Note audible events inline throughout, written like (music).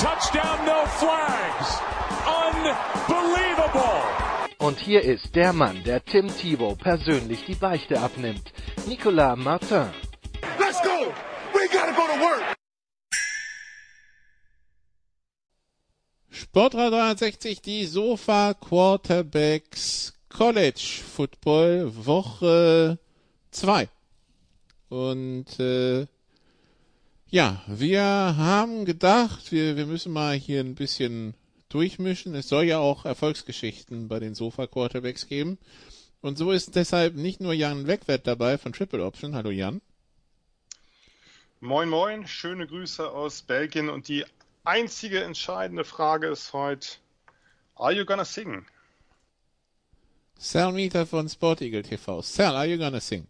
touchdown, no flags. Unbelievable. Und hier ist der Mann, der Tim Thibault persönlich die Beichte abnimmt. Nicolas Martin. Let's go. We gotta go to work. Sportrad 360, die Sofa Quarterbacks College Football Woche 2. Und äh, ja, wir haben gedacht, wir, wir müssen mal hier ein bisschen durchmischen. Es soll ja auch Erfolgsgeschichten bei den Sofa Quarterbacks geben. Und so ist deshalb nicht nur Jan Wegwert dabei von Triple Option. Hallo Jan. Moin Moin, schöne Grüße aus Belgien und die einzige entscheidende Frage ist heute, are you gonna sing? Sal Mieter von Sport Eagle TV. Sal, are you gonna sing?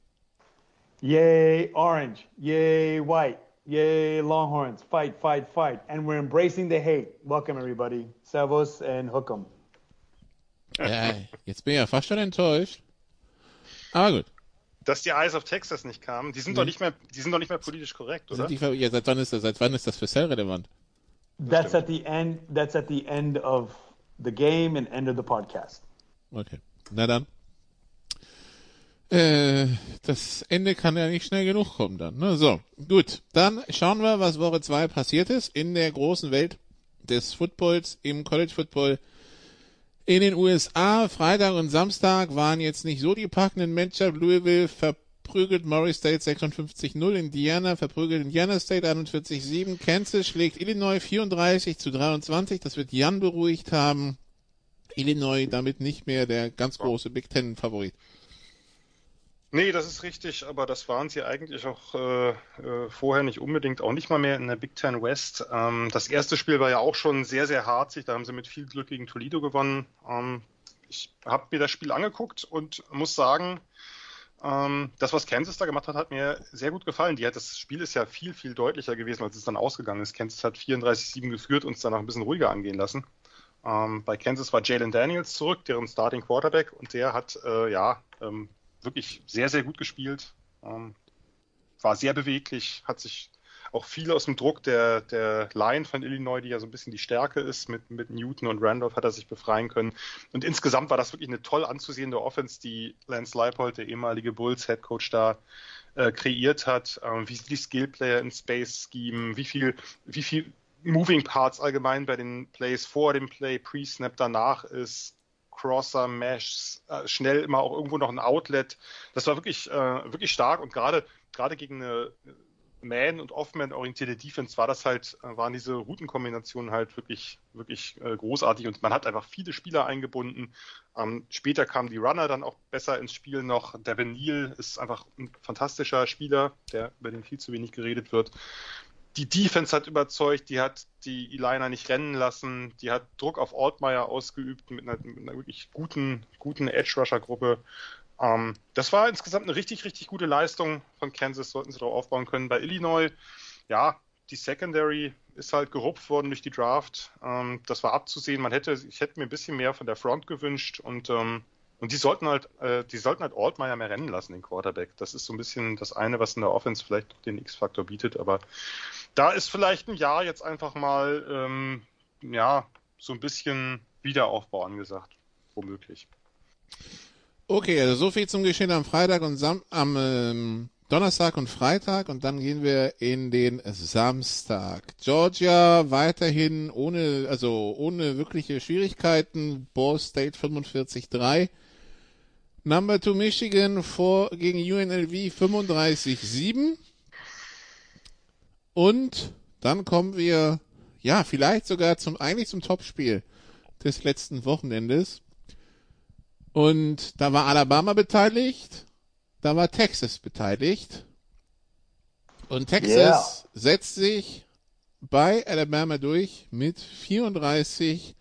Yay, orange. Yay, white. Yay, Longhorns. Fight, fight, fight. And we're embracing the hate. Welcome, everybody. Servus and hook 'em. Ja, jetzt bin ich ja fast schon enttäuscht. Aber gut. Dass die Eyes of Texas nicht kamen, die sind doch nicht mehr, die sind doch nicht mehr politisch korrekt, oder? Sind die, ja, seit wann ist das, seit wann ist das für Sal relevant? That's at the end. That's at the end of the game and end of the podcast. Okay. Na dann. Äh, das Ende kann ja nicht schnell genug kommen dann. Ne? So, gut. Dann schauen wir, was Woche 2 passiert ist in der großen Welt des Footballs im College Football in den USA. Freitag und Samstag waren jetzt nicht so die packenden Matchup. Louisville verprügelt Murray State 56-0, Indiana verprügelt Indiana State 41-7, Kansas schlägt Illinois 34 zu 23. Das wird Jan beruhigt haben. Illinois damit nicht mehr der ganz große Big Ten Favorit. Nee, das ist richtig, aber das waren sie eigentlich auch äh, äh, vorher nicht unbedingt, auch nicht mal mehr in der Big Ten West. Ähm, das erste Spiel war ja auch schon sehr, sehr harzig, da haben sie mit viel Glück gegen Toledo gewonnen. Ähm, ich habe mir das Spiel angeguckt und muss sagen, ähm, das, was Kansas da gemacht hat, hat mir sehr gut gefallen. Die hat, das Spiel ist ja viel, viel deutlicher gewesen, als es dann ausgegangen ist. Kansas hat 34-7 geführt und es danach ein bisschen ruhiger angehen lassen. Ähm, bei Kansas war Jalen Daniels zurück, deren Starting Quarterback, und der hat äh, ja ähm, wirklich sehr, sehr gut gespielt. Ähm, war sehr beweglich, hat sich auch viel aus dem Druck der, der Line von Illinois, die ja so ein bisschen die Stärke ist, mit, mit Newton und Randolph hat er sich befreien können. Und insgesamt war das wirklich eine toll anzusehende Offense, die Lance Leipold, der ehemalige Bulls Head Coach da äh, kreiert hat, ähm, wie die Skillplayer in Space Scheme, wie viel, wie viel Moving Parts allgemein bei den Plays vor dem Play, Pre-Snap danach ist, Crosser, Mesh, äh, schnell immer auch irgendwo noch ein Outlet. Das war wirklich, äh, wirklich stark und gerade, gerade gegen eine Man- und Off-Man orientierte Defense war das halt, äh, waren diese Routenkombinationen halt wirklich, wirklich äh, großartig und man hat einfach viele Spieler eingebunden. Ähm, später kamen die Runner dann auch besser ins Spiel noch. Devin Neal ist einfach ein fantastischer Spieler, der über den viel zu wenig geredet wird die Defense hat überzeugt, die hat die Eliner nicht rennen lassen, die hat Druck auf Altmaier ausgeübt mit einer, mit einer wirklich guten, guten Edge-Rusher-Gruppe. Ähm, das war insgesamt eine richtig, richtig gute Leistung von Kansas, sollten sie darauf aufbauen können. Bei Illinois, ja, die Secondary ist halt gerupft worden durch die Draft. Ähm, das war abzusehen. Man hätte, ich hätte mir ein bisschen mehr von der Front gewünscht und ähm, und die sollten halt, äh, die sollten halt Altmaier mehr rennen lassen, den Quarterback. Das ist so ein bisschen das eine, was in der Offense vielleicht den X-Faktor bietet. Aber da ist vielleicht ein Jahr jetzt einfach mal, ähm, ja, so ein bisschen Wiederaufbau angesagt. Womöglich. Okay, also so viel zum Geschehen am Freitag und Sam am ähm, Donnerstag und Freitag und dann gehen wir in den Samstag. Georgia weiterhin ohne, also ohne wirkliche Schwierigkeiten. Ball State 45-3. Number 2 Michigan vor gegen UNLV 35-7. Und dann kommen wir, ja, vielleicht sogar zum, eigentlich zum Topspiel des letzten Wochenendes. Und da war Alabama beteiligt, da war Texas beteiligt. Und Texas Yeah. setzt sich bei Alabama durch mit 34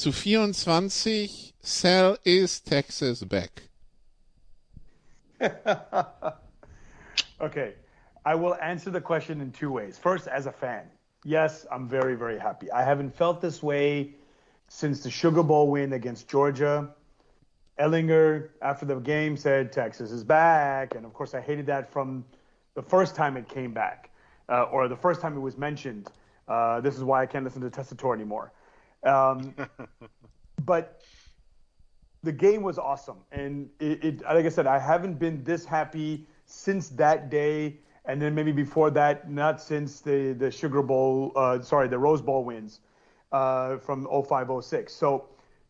zu 24. Sell is Texas back. (laughs) Okay. I will answer the question in two ways. First, as a fan, yes, I'm very, very happy. I haven't felt this way since the Sugar Bowl win against Georgia. Ellinger, after the game, said Texas is back. And of course, I hated that from the first time it came back, uh, or the first time it was mentioned. Uh, this is why I can't listen to Testator anymore. Um, (laughs) but the game was awesome. And it, it, like I said, I haven't been this happy since that day and then maybe before that, not since the the Sugar Bowl, uh, sorry, the Rose Bowl wins uh, from 0506. So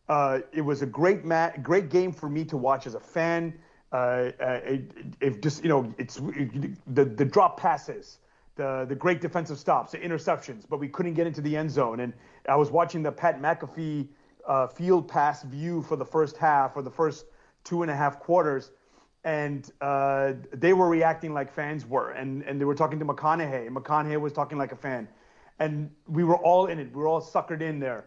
uh, it was a great mat, great game for me to watch as a fan. Uh, it, it just you know, it's the the drop passes, the the great defensive stops, the interceptions, but we couldn't get into the end zone. And I was watching the Pat McAfee uh, field pass view for the first half or the first two and a half quarters and uh, they were reacting like fans were, and and they were talking to McConaughey. McConaughey was talking like a fan, and we were all in it. We were all suckered in there,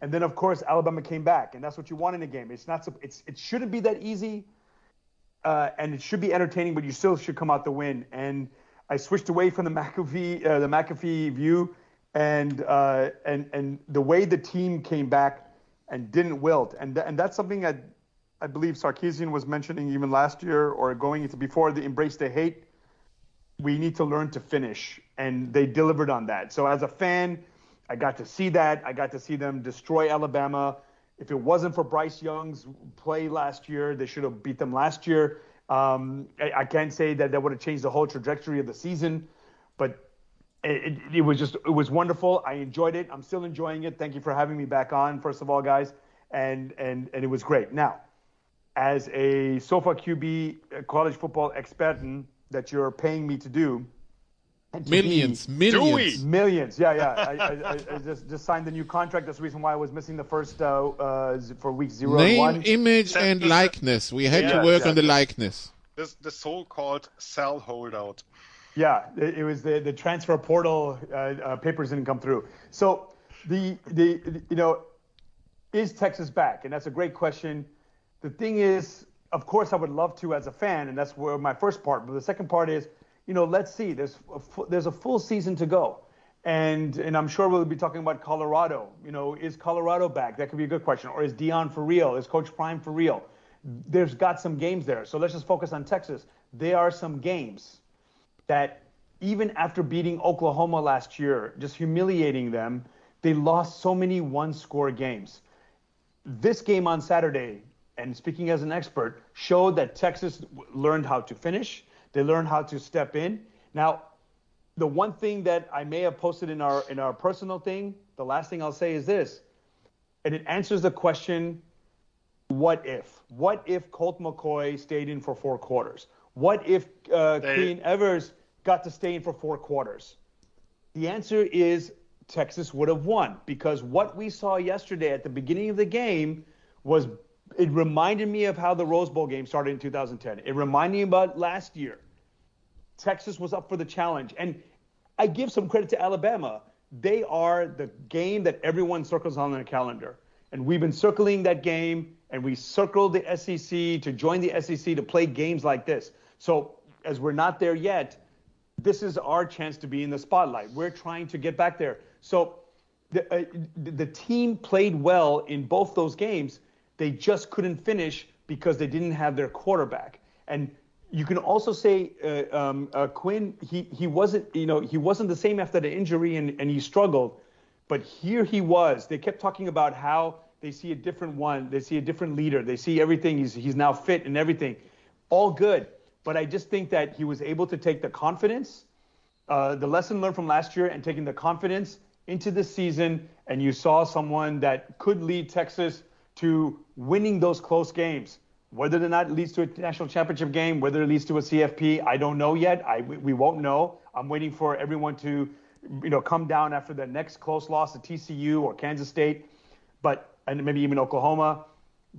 and then of course Alabama came back, and that's what you want in a game. It's not it's it shouldn't be that easy, uh, and it should be entertaining, but you still should come out the win. And I switched away from the McAfee uh, the McAfee view, and uh, and and the way the team came back and didn't wilt, and th- and that's something that I believe Sarkeesian was mentioning even last year or going into before the embrace the hate. We need to learn to finish, and they delivered on that. So as a fan, I got to see that. I got to see them destroy Alabama. If it wasn't for Bryce Young's play last year, they should have beat them last year. Um, I, I, can't say that that would have changed the whole trajectory of the season, but it, it, it was just it was wonderful. I enjoyed it. I'm still enjoying it. Thank you for having me back on. First of all, guys, and and and it was great. Now as a Sofa QB uh, college football expert that you're paying me to do. To millions, be, millions, millions. Yeah, yeah. (laughs) I, I, I, just just signed the new contract. That's the reason why I was missing the first uh, uh, for week zero. Name, one. image, and likeness. We had yeah, to work yeah. on the likeness. This the so-called cell holdout. Yeah, it, it was the the transfer portal uh, uh, papers didn't come through. So the, the the you know is Texas back? And that's a great question the thing is, of course, I would love to as a fan, and that's where my first part. But the second part is, you know, let's see. There's a, there's a full season to go, and and I'm sure we'll be talking about Colorado. You know, is Colorado back? That could be a good question. Or is Dion for real? Is Coach Prime for real? There's got some games there. So let's just focus on Texas. There are some games that even after beating Oklahoma last year, just humiliating them, they lost so many one-score games. This game on Saturday and speaking as an expert, showed that Texas learned how to finish. They learn how to step in. Now, the one thing that I may have posted in our in our personal thing, the last thing I'll say is this, and it answers the question, what if? What if Colt McCoy stayed in for four quarters? What if uh, Evers got to stay in for four quarters? The answer is Texas would have won because what we saw yesterday at the beginning of the game was it reminded me of how the Rose Bowl game started in 2010. It reminded me about last year. Texas was up for the challenge. And I give some credit to Alabama. They are the game that everyone circles on their calendar. And we've been circling that game, and we circled the SEC to join the SEC to play games like this. So, as we're not there yet, this is our chance to be in the spotlight. We're trying to get back there. So, the, uh, the team played well in both those games they just couldn't finish because they didn't have their quarterback. And you can also say uh, um, uh, Quinn, he, he wasn't, you know, he wasn't the same after the injury and, and he struggled. But here he was. They kept talking about how they see a different one. They see a different leader. They see everything. He's, he's now fit and everything. All good. But I just think that he was able to take the confidence, uh, the lesson learned from last year, and taking the confidence into the season. And you saw someone that could lead Texas to winning those close games. Whether or not it leads to a national championship game, whether it leads to a CFP, I don't know yet. I, we won't know. I'm waiting for everyone to, you know, come down after the next close loss to TCU or Kansas State, but and maybe even Oklahoma.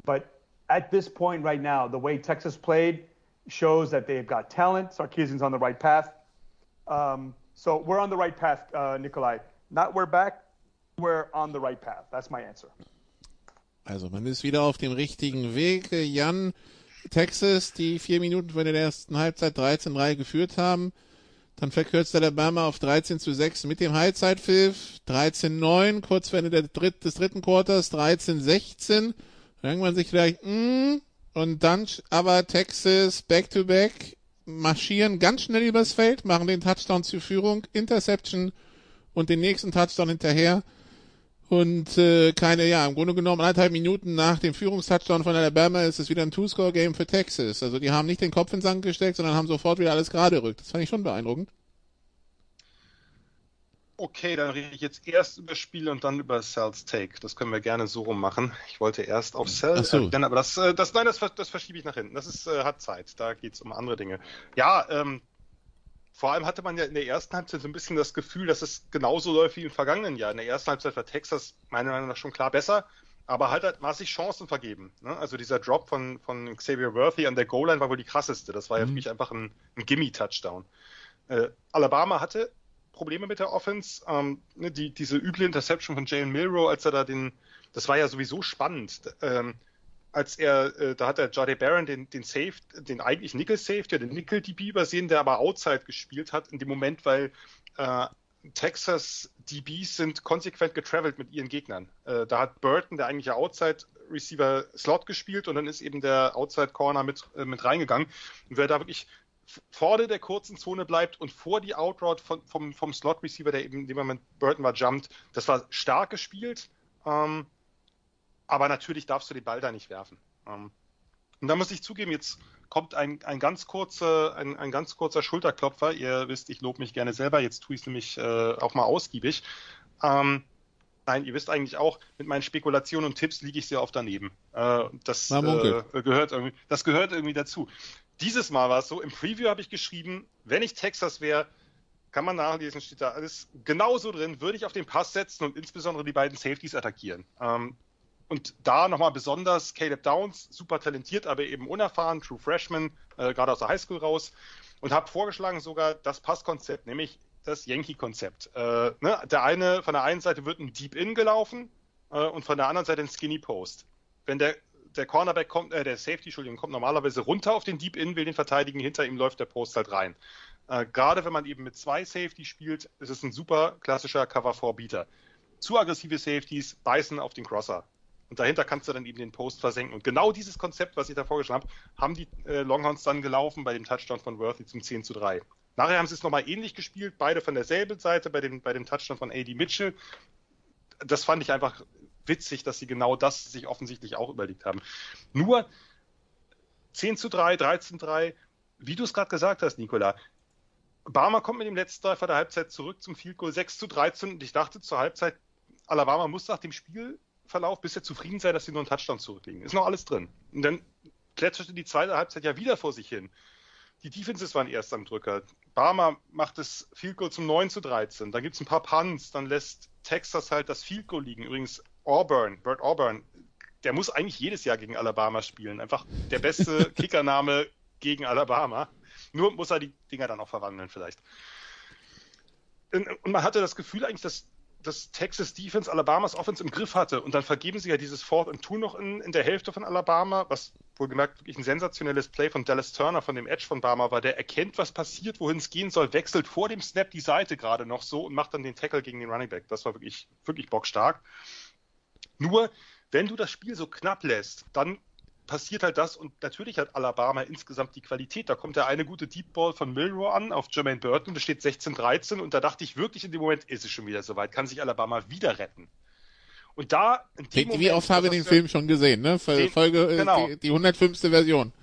But at this point right now, the way Texas played shows that they've got talent. Sarkisian's on the right path. Um, So we're on the right path, uh, Nikolai. Not we're back, we're on the right path. That's my answer. Also man ist wieder auf dem richtigen Weg. Jan, Texas, die vier Minuten vor der ersten Halbzeit 13-3 geführt haben. Dann verkürzt Alabama auf 13 zu 6 mit dem Halbzeitpfiff. 13-9, kurz vor Ende der Dritt, des dritten Quarters, 13-16. Dann denkt man sich vielleicht, mh, und dann aber Texas back-to-back marschieren ganz schnell übers Feld, machen den Touchdown zur Führung, Interception und den nächsten Touchdown hinterher. Und äh, keine, ja, im Grunde genommen anderthalb Minuten nach dem Führungstouchdown von Alabama ist es wieder ein Two-Score-Game für Texas. Also die haben nicht den Kopf in den Sand gesteckt, sondern haben sofort wieder alles gerade rückt. Das fand ich schon beeindruckend. Okay, dann rede ich jetzt erst über Spiel und dann über Cells Take. Das können wir gerne so rum machen. Ich wollte erst auf Cell, so. äh, aber das, äh, das, nein, das, das verschiebe ich nach hinten. Das ist, äh, hat Zeit. Da geht es um andere Dinge. Ja, ähm, vor allem hatte man ja in der ersten Halbzeit so ein bisschen das Gefühl, dass es genauso läuft wie im vergangenen Jahr. In der ersten Halbzeit war Texas meiner Meinung nach schon klar besser, aber halt hat maßig Chancen vergeben. Ne? Also dieser Drop von, von Xavier Worthy an der Goal-Line war wohl die krasseste. Das war ja wirklich einfach ein, ein Gimme-Touchdown. Äh, Alabama hatte Probleme mit der Offense. Ähm, ne, die, diese üble Interception von Jalen Milrow, als er da den, das war ja sowieso spannend. Ähm, als er, äh, da hat der Jade Barron den, den Safe, den eigentlich Nickel Safety, den Nickel DB übersehen, der aber Outside gespielt hat in dem Moment, weil äh, Texas DBs sind konsequent getravelt mit ihren Gegnern. Äh, da hat Burton, der eigentliche Outside Receiver, Slot gespielt und dann ist eben der Outside Corner mit, äh, mit reingegangen. Und wer da wirklich vorne der kurzen Zone bleibt und vor die Outroute von, vom, vom Slot Receiver, der eben in dem Moment Burton war, jumpt. Das war stark gespielt, ähm, aber natürlich darfst du den Ball da nicht werfen. Ähm, und da muss ich zugeben, jetzt kommt ein, ein, ganz, kurzer, ein, ein ganz kurzer Schulterklopfer. Ihr wisst, ich lobe mich gerne selber, jetzt tue ich es nämlich äh, auch mal ausgiebig. Ähm, Nein, ihr wisst eigentlich auch, mit meinen Spekulationen und Tipps liege ich sehr oft daneben. Äh, das, äh, gehört irgendwie, das gehört irgendwie dazu. Dieses Mal war es so, im Preview habe ich geschrieben, wenn ich Texas wäre, kann man nachlesen, steht da alles genauso drin, würde ich auf den Pass setzen und insbesondere die beiden Safeties attackieren. Ähm, und da nochmal besonders Caleb Downs, super talentiert, aber eben unerfahren, True Freshman, äh, gerade aus der Highschool raus. Und habe vorgeschlagen sogar das Passkonzept, nämlich das Yankee-Konzept. Äh, ne? Der eine, von der einen Seite wird ein Deep In gelaufen äh, und von der anderen Seite ein Skinny Post. Wenn der, der Cornerback kommt, äh, der Safety, Entschuldigung, kommt normalerweise runter auf den Deep In, will den verteidigen, hinter ihm läuft der Post halt rein. Äh, Gerade wenn man eben mit zwei Safety spielt, ist es ein super klassischer Cover-4-Beater. Zu aggressive Safeties beißen auf den Crosser. Und dahinter kannst du dann eben den Post versenken. Und genau dieses Konzept, was ich da vorgeschlagen habe, haben die äh, Longhorns dann gelaufen bei dem Touchdown von Worthy zum 10 zu 3. Nachher haben sie es nochmal ähnlich gespielt, beide von derselben Seite bei dem, bei dem Touchdown von AD Mitchell. Das fand ich einfach witzig, dass sie genau das sich offensichtlich auch überlegt haben. Nur 10 zu 3, 13 zu 3, wie du es gerade gesagt hast, Nicola, Barmer kommt mit dem letzten Drive der Halbzeit zurück zum Field Goal 6 zu 13 und ich dachte zur Halbzeit, Alabama muss nach dem Spielverlauf bisher zufrieden sein, dass sie nur einen Touchdown zurücklegen. Ist noch alles drin. Und dann plätscherte die zweite Halbzeit ja wieder vor sich hin. Die Defenses waren erst am Drücker. Barmer macht das Field Goal zum 9 zu 13. Dann gibt es ein paar Punts, dann lässt Texas halt das Field Goal liegen. Übrigens Auburn, Bert Auburn, der muss eigentlich jedes Jahr gegen Alabama spielen. Einfach der beste (laughs) Kickername gegen Alabama. Nur muss er die Dinger dann auch verwandeln vielleicht. Und man hatte das Gefühl eigentlich, dass, dass Texas Defense Alabamas Offense im Griff hatte. Und dann vergeben sie ja dieses Fourth and Two noch in, in der Hälfte von Alabama, was wohlgemerkt wirklich ein sensationelles Play von Dallas Turner von dem Edge von Barmer war. Der erkennt, was passiert, wohin es gehen soll, wechselt vor dem Snap die Seite gerade noch so und macht dann den Tackle gegen den Running Back. Das war wirklich, wirklich bockstark. Nur, wenn du das Spiel so knapp lässt, dann passiert halt das und natürlich hat Alabama insgesamt die Qualität. Da kommt der eine gute Deep Ball von Milrow an auf Jermaine Burton, da steht 16-13 und da dachte ich wirklich in dem Moment, ist es schon wieder soweit, kann sich Alabama wieder retten. Und da, wie, Moment, wie oft habe ich den Film schon gesehen, ne? Folge, äh, genau. die, die 105. Version.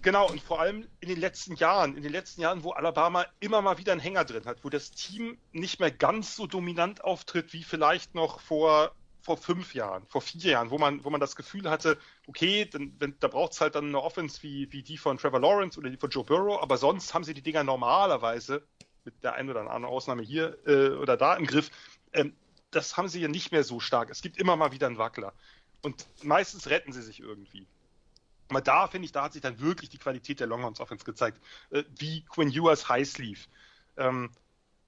Genau, und vor allem in den letzten Jahren, in den letzten Jahren, wo Alabama immer mal wieder einen Hänger drin hat, wo das Team nicht mehr ganz so dominant auftritt wie vielleicht noch vor vor fünf Jahren, vor vier Jahren, wo man, wo man das Gefühl hatte, okay, dann, wenn, da braucht es halt dann eine Offense wie, wie die von Trevor Lawrence oder die von Joe Burrow, aber sonst haben sie die Dinger normalerweise, mit der einen oder anderen Ausnahme hier äh, oder da im Griff, ähm, das haben sie ja nicht mehr so stark. Es gibt immer mal wieder einen Wackler. Und meistens retten sie sich irgendwie. Aber da, finde ich, da hat sich dann wirklich die Qualität der Longhorns Offense gezeigt. Äh, wie Quinn Ewers heiß lief. Ähm,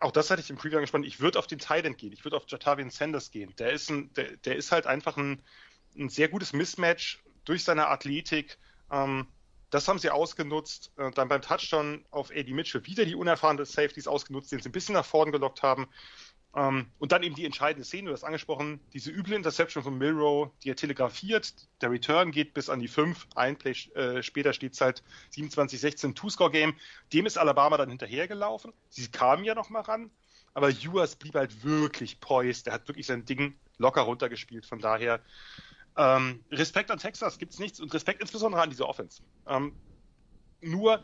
auch das hatte ich im Preview angesprochen, ich würde auf den Thailand gehen, ich würde auf Jatavian Sanders gehen. Der ist, ein, der, der ist halt einfach ein, ein sehr gutes Mismatch durch seine Athletik. Ähm, das haben sie ausgenutzt. Äh, dann beim Touchdown auf AD Mitchell wieder die unerfahrenen Safeties ausgenutzt, den sie ein bisschen nach vorn gelockt haben. Ähm, und dann eben die entscheidende Szene, du hast angesprochen, diese üble Interception von Milrow, die er telegrafiert. Der Return geht bis an die 5. Ein Play äh, später steht es halt 27-16 Two-Score-Game. Dem ist Alabama dann hinterhergelaufen. Sie kamen ja noch mal ran, aber Ewers blieb halt wirklich poised. Der hat wirklich sein Ding locker runtergespielt. Von daher ähm, Respekt an Texas gibt es nichts und Respekt insbesondere an diese Offense. Ähm, nur,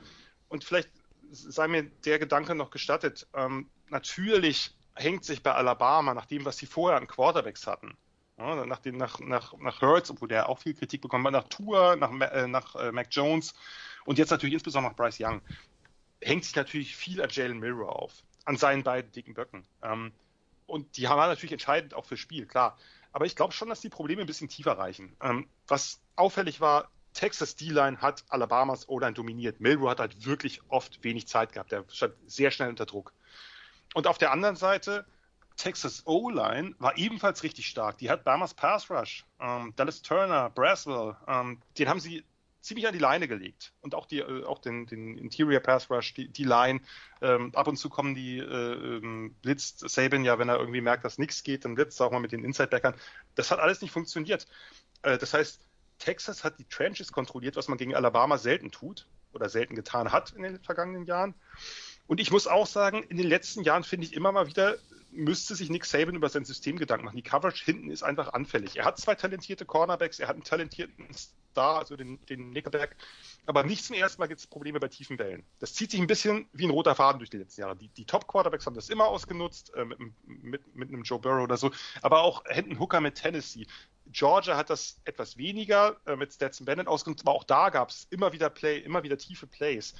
und vielleicht sei mir der Gedanke noch gestattet, ähm, natürlich hängt sich bei Alabama, nach dem, was sie vorher an Quarterbacks hatten, ja, nach, den, nach, nach, nach Hurts, obwohl der auch viel Kritik bekommen hat, nach Tour, nach, äh, nach äh, Mac Jones und jetzt natürlich insbesondere nach Bryce Young, hängt sich natürlich viel an Jalen Milrow auf, an seinen beiden dicken Böcken. Ähm, und die haben natürlich entscheidend auch fürs Spiel, klar. Aber ich glaube schon, dass die Probleme ein bisschen tiefer reichen. Ähm, was auffällig war, Texas D-Line hat Alabamas O-Line dominiert. Milrow hat halt wirklich oft wenig Zeit gehabt. Der stand sehr schnell unter Druck. Und auf der anderen Seite, Texas O-Line war ebenfalls richtig stark. Die hat Bamas Pass Rush, ähm, Dallas Turner, Braswell, ähm, den haben sie ziemlich an die Leine gelegt. Und auch, die, äh, auch den, den Interior Pass Rush, die, die Line. Ähm, ab und zu kommen die, äh, ähm, blitzt Saban ja, wenn er irgendwie merkt, dass nichts geht, dann blitzt er auch mal mit den Inside-Backern. Das hat alles nicht funktioniert. Äh, das heißt, Texas hat die Trenches kontrolliert, was man gegen Alabama selten tut oder selten getan hat in den vergangenen Jahren. Und ich muss auch sagen, in den letzten Jahren finde ich immer mal wieder, müsste sich Nick Saban über sein System Gedanken machen. Die Coverage hinten ist einfach anfällig. Er hat zwei talentierte Cornerbacks, er hat einen talentierten Star, also den, den Nickelback, aber nicht zum ersten Mal gibt es Probleme bei tiefen Bällen. Das zieht sich ein bisschen wie ein roter Faden durch die letzten Jahre. Die, die Top-Quarterbacks haben das immer ausgenutzt, äh, mit, mit, mit, einem Joe Burrow oder so, aber auch Hendon Hooker mit Tennessee. Georgia hat das etwas weniger äh, mit Stetson Bennett ausgenutzt, aber auch da gab es immer wieder Play, immer wieder tiefe Plays.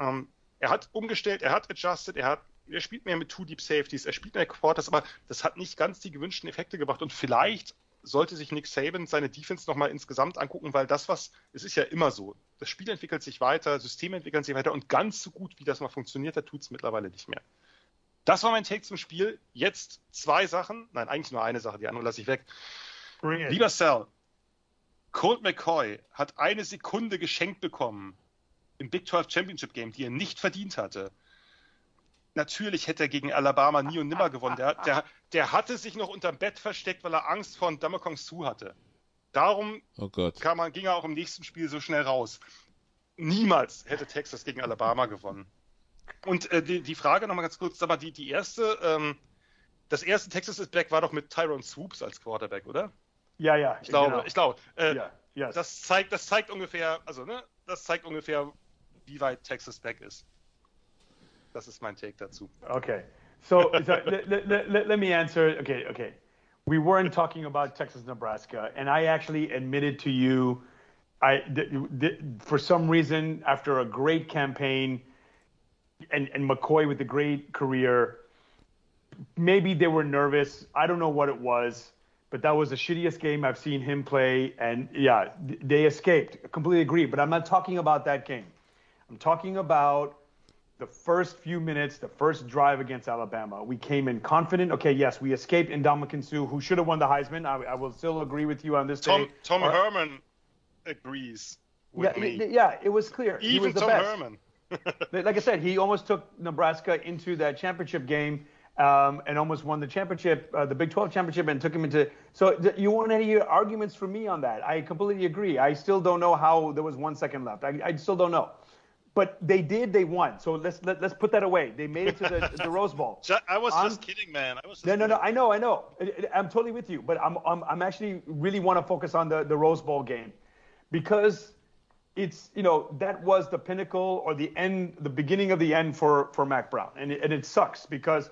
Ähm, er hat umgestellt, er hat adjusted, er hat er spielt mehr mit Two Deep Safeties, er spielt mehr Quarters, aber das hat nicht ganz die gewünschten Effekte gebracht. Und vielleicht sollte sich Nick Saban seine Defense nochmal insgesamt angucken, weil das, was, es ist ja immer so. Das Spiel entwickelt sich weiter, Systeme entwickeln sich weiter und ganz so gut, wie das mal funktioniert hat, tut es mittlerweile nicht mehr. Das war mein Take zum Spiel. Jetzt zwei Sachen, nein, eigentlich nur eine Sache, die andere lasse ich weg. Lieber Sal, Colt McCoy hat eine Sekunde geschenkt bekommen im Big 12 Championship Game, die er nicht verdient hatte. Natürlich hätte er gegen Alabama nie und nimmer gewonnen. Der, der, der hatte sich noch unterm Bett versteckt, weil er Angst vor Damakong Su hatte. Darum oh man, ging er auch im nächsten Spiel so schnell raus. Niemals hätte Texas gegen Alabama gewonnen. Und äh, die, die Frage nochmal ganz kurz, aber die, die erste, ähm, das erste Texas ist Back war doch mit Tyrone Swoops als Quarterback, oder? Ja, ja. Ich glaube, genau. ich glaube. Äh, ja, yes. Das zeigt, das zeigt ungefähr, also ne, das zeigt ungefähr, wie weit Texas back ist. Das ist mein Take dazu. Okay. So, (laughs) so let, let, let, me answer. Okay, okay. We weren't talking about Texas, Nebraska, and I actually admitted to you, I for some reason after a great campaign, and and McCoy with a great career, maybe they were nervous. I don't know what it was, but that was the shittiest game I've seen him play. And yeah, they escaped. I completely agree. But I'm not talking about that game. I'm talking about the first few minutes, the first drive against Alabama. We came in confident. Okay, yes, we escaped Ndamukong Suh, who should have won the Heisman. I, I, will still agree with you on this. Tom, day. Tom Or, Herman agrees with yeah, me. Yeah, it was clear. Even he was the Tom best. Herman. (laughs) like I said, he almost took Nebraska into that championship game um, and almost won the championship, uh, the Big 12 championship, and took him into. So th- you want any arguments from me on that? I completely agree. I still don't know how there was one second left. I, I still don't know. But they did. They won. So let's let, us let us put that away. They made it to the, (laughs) the Rose Bowl. I was I'm, just kidding, man. I was. no, no, kidding. no. I know, I know. I'm totally with you. But I'm, I'm, I'm actually really want to focus on the, the Rose Bowl game because it's you know that was the pinnacle or the end, the beginning of the end for for Mac Brown, and it, and it sucks because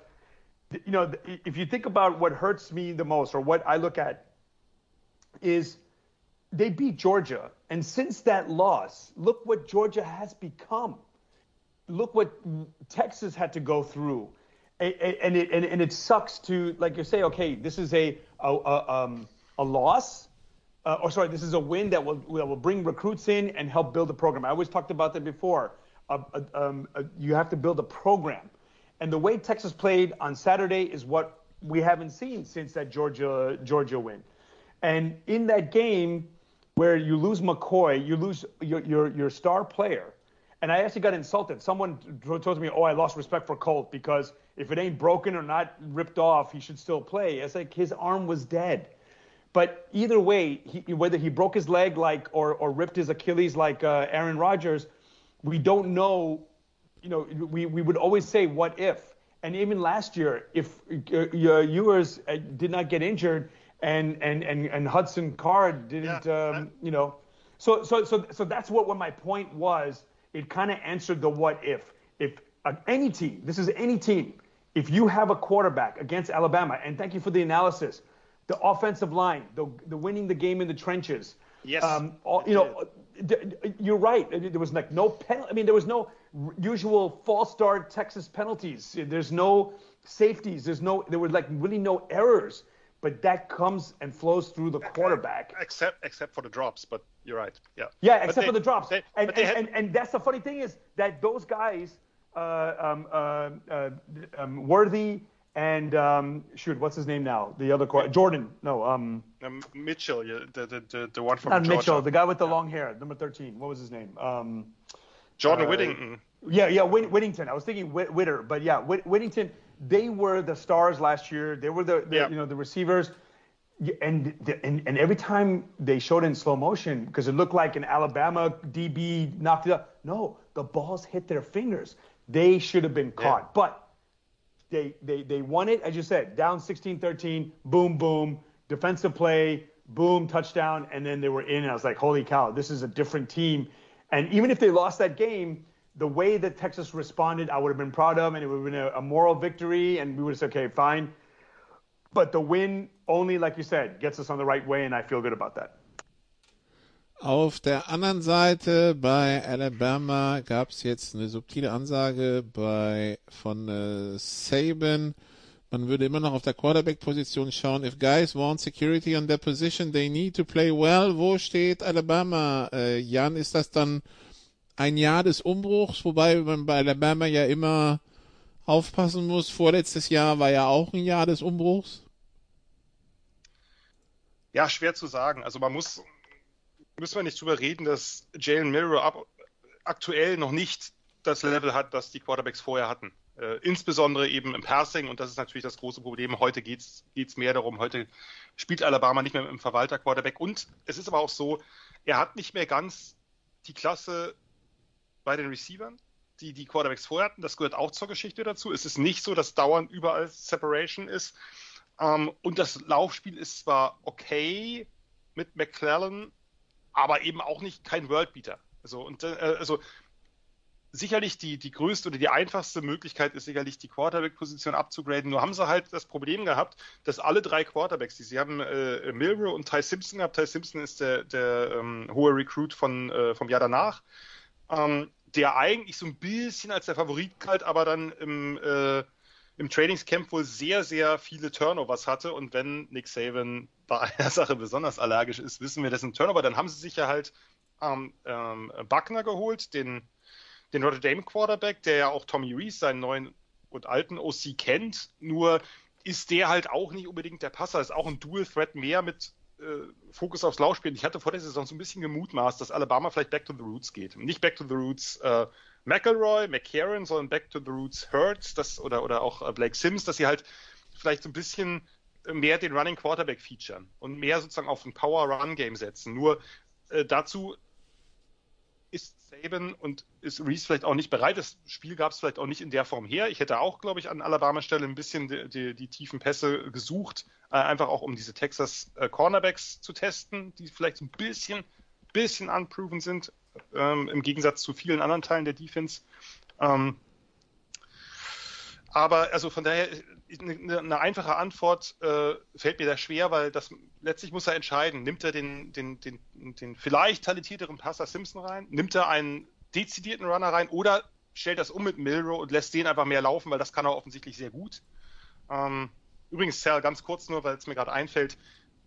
you know, if you think about what hurts me the most or what I look at is they beat Georgia. And since that loss, look what Georgia has become. Look what Texas had to go through. And it, and, it sucks to, like you say, okay, this is a, a, a, um, a loss, uh, or sorry, this is a win that will, that will bring recruits in and help build a program. I always talked about that before. Uh, uh, um, you have to build a program And the way Texas played on Saturday is what we haven't seen since that Georgia Georgia win. And in that game where you lose McCoy, you lose your your, your star player. And I actually got insulted. Someone told me, "Oh, I lost respect for Colt because if it ain't broken or not ripped off, he should still play." It's like his arm was dead. But either way, he, whether he broke his leg like or or ripped his Achilles like uh, Aaron Rodgers, we don't know. You know, we we would always say, "What if?" And even last year, if uh, Ewers uh, did not get injured and and and, and Hudson Card didn't, yeah. um, you know, so so so so that's what what my point was. It kind of answered the what if. If uh, any team, this is any team, if you have a quarterback against Alabama, and thank you for the analysis, the offensive line, the the winning the game in the trenches. Yes. Um, all, you know, you're right. There was like no pen. I mean, there was no usual false start Texas penalties. There's no safeties. There's no. There were like really no errors. But that comes and flows through the quarterback. Except except for the drops, but you're right. Yeah. Yeah, except they, for the drops. They, and, and, had... and, and that's the funny thing is that those guys, uh, um, uh, uh, um, Worthy and um, shoot, what's his name now? The other quarterback, Jordan. No, um, um Mitchell, yeah, the, the the the one from not Georgia. Mitchell, the guy with the long hair, number thirteen. What was his name? Um, Jordan uh, Whittington. Yeah, yeah, Whittington. I was thinking Whit- Witter, but yeah, Whit- Whittington. They were the stars last year. They were the, the yeah. you know the receivers. And, and and every time they showed in slow motion because it looked like an Alabama DB knocked it up. No, the balls hit their fingers. They should have been caught. Yeah. But they, they, they won it, as you said, down 16 13, boom, boom, defensive play, boom, touchdown, and then they were in. And I was like, holy cow, this is a different team. And even if they lost that game, the way that Texas responded, I would have been proud of, and it would have been a, a moral victory, and we would have said, okay, fine. But the win only, like you said, gets us on the right way, and I feel good about that. Auf der anderen Seite bei Alabama gab es jetzt eine subtile Ansage bei von äh, Saban. Man würde immer noch auf der Quarterback-Position schauen. If guys want security on their position, they need to play well. Wo steht Alabama? Äh, Jan, ist das dann ein Jahr des Umbruchs, wobei man bei Alabama ja immer aufpassen muss. Vorletztes Jahr war ja auch ein Jahr des Umbruchs. Ja, schwer zu sagen. Also man muss müssen wir nicht drüber reden, dass Jalen Milrow ab, aktuell noch nicht das Level hat, das die Quarterbacks vorher hatten. Äh, insbesondere eben im Passing und das ist natürlich das große Problem. Heute geht es mehr darum, heute spielt Alabama nicht mehr mit dem Verwalter-Quarterback und es ist aber auch so, er hat nicht mehr ganz die Klasse bei den Receivern, die die Quarterbacks vorher hatten. Das gehört auch zur Geschichte dazu. Es ist nicht so, dass dauernd überall Separation ist. Ähm, und das Laufspiel ist zwar okay mit McClellan, aber eben auch nicht kein Worldbeater. Also, und, äh, also sicherlich die, die größte oder die einfachste Möglichkeit ist sicherlich die Quarterback-Position abzugraden. Nur haben sie halt das Problem gehabt, dass alle drei Quarterbacks, die sie haben äh, Milrow und Ty Simpson gehabt. Ty Simpson ist der, der ähm, hohe Recruit von, äh, vom Jahr danach, ähm, der eigentlich so ein bisschen als der Favorit galt, aber dann im, äh, im Trainingscamp wohl sehr, sehr viele Turnovers hatte. Und wenn Nick Saban bei einer Sache besonders allergisch ist, wissen wir, das ein Turnover. Dann haben sie sich ja halt ähm, ähm, Buckner geholt, den, den Notre Dame Quarterback, der ja auch Tommy Reese, seinen neuen und alten OC kennt. Nur ist der halt auch nicht unbedingt der Passer, ist auch ein Dual Threat mehr mit Fokus aufs Laufspiel. Ich hatte vor der Saison so ein bisschen gemutmaßt, dass Alabama vielleicht back to the roots geht. Nicht back to the roots äh, McElroy, McCarron, sondern back to the roots Hurts das, oder, oder auch äh, Blake Sims, dass sie halt vielleicht so ein bisschen mehr den Running Quarterback featuren und mehr sozusagen auf ein Power-Run-Game setzen. Nur äh, dazu ist Saban und ist Reese vielleicht auch nicht bereit. Das Spiel gab es vielleicht auch nicht in der Form her. Ich hätte auch, glaube ich, an Alabama Stelle ein bisschen die, die, die tiefen Pässe gesucht, äh, einfach auch um diese Texas äh, Cornerbacks zu testen, die vielleicht ein bisschen, bisschen unproven sind, ähm, im Gegensatz zu vielen anderen Teilen der Defense. Ähm, aber also von daher, eine, eine einfache Antwort äh, fällt mir da schwer, weil das letztlich muss er entscheiden. Nimmt er den, den, den, den vielleicht talentierteren Passer Simpson rein? Nimmt er einen dezidierten Runner rein oder stellt das um mit Milrow und lässt den einfach mehr laufen, weil das kann er offensichtlich sehr gut. Ähm, übrigens, Sal, ganz kurz nur, weil es mir gerade einfällt,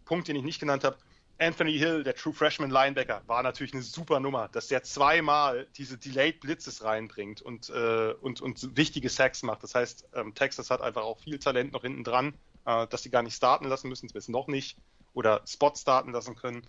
Punkt, den ich nicht genannt habe. Anthony Hill, der True Freshman Linebacker, war natürlich eine super Nummer, dass der zweimal diese Delayed Blitzes reinbringt und, äh, und, und wichtige Sacks macht. Das heißt, ähm, Texas hat einfach auch viel Talent noch hinten dran, äh, dass sie gar nicht starten lassen müssen, zumindest noch nicht, oder Spot starten lassen können.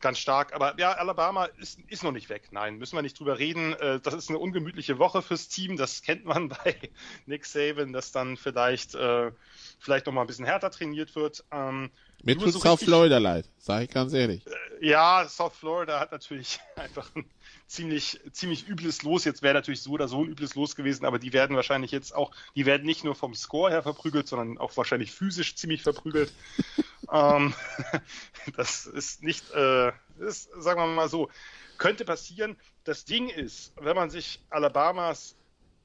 Ganz stark. Aber ja, Alabama ist, ist noch nicht weg. Nein, müssen wir nicht drüber reden. Äh, das ist eine ungemütliche Woche fürs Team. Das kennt man (laughs) bei Nick Saban, dass dann vielleicht, äh, vielleicht noch mal ein bisschen härter trainiert wird. Ähm, Mir tut so South Florida leid, sage ich ganz ehrlich. ja, South Florida hat natürlich (laughs) einfach ein ziemlich, ziemlich übles Los. Jetzt wäre natürlich so oder so ein übles Los gewesen, aber die werden wahrscheinlich jetzt auch, die werden nicht nur vom Score her verprügelt, sondern auch wahrscheinlich physisch ziemlich verprügelt. (laughs) ähm, (laughs) das ist nicht, äh, ist, sagen wir mal so, könnte passieren. Das Ding ist, wenn man sich Alabamas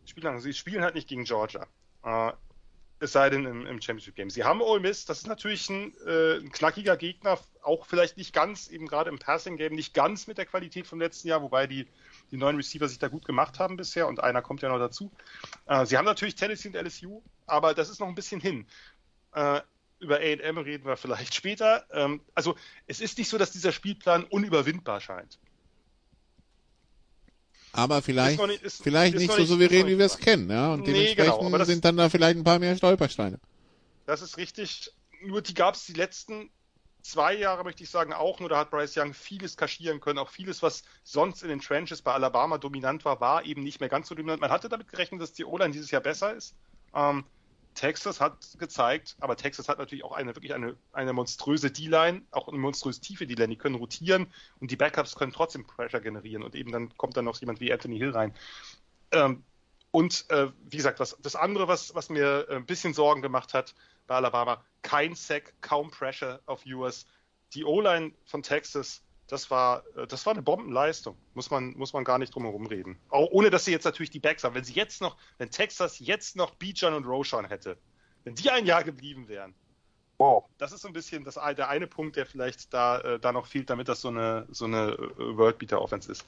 Spieler, sie spielen halt nicht gegen Georgia. Äh, es sei denn im, im Championship Game. Sie haben Ole Miss, das ist natürlich ein, äh, ein knackiger Gegner, auch vielleicht nicht ganz, eben gerade im Passing Game, nicht ganz mit der Qualität vom letzten Jahr, wobei die, die neuen Receiver sich da gut gemacht haben bisher und einer kommt ja noch dazu. Äh, sie haben natürlich Tennessee und LSU, aber das ist noch ein bisschen hin. Äh, über AM reden wir vielleicht (laughs) später. Ähm, also es ist nicht so, dass dieser Spielplan unüberwindbar scheint. Aber vielleicht, nicht- ist- vielleicht ist nicht so souverän, wie wir es kennen. Ja? Und Nee, dementsprechend genau, aber das- sind dann da vielleicht ein paar mehr Stolpersteine. Das ist richtig. Nur die gab es die letzten zwei Jahre, möchte ich sagen, auch. Nur da hat Bryce Young vieles kaschieren können. Auch vieles, was sonst in den Trenches bei Alabama dominant war, war eben nicht mehr ganz so dominant. Man hatte damit gerechnet, dass die O-Line dieses Jahr besser ist. Ähm, Texas hat gezeigt, aber Texas hat natürlich auch eine wirklich eine, eine monströse D-Line, auch eine monströs tiefe D-Line. Die können rotieren und die Backups können trotzdem Pressure generieren. Und eben dann kommt dann noch jemand wie Anthony Hill rein. Ähm, und äh, wie gesagt, was, das andere, was, was mir ein bisschen Sorgen gemacht hat bei Alabama, kein Sack, kaum Pressure auf US. Die O-Line von Texas, das war, äh, das war eine Bombenleistung. Muss man, muss man gar nicht drum herum reden. Auch ohne, dass sie jetzt natürlich die Backs haben. Wenn sie jetzt noch, wenn Texas jetzt noch Bijan und Roshan hätte, wenn die ein Jahr geblieben wären, wow, das ist so ein bisschen das, der eine Punkt, der vielleicht da, äh, da noch fehlt, damit das so eine, so eine äh, Worldbeater-Offense ist.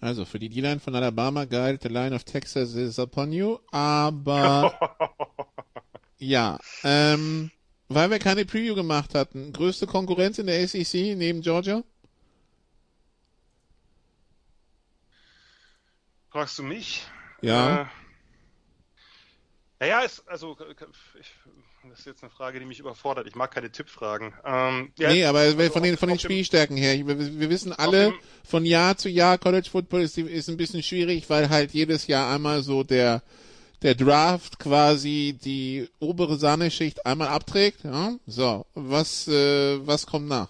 Also für die D-Line von Alabama galt, the line of Texas is upon you, (laughs) aber (laughs) ja, ähm, weil wir keine Preview gemacht hatten, größte Konkurrenz in der SEC neben Georgia? Fragst du mich? Ja. Äh, naja, ist, also, ich, das ist jetzt eine Frage, die mich überfordert. Ich mag keine Tippfragen. Ähm, ja, nee, aber also von den, von den Spielstärken her, wir, wir wissen alle, von Jahr zu Jahr College Football ist, ist ein bisschen schwierig, weil halt jedes Jahr einmal so der, der Draft quasi die obere Sahneschicht einmal abträgt. Ja? So, was, äh, was kommt nach?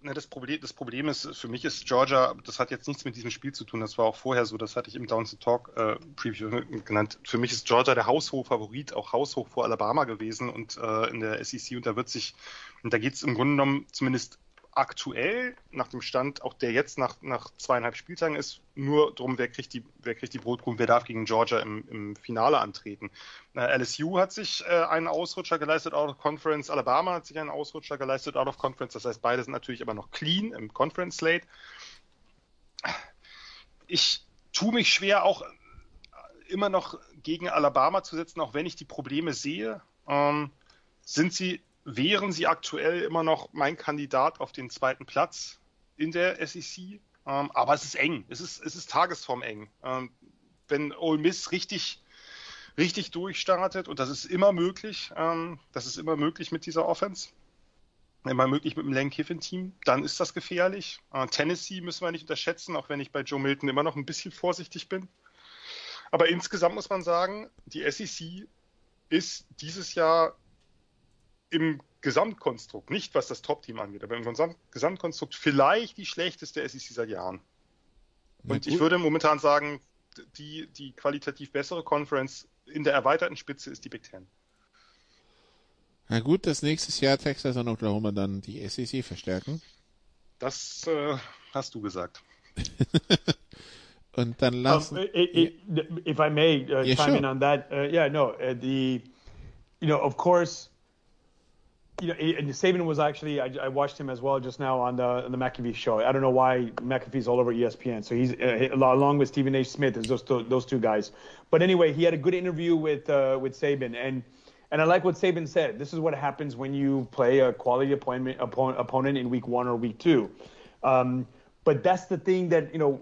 Na, das, Problem, das Problem ist, für mich ist Georgia, das hat jetzt nichts mit diesem Spiel zu tun, das war auch vorher so, das hatte ich im Down to Talk äh, Preview genannt. Für mich ist Georgia der Haushoch-Favorit, auch haushoch vor Alabama gewesen und äh, in der SEC und da wird sich, und da geht es im Grunde genommen zumindest aktuell nach dem Stand, auch der jetzt nach, nach zweieinhalb Spieltagen ist, nur darum, wer kriegt die, wer kriegt die Brotkrumen, wer darf gegen Georgia im, im Finale antreten. Äh, LSU hat sich äh, einen Ausrutscher geleistet out of Conference, Alabama hat sich einen Ausrutscher geleistet out of Conference, das heißt, beide sind natürlich aber noch clean im Conference Slate. Ich tue mich schwer, auch immer noch gegen Alabama zu setzen, auch wenn ich die Probleme sehe. Ähm, sind sie wären sie aktuell immer noch mein Kandidat auf den zweiten Platz in der SEC. Ähm, aber es ist eng. Es ist, es ist Tagesform eng. Ähm, wenn Ole Miss richtig, richtig durchstartet, und das ist immer möglich, ähm, das ist immer möglich mit dieser Offense, immer möglich mit dem Lane Kiffin-Team, dann ist das gefährlich. Äh, Tennessee müssen wir nicht unterschätzen, auch wenn ich bei Joe Milton immer noch ein bisschen vorsichtig bin. Aber insgesamt muss man sagen, die SEC ist dieses Jahr im Gesamtkonstrukt, nicht was das Top-Team angeht, aber im Gesamt Gesamtkonstrukt vielleicht die schlechteste SEC seit Jahren. Und ich würde momentan sagen, die, die qualitativ bessere Conference in der erweiterten Spitze ist die Big Ten. Na gut, dass nächstes Jahr Texas und Oklahoma dann die SEC verstärken. Das äh, hast du gesagt. (laughs) Und dann Um, lassen. it, it, if I may uh, Yeah, chime sure. in on that, uh, yeah, no, uh, the, you know, of course, you know, and Saban was actually, I, I watched him as well just now on the on the McAfee show. I don't know why McAfee's all over ESPN. So he's uh, along with Stephen A. Smith, is those two, those two guys. But anyway, he had a good interview with uh, with Saban, and And I like what Saban said. This is what happens when you play a quality appointment, opponent in week one or week two. Um, but that's the thing that you know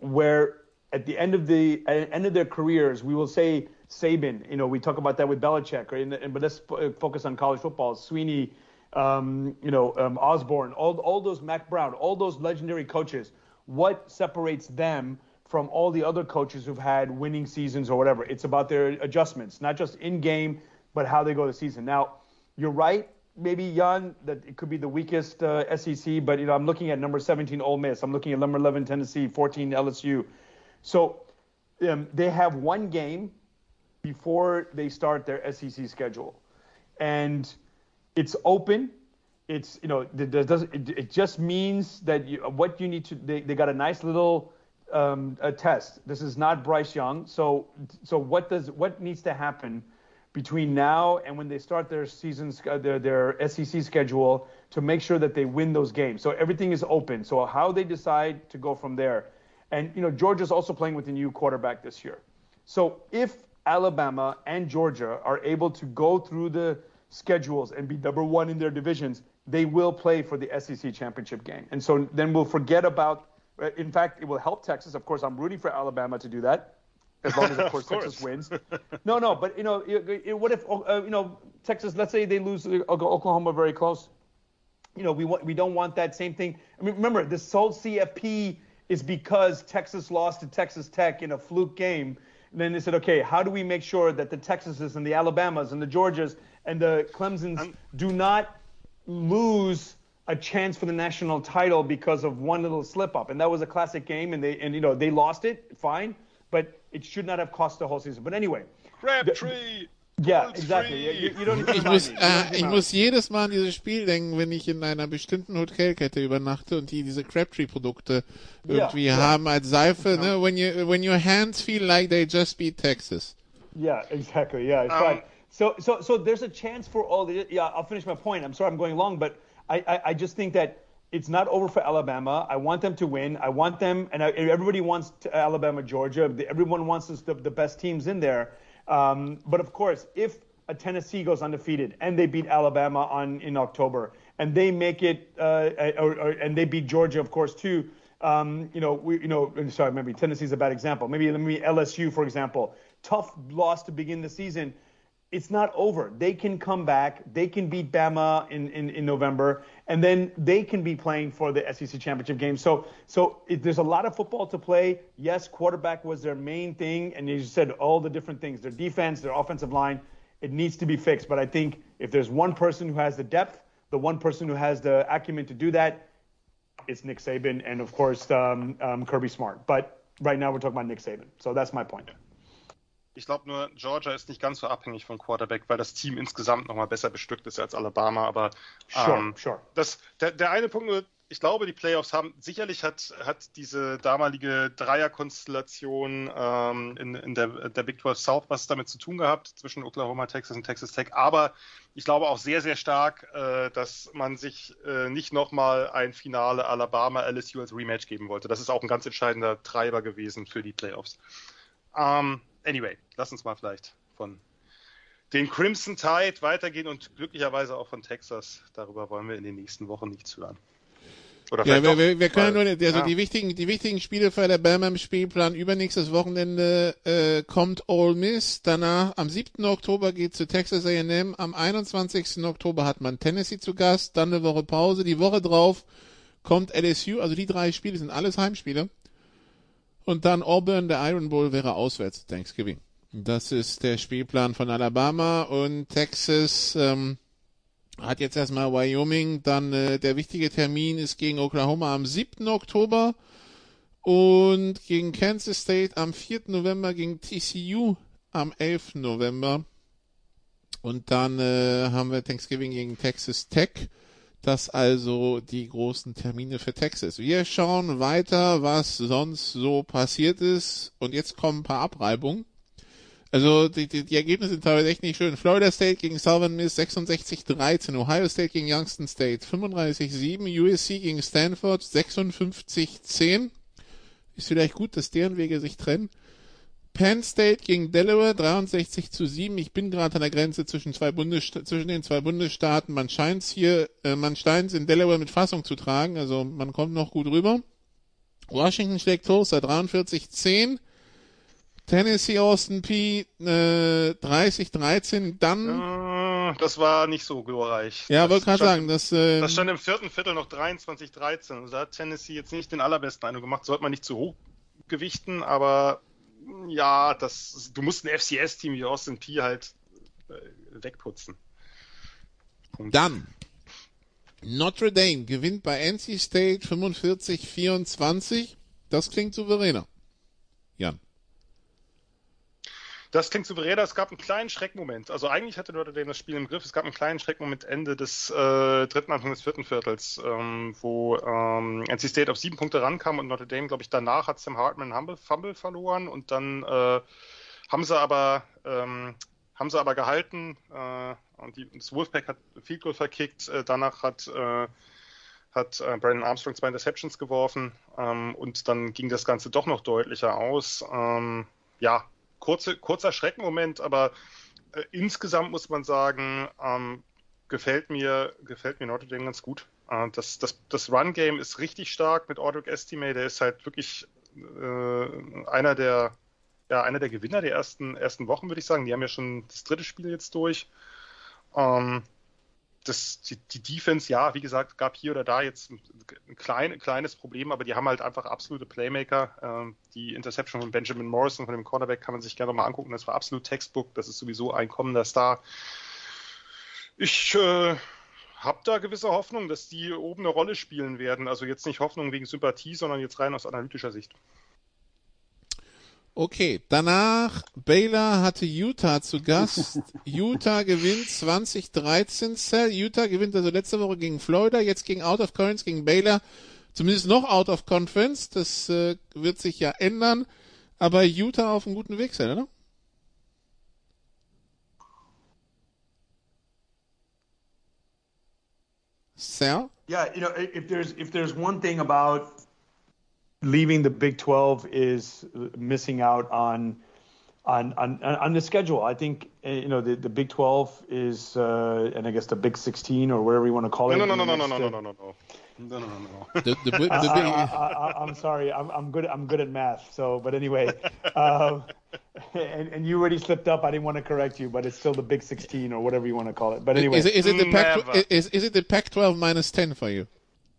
where at the end of the end of their careers, we will say Saban. You know, we talk about that with Belichick, right? but let's focus on college football. Sweeney, um, you know, um, Osborne, all all those Mac Brown, all those legendary coaches. What separates them from all the other coaches who've had winning seasons or whatever? It's about their adjustments, not just in game, but how they go the season. Now, you're right. Maybe Jan that it could be the weakest uh, SEC, but you know I'm looking at number 17 Ole Miss. I'm looking at number 11 Tennessee, 14 LSU. So um, they have one game before they start their SEC schedule, and it's open. It's you know it, does, it, it just means that you, what you need to they, they got a nice little um, a test. This is not Bryce Young. So so what does what needs to happen between now and when they start their season their their SEC schedule to make sure that they win those games. So everything is open. So how they decide to go from there. And you know Georgia's also playing with a new quarterback this year. So if Alabama and Georgia are able to go through the schedules and be number one in their divisions, they will play for the SEC championship game. And so then we'll forget about. Uh, in fact, it will help Texas. Of course, I'm rooting for Alabama to do that, as long as of (laughs) course, of course. Texas wins. No, no, but you know, what if uh, you know Texas? Let's say they lose Oklahoma very close. You know, we want we don't want that same thing. I mean, remember this whole CFP is because Texas lost to Texas Tech in a fluke game. And then they said, okay, how do we make sure that the Texases and the Alabamas and the Georgias and the Clemsons I'm, do not lose a chance for the national title because of one little slip up? And that was a classic game, and they and you know they lost it, fine, but it should not have cost the whole season. But anyway, Crabtree. Ja, exactly. You, you don't ich, muss, äh, ich muss jedes Mal an dieses Spiel denken, wenn ich in einer bestimmten Hotelkette übernachte und die diese Crabtree-Produkte irgendwie yeah, haben yeah. als Seife. Yeah. Ne? When, you, when your hands feel like they just beat Texas. Yeah, exactly. Yeah, it's um, fine. So, so, so there's a chance for all the. Yeah, I'll finish my point. I'm sorry I'm going long, but I, I, I just think that it's not over for Alabama. I want them to win. I want them, and I, everybody wants Alabama, Georgia. Everyone wants the, the best teams in there. Um, but of course, if a Tennessee goes undefeated and they beat Alabama on in October and they make it, uh, or, or, and they beat Georgia, of course, too. Um, you know, we, you know, sorry, maybe Tennessee's a bad example. Maybe let me LSU, for example, tough loss to begin the season it's not over. They can come back. They can beat Bama in, in, in November, and then they can be playing for the SEC championship game. So, so it, there's a lot of football to play. Yes, quarterback was their main thing, and you said all the different things: their defense, their offensive line. It needs to be fixed. But I think if there's one person who has the depth, the one person who has the acumen to do that, it's Nick Saban, and of course um, um, Kirby Smart. But right now we're talking about Nick Saban. So that's my point. Ich glaube nur, Georgia ist nicht ganz so abhängig von Quarterback, weil das Team insgesamt nochmal besser bestückt ist als Alabama. Aber ähm, sure, sure. Das, der, der eine Punkt nur, ich glaube, die Playoffs haben, sicherlich hat, hat diese damalige Dreierkonstellation ähm, in, in der, der Big 12 South was damit zu tun gehabt, zwischen Oklahoma, Texas und Texas Tech. Aber ich glaube auch sehr, sehr stark, äh, dass man sich äh, nicht nochmal ein Finale Alabama LSU als Rematch geben wollte. Das ist auch ein ganz entscheidender Treiber gewesen für die Playoffs. Ähm, anyway, lass uns mal vielleicht von den Crimson Tide weitergehen und glücklicherweise auch von Texas. Darüber wollen wir in den nächsten Wochen nichts hören. Oder ja, wir, wir, wir können nur, also ja. die wichtigen, die wichtigen Spiele für der Bama im Spielplan übernächstes Wochenende äh, kommt Ole Miss. Danach am 7. Oktober geht zu Texas A&M. Am 21. Oktober hat man Tennessee zu Gast. Dann eine Woche Pause. Die Woche drauf kommt LSU. Also die drei Spiele sind alles Heimspiele. Und dann Auburn, der Iron Bowl wäre auswärts Thanksgiving. Das ist der Spielplan von Alabama und Texas ähm, hat jetzt erstmal Wyoming. Dann äh, der wichtige Termin ist gegen Oklahoma am 7. Oktober und gegen Kansas State am 4. November, gegen TCU am 11. November. Und dann äh, haben wir Thanksgiving gegen Texas Tech. Das also die großen Termine für Texas. Wir schauen weiter, was sonst so passiert ist. Und jetzt kommen ein paar Abreibungen. Also die, die, die Ergebnisse sind teilweise echt nicht schön. Florida State gegen Southern Miss 66-13, Ohio State gegen Youngstown State 35-7, USC gegen Stanford 56-10. Ist vielleicht gut, dass deren Wege sich trennen. Penn State gegen Delaware 63 zu 7. Ich bin gerade an der Grenze zwischen zwei Bundessta zwischen den zwei Bundesstaaten. Man scheint hier, äh, man scheint in Delaware mit Fassung zu tragen, also man kommt noch gut rüber. Washington schlägt Tulsa 43 10. Tennessee Austin P äh, 30 13. Dann Das war nicht so glorreich. ja, das wollte gerade stand- sagen, das äh, Das stand im vierten Viertel noch 23-13. Also da hat Tennessee jetzt nicht den allerbesten Eindruck gemacht. Sollte man nicht zu hoch gewichten, aber ja, das, du musst ein FCS-Team wie Austin P halt äh, wegputzen. Punkt. Dann Notre Dame gewinnt bei NC State 45-24. Das klingt souveräner. Jan. Das klingt souveräner. Es gab einen kleinen Schreckmoment. Also eigentlich hatte Notre Dame das Spiel im Griff. Es gab einen kleinen Schreckmoment Ende des äh, dritten, Anfang des vierten Viertels, ähm, wo ähm, NC State auf sieben Punkte rankam und Notre Dame, glaube ich, danach hat Sam Hartman einen Humble, Fumble verloren und dann äh, haben sie aber ähm, haben sie aber gehalten äh, und die, das Wolfpack hat Field Goal verkickt. Äh, danach hat äh, hat äh, Brandon Armstrong zwei Interceptions geworfen ähm, und dann ging das Ganze doch noch deutlicher aus. Ähm, ja, kurze, kurzer Schreckenmoment, aber äh, insgesamt muss man sagen, ähm, gefällt mir, gefällt mir Notre Dame ganz gut. Äh, das das, das Run-Game ist richtig stark mit Audric Estime, der ist halt wirklich äh, einer der ja, einer der Gewinner der ersten, ersten Wochen, würde ich sagen. Die haben ja schon das dritte Spiel jetzt durch. Ähm, das, die, die Defense, ja, wie gesagt, gab hier oder da jetzt ein, ein klein, kleines Problem, aber die haben halt einfach absolute Playmaker. Ähm, die Interception von Benjamin Morrison, von dem Cornerback, kann man sich gerne mal angucken. Das war absolut Textbook. Das ist sowieso ein kommender Star. Ich äh, habe da gewisse Hoffnung, dass die oben eine Rolle spielen werden. Also jetzt nicht Hoffnung wegen Sympathie, sondern jetzt rein aus analytischer Sicht. Okay, danach Baylor hatte Utah zu Gast. (laughs) Utah gewinnt 2013. Cell. Utah gewinnt also letzte Woche gegen Florida, jetzt gegen Out of Conference gegen Baylor. Zumindest noch Out of Conference. Das äh, wird sich ja ändern. Aber Utah auf einem guten Weg sein, oder? Sal? Yeah, you know, if there's if there's one thing about leaving the Big 12 is missing out on on on, on the schedule. I think uh, you know the, the Big 12 is uh, and I guess the Big 16 or whatever you want to call it. No, no, no, no, the no, no, next, no, uh, no, no, no. No, no, no, no. (laughs) The, the, the, I, big, I, I, I'm sorry. I'm, I'm good. I'm good at math. So, but anyway, (laughs) um, and, and you already slipped up. I didn't want to correct you, but it's still the Big 16 or whatever you want to call it. But anyway, is, it, is it the Pac is, is it the Pac-12 minus 10 for you?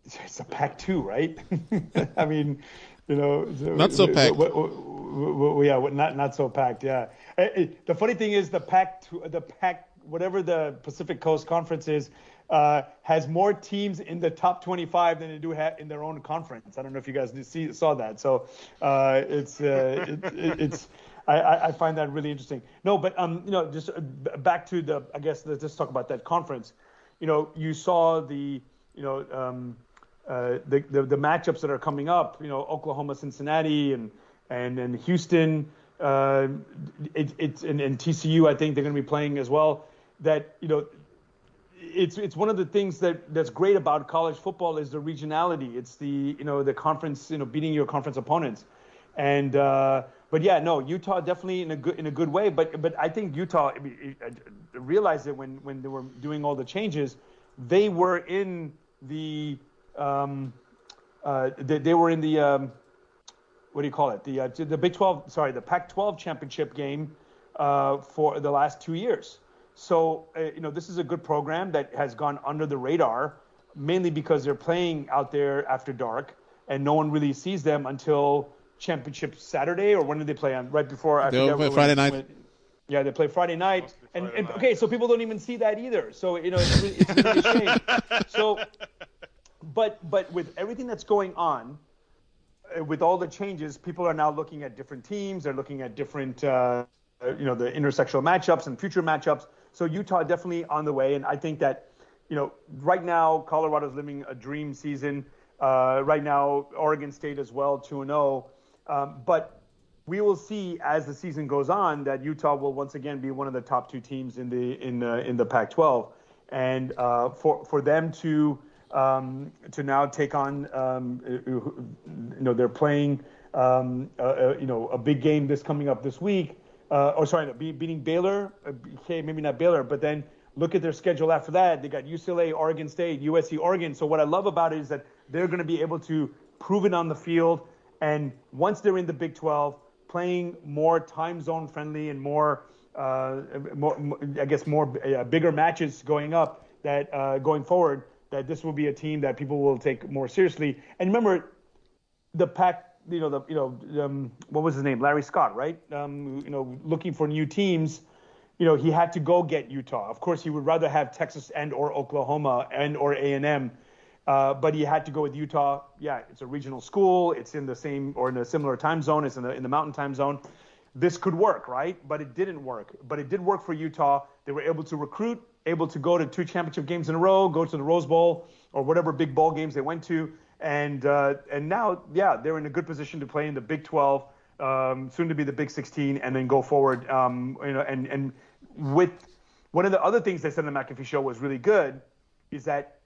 It's a pack two, right? (laughs) I mean, you know, Not so packed. w- w- w- yeah, not not so packed. Yeah. Eh, eh, The funny thing is, the pack, two, the pack, whatever the Pacific Coast Conference is, uh, has more teams in the top 25 than they do have in their own conference. I don't know if you guys see saw that. So uh, it's uh, it, it, it's. I, I I find that really interesting. No, but um, you know, just uh, back to the. I guess let's just talk about that conference. You know, you saw the. You know, um, uh, the, the the matchups that are coming up. You know, Oklahoma, Cincinnati, and and and Houston. Uh, it, it's and, and TCU. I think they're going to be playing as well. That you know, it's it's one of the things that that's great about college football is the regionality. It's the you know the conference you know beating your conference opponents, and uh, but yeah no Utah definitely in a good in a good way. But but I think Utah I mean, I realized it when when they were doing all the changes, they were in the um, uh, they, they were in the um, what do you call it the uh, the Big 12 sorry the Pac-12 championship game uh, for the last two years. So uh, you know this is a good program that has gone under the radar, mainly because they're playing out there after dark, and no one really sees them until championship Saturday or when did they play on? Right before I forget play when- Friday night. when- yeah, they play Friday night, Must and, Friday and night. okay, so people don't even see that either. So you know, it's really, it's really a shame. (laughs) So, but but with everything that's going on, uh, with all the changes, people are now looking at different teams. They're looking at different, uh, uh, you know, the intersectional matchups and future matchups. So Utah definitely on the way, and I think that, you know, right now Colorado's living a dream season. Uh, right now, Oregon State as well, two and zero. Um, but we will see as the season goes on that Utah will once again be one of the top two teams in the in the in the Pac-12, and uh, for for them to um, to now take on um, you know they're playing um, uh, uh, you know, a big game this coming up this week. Uh, or sorry, be, beating Baylor. Okay, maybe not Baylor, but then look at their schedule after that. They got UCLA, Oregon State, USC, Oregon. So what I love about it is that they're going to be able to prove it on the field. And once they're in the Big 12, playing more time zone friendly and more, uh, more I guess, more uh, bigger matches going up that uh, going forward, that this will be a team that people will take more seriously. And remember, the pack. you know, the you know, um, what was his name, Larry Scott, right? Um, you know, looking for new teams. You know, he had to go get Utah. Of course, he would rather have Texas and or Oklahoma and or A and M. Uh, but he had to go with Utah. Yeah, it's a regional school. It's in the same or in a similar time zone. It's in the in the mountain time zone. This could work, right? But it didn't work. But it did work for Utah. They were able to recruit, able to go to two championship games in a row, go to the Rose Bowl or whatever big bowl games they went to, and uh, and now, yeah, they're in a good position to play in the Big 12, um, soon to be the Big 16, and then go forward. Um, you know, and and with one of the other things they said in the McAfee show was really good is that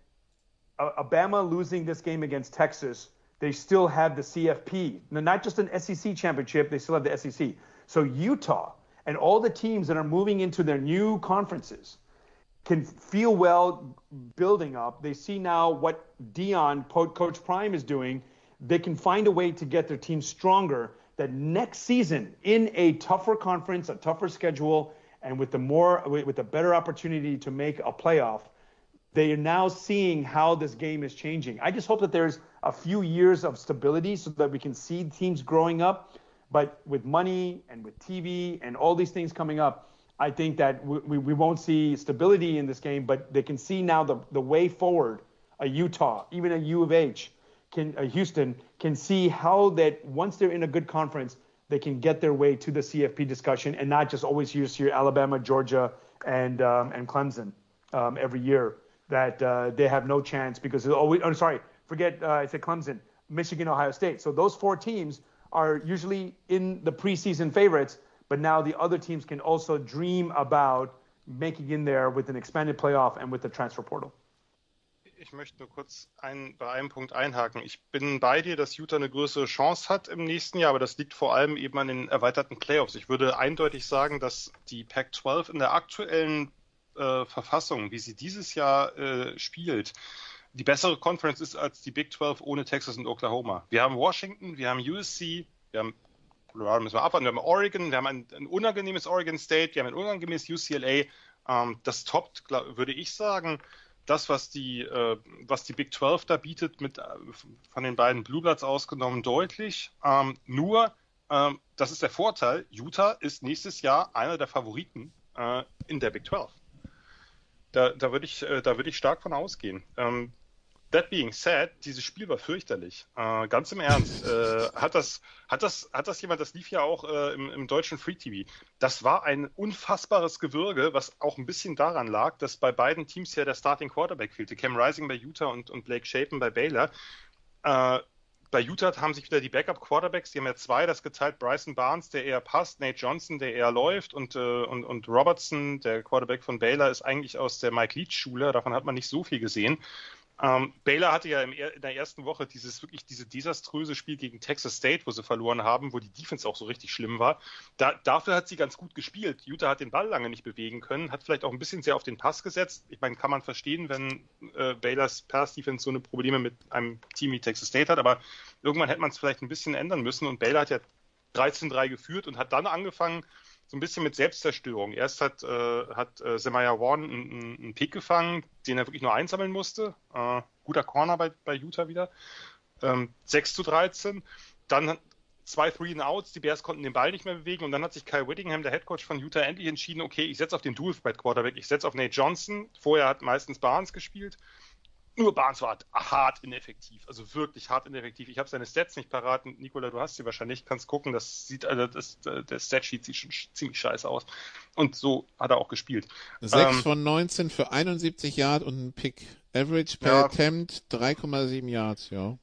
Alabama losing this game against Texas, they still have the CFP. not just an SEC championship, they still have the SEC. So Utah and all the teams that are moving into their new conferences can feel well building up. They see now what Dion, Coach Prime, is doing. They can find a way to get their team stronger. That next season, in a tougher conference, a tougher schedule, and with the more with a better opportunity to make a playoff, they are now seeing how this game is changing. I just hope that there's a few years of stability so that we can see teams growing up. But with money and with TV and all these things coming up, I think that we, we won't see stability in this game, but they can see now the, the way forward. A Utah, even a U of H, can a Houston can see how that once they're in a good conference, they can get their way to the CFP discussion and not just always use your Alabama, Georgia, and um, and Clemson um, every year that uh, they have no chance because always. Oh, sorry, forget uh, I said Clemson, Michigan, Ohio State. So those four teams are usually in the preseason favorites, but now the other teams can also dream about making in there with an expanded playoff and with the transfer portal. Ich möchte nur kurz ein, bei einem Punkt einhaken. Ich bin bei dir, dass Utah eine größere Chance hat im nächsten Jahr, aber das liegt vor allem eben an den erweiterten Playoffs. Ich würde eindeutig sagen, dass die Pac-12 in der aktuellen äh, Verfassung, wie sie dieses Jahr äh, spielt, die bessere Conference ist als die Big 12 ohne Texas und Oklahoma. Wir haben Washington, wir haben USC, wir haben Colorado müssen wir abwarten, wir haben Oregon, wir haben ein, ein unangenehmes Oregon State, wir haben ein unangenehmes UCLA. Ähm, das toppt, glaub, würde ich sagen, das, was die, äh, was die Big 12 da bietet, mit, äh, von den beiden Blue Bloods ausgenommen, deutlich. Ähm, nur, ähm, das ist der Vorteil, Utah ist nächstes Jahr einer der Favoriten äh, in der Big 12. Da, da würde ich, äh, da ich stark von ausgehen. Ähm, that being said, dieses Spiel war fürchterlich. Äh, ganz im Ernst. äh, hat, das, hat, das, hat das jemand, das lief ja auch äh, im, im, deutschen Free TV. Das war ein unfassbares Gewürge, was auch ein bisschen daran lag, dass bei beiden Teams ja der Starting Quarterback fehlte. Cam Rising bei Utah und, und Blake Shapen bei Baylor. Äh, bei Utah haben sich wieder die Backup-Quarterbacks, die haben ja zwei, das geteilt, Bryson Barnes, der eher passt, Nate Johnson, der eher läuft und, äh, und, und Robertson, der Quarterback von Baylor, ist eigentlich aus der Mike Leach-Schule, davon hat man nicht so viel gesehen. Ähm, Baylor hatte ja in der ersten Woche dieses wirklich diese desaströse Spiel gegen Texas State, wo sie verloren haben, wo die Defense auch so richtig schlimm war. Da, dafür hat sie ganz gut gespielt. Utah hat den Ball lange nicht bewegen können, hat vielleicht auch ein bisschen sehr auf den Pass gesetzt. Ich meine, kann man verstehen, wenn äh, Baylors Pass-Defense so eine Probleme mit einem Team wie Texas State hat, aber irgendwann hätte man es vielleicht ein bisschen ändern müssen und Baylor hat ja 13-3 geführt und hat dann angefangen, so ein bisschen mit Selbstzerstörung. Erst hat, äh, hat äh, Semaya Warren einen, einen Pick gefangen, den er wirklich nur einsammeln musste. Äh, guter Corner bei, bei Utah wieder. Ähm, 6 zu 13. Dann zwei Three and Outs, die Bears konnten den Ball nicht mehr bewegen und dann hat sich Kyle Whittingham, der Headcoach von Utah, endlich entschieden, okay, ich setze auf den Dual Threat Quarterback, ich setze auf Nate Johnson. Vorher hat meistens Barnes gespielt nur Barnes war hart ineffektiv, also wirklich hart ineffektiv. Ich habe seine Stats nicht parat. Nikola, du hast sie wahrscheinlich, kannst gucken. Das sieht, also das, der Statsheet sieht schon ziemlich scheiße aus. Und so hat er auch gespielt. 6 ähm, von 19 für 71 Yards und ein Pick. Average per ja, Attempt 3,7 Yards, ja.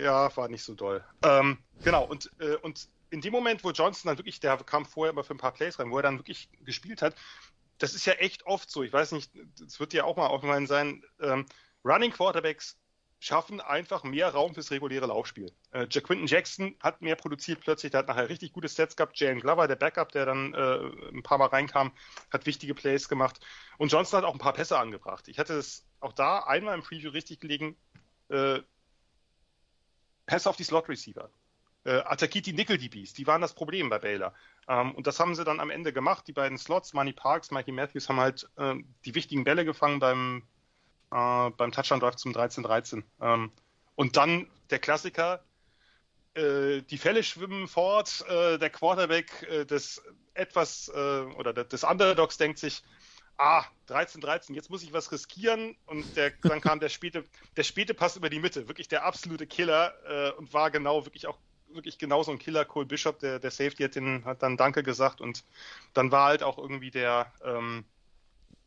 Ja, war nicht so doll. Ähm, genau, und, äh, und in dem Moment, wo Johnson dann wirklich, der kam vorher immer für ein paar Plays rein, wo er dann wirklich gespielt hat, das ist ja echt oft so. Ich weiß nicht, es wird ja auch mal aufgefallen sein, ähm, Running Quarterbacks schaffen einfach mehr Raum fürs reguläre Laufspiel. Äh, Jaquinton Jackson hat mehr produziert plötzlich, der hat nachher richtig gute Sets gehabt. Jalen Glover, der Backup, der dann äh, ein paar Mal reinkam, hat wichtige Plays gemacht. Und Johnson hat auch ein paar Pässe angebracht. Ich hatte es auch da einmal im Preview richtig gelegen. Äh, Pässe auf die Slot Receiver. Äh, attackiert die Nickel DBs, die waren das Problem bei Baylor. Ähm, und das haben sie dann am Ende gemacht. Die beiden Slots, Money Parks, Mikey Matthews, haben halt äh, die wichtigen Bälle gefangen beim, äh, beim Touchdown-Drive zum 13-13. Ähm, und dann der Klassiker, äh, die Fälle schwimmen fort, äh, der Quarterback äh, des etwas äh, oder des Underdogs denkt sich, ah, 13-13, jetzt muss ich was riskieren und der, dann kam der späte, der späte Pass über die Mitte, wirklich der absolute Killer äh, und war genau wirklich auch wirklich genau so ein Killer. Cole Bishop, der, der Safety, hat, den, hat dann Danke gesagt und dann war halt auch irgendwie der, ähm,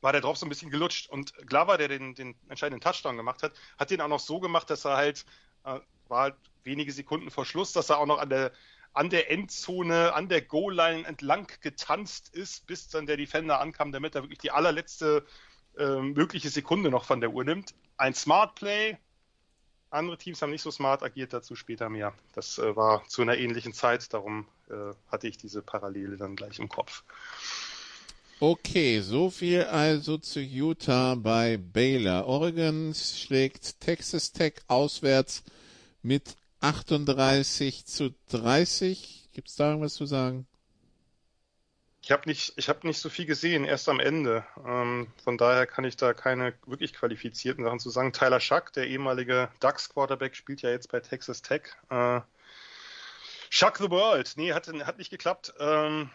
war der drauf so ein bisschen gelutscht. Und Glover, der den, den entscheidenden Touchdown gemacht hat, hat den auch noch so gemacht, dass er halt, äh, war halt wenige Sekunden vor Schluss, dass er auch noch an der, an der Endzone, an der Goal-Line entlang getanzt ist, bis dann der Defender ankam, damit er wirklich die allerletzte äh, mögliche Sekunde noch von der Uhr nimmt. Ein Smart Play. Andere Teams haben nicht so smart agiert, dazu später mehr. Das äh, war zu einer ähnlichen Zeit, darum äh, hatte ich diese Parallele dann gleich im Kopf. Okay, so viel also zu Utah bei Baylor. Oregon schlägt Texas Tech auswärts mit 38 zu 30. Gibt es da irgendwas zu sagen? Ich habe nicht, ich habe nicht so viel gesehen, erst am Ende. Ähm, von daher kann ich da keine wirklich qualifizierten Sachen zu sagen. Tyler Schuck, der ehemalige Ducks Quarterback, spielt ja jetzt bei Texas Tech. Äh, Shuck the World. Nee, hat, hat nicht geklappt. Ähm,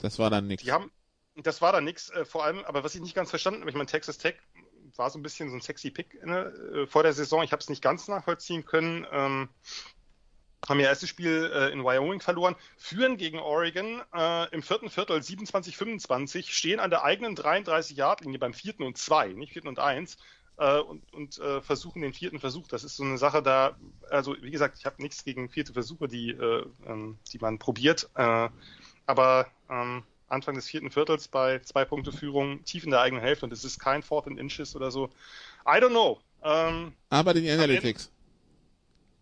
das war dann nichts. Die haben, das war dann nichts. Äh, vor allem, aber was ich nicht ganz verstanden habe, ich meine, Texas Tech war so ein bisschen so ein sexy Pick ne, äh, vor der Saison. Ich habe es nicht ganz nachvollziehen können. Ähm, haben ihr erstes Spiel äh, in Wyoming verloren, führen gegen Oregon äh, im vierten Viertel 27-25, stehen an der eigenen 33-Yard-Linie beim vierten und zwei, nicht vierten und eins, äh, und, und äh, versuchen den vierten Versuch. Das ist so eine Sache da, also wie gesagt, ich habe nichts gegen vierte Versuche, die, äh, ähm, die man probiert, äh, aber ähm, Anfang des vierten Viertels bei zwei Punkte Führung tief in der eigenen Hälfte und es ist kein Fourth and Inches oder so. I don't know. Ähm, aber die Analytics.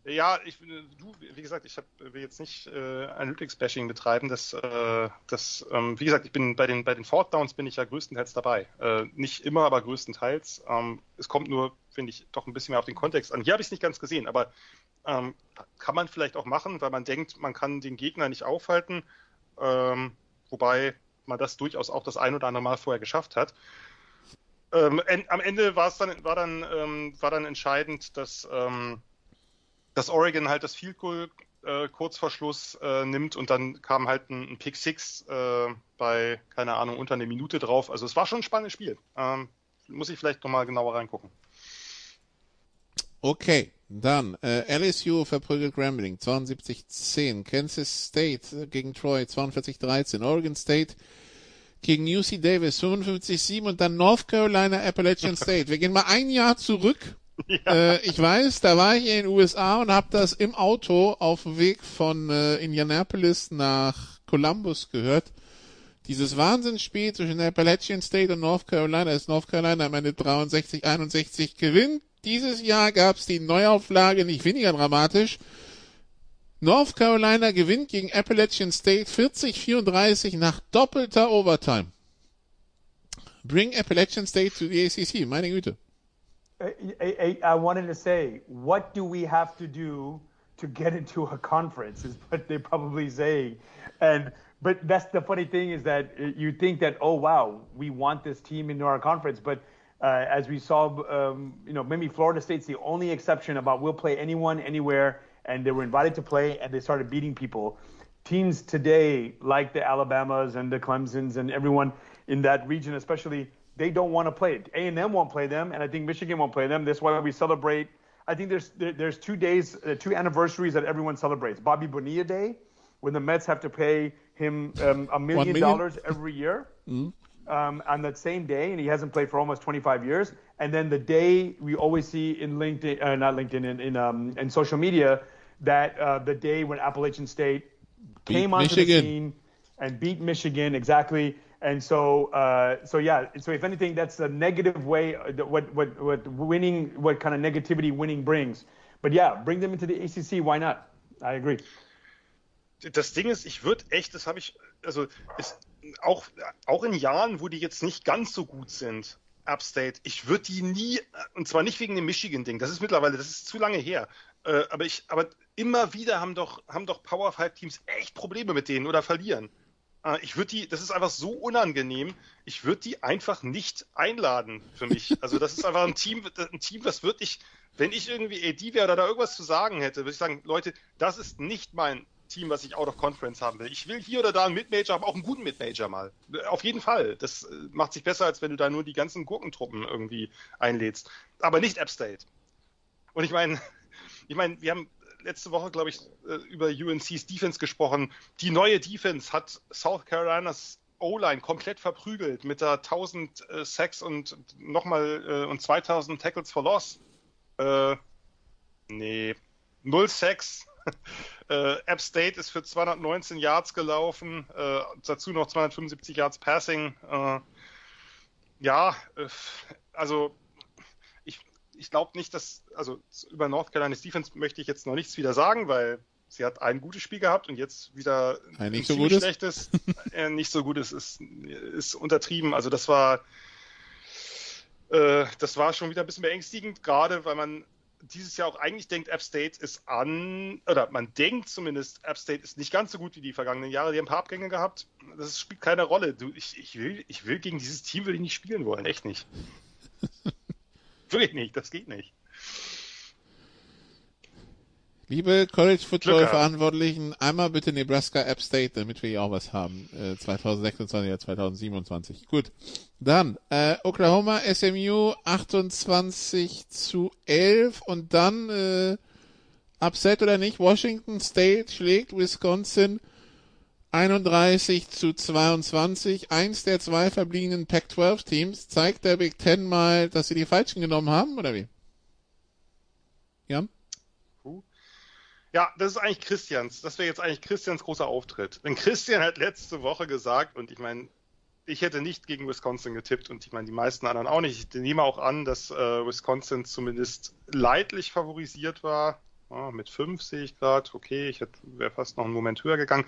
Ja, ich, du, wie gesagt, ich hab, will jetzt nicht äh, Analytics-Bashing betreiben. Das, äh, das, ähm, wie gesagt, ich bin bei den bei den Fourth Downs bin ich ja größtenteils dabei. Äh, nicht immer, aber größtenteils. Ähm, es kommt nur, finde ich, doch ein bisschen mehr auf den Kontext an. Hier habe ich es nicht ganz gesehen, aber ähm, kann man vielleicht auch machen, weil man denkt, man kann den Gegner nicht aufhalten. Ähm, wobei man das durchaus auch das ein oder andere Mal vorher geschafft hat. Ähm, am Ende war es dann, war dann, ähm, war dann entscheidend, dass, ähm, dass Oregon halt das Field Goal äh, kurz vor Schluss äh, nimmt und dann kam halt ein, ein Pick Six äh, bei, keine Ahnung, unter einer Minute drauf. Also es war schon ein spannendes Spiel. Ähm, muss ich vielleicht nochmal genauer reingucken. Okay, dann äh, LSU verprügelt Grambling 72-10, Kansas State gegen Troy 42-13, Oregon State gegen UC Davis 55-7 und dann North Carolina Appalachian (laughs) State. Wir gehen mal ein Jahr zurück. Ja. Äh, ich weiß, da war ich in den USA und habe das im Auto auf dem Weg von äh, Indianapolis nach Columbus gehört. Dieses Wahnsinnsspiel zwischen Appalachian State und North Carolina ist North Carolina am Ende 63-61 gewinnt. Dieses Jahr gab es die Neuauflage, nicht weniger dramatisch. North Carolina gewinnt gegen Appalachian State 40-34 nach doppelter Overtime. Bring Appalachian State to the ACC, meine Güte. I, I, I wanted to say, what do we have to do to get into a conference? Is what they probably say, and but that's the funny thing is that uh, you think that oh wow we want this team into our conference, but uh, as we saw, um, you know maybe Florida State's the only exception about we'll play anyone anywhere and they were invited to play and they started beating people. Teams today, like the Alabamas and the Clemsons and everyone in that region, especially, they don't want to play it. A&M won't play them, and I think Michigan won't play them. That's why we celebrate. I think there's there, there's two days, uh, two anniversaries that everyone celebrates. Bobby Bonilla Day, when the Mets have to pay him um, a million dollars every year. Mm-hmm. Um, on that same day, and he hasn't played for almost 25 years. And then the day we always see in LinkedIn, uh, not LinkedIn, in in, um, in social media, that uh, the day when Appalachian State came beat onto Michigan. the scene and beat Michigan exactly, And so, uh, so yeah. So if anything, that's a negative way. uh, What what what winning? What kind of negativity winning brings? But yeah, bring them into the ACC. Why not? I agree. das Ding ist, ich würde echt, das habe ich, also ist auch, auch in Jahren, wo die jetzt nicht ganz so gut sind, Upstate, ich würde die nie, und zwar nicht wegen dem Michigan-Ding, das ist mittlerweile, das ist zu lange her, äh, aber ich, aber immer wieder haben doch, haben doch Power 5 Teams echt Probleme mit denen oder verlieren. Äh, ich würde die, das ist einfach so unangenehm, ich würde die einfach nicht einladen für mich. Also das ist einfach ein Team, ein Team, das wirklich, wenn ich irgendwie AD wäre oder da irgendwas zu sagen hätte, würde ich sagen, Leute, das ist nicht mein Team, was ich out of conference haben will. Ich will hier oder da einen Mid-Major, aber auch einen guten Mid-Major mal. Auf jeden Fall. Das äh, macht sich besser, als wenn du da nur die ganzen Gurkentruppen irgendwie einlädst. Aber nicht App State. Und ich meine, (laughs) ich meine, wir haben letzte Woche, glaube ich, äh, über UNC's Defense gesprochen. Die neue Defense hat South Carolinas O-Line komplett verprügelt mit der 1000 äh, Sacks und nochmal äh, und 2000 Tackles for Loss. Äh, nee, null Sacks. Äh, App State ist für 219 Yards gelaufen, äh, dazu noch 275 Yards Passing. Äh, ja, äh, also ich, ich glaube nicht, dass, also über North Carolina's Defense möchte ich jetzt noch nichts wieder sagen, weil sie hat ein gutes Spiel gehabt und jetzt wieder Ein nicht so gutes? schlechtes. (laughs) äh, nicht so gutes ist, ist untertrieben. Also das war äh, das war schon wieder ein bisschen beängstigend, gerade weil man dieses Jahr auch eigentlich denkt, App State ist an, oder man denkt zumindest, App State ist nicht ganz so gut wie die vergangenen Jahre. Die haben ein paar Abgänge gehabt. Das spielt keine Rolle. Du, ich, ich, will, ich will gegen dieses Team will ich nicht spielen wollen. Echt nicht. (laughs) Wirklich nicht. Das geht nicht. Liebe College Football Verantwortlichen, einmal bitte Nebraska App State, damit wir hier auch was haben. Äh, 2026 oder 2027. Gut. Dann, äh, Oklahoma SMU 28 zu 11 und dann, äh, Upset oder nicht, Washington State schlägt Wisconsin 31 zu 22. Eins der zwei verbliebenen Pac-12 Teams. Zeigt der Big Ten mal, dass sie die Falschen genommen haben, oder wie? Ja? Ja, das ist eigentlich Christians. Das wäre jetzt eigentlich Christians großer Auftritt. Denn Christian hat letzte Woche gesagt, und ich meine, ich hätte nicht gegen Wisconsin getippt und ich meine, die meisten anderen auch nicht. Ich nehme auch an, dass äh, Wisconsin zumindest leidlich favorisiert war. Ja, mit fünf sehe ich gerade, okay, ich wäre fast noch einen Moment höher gegangen.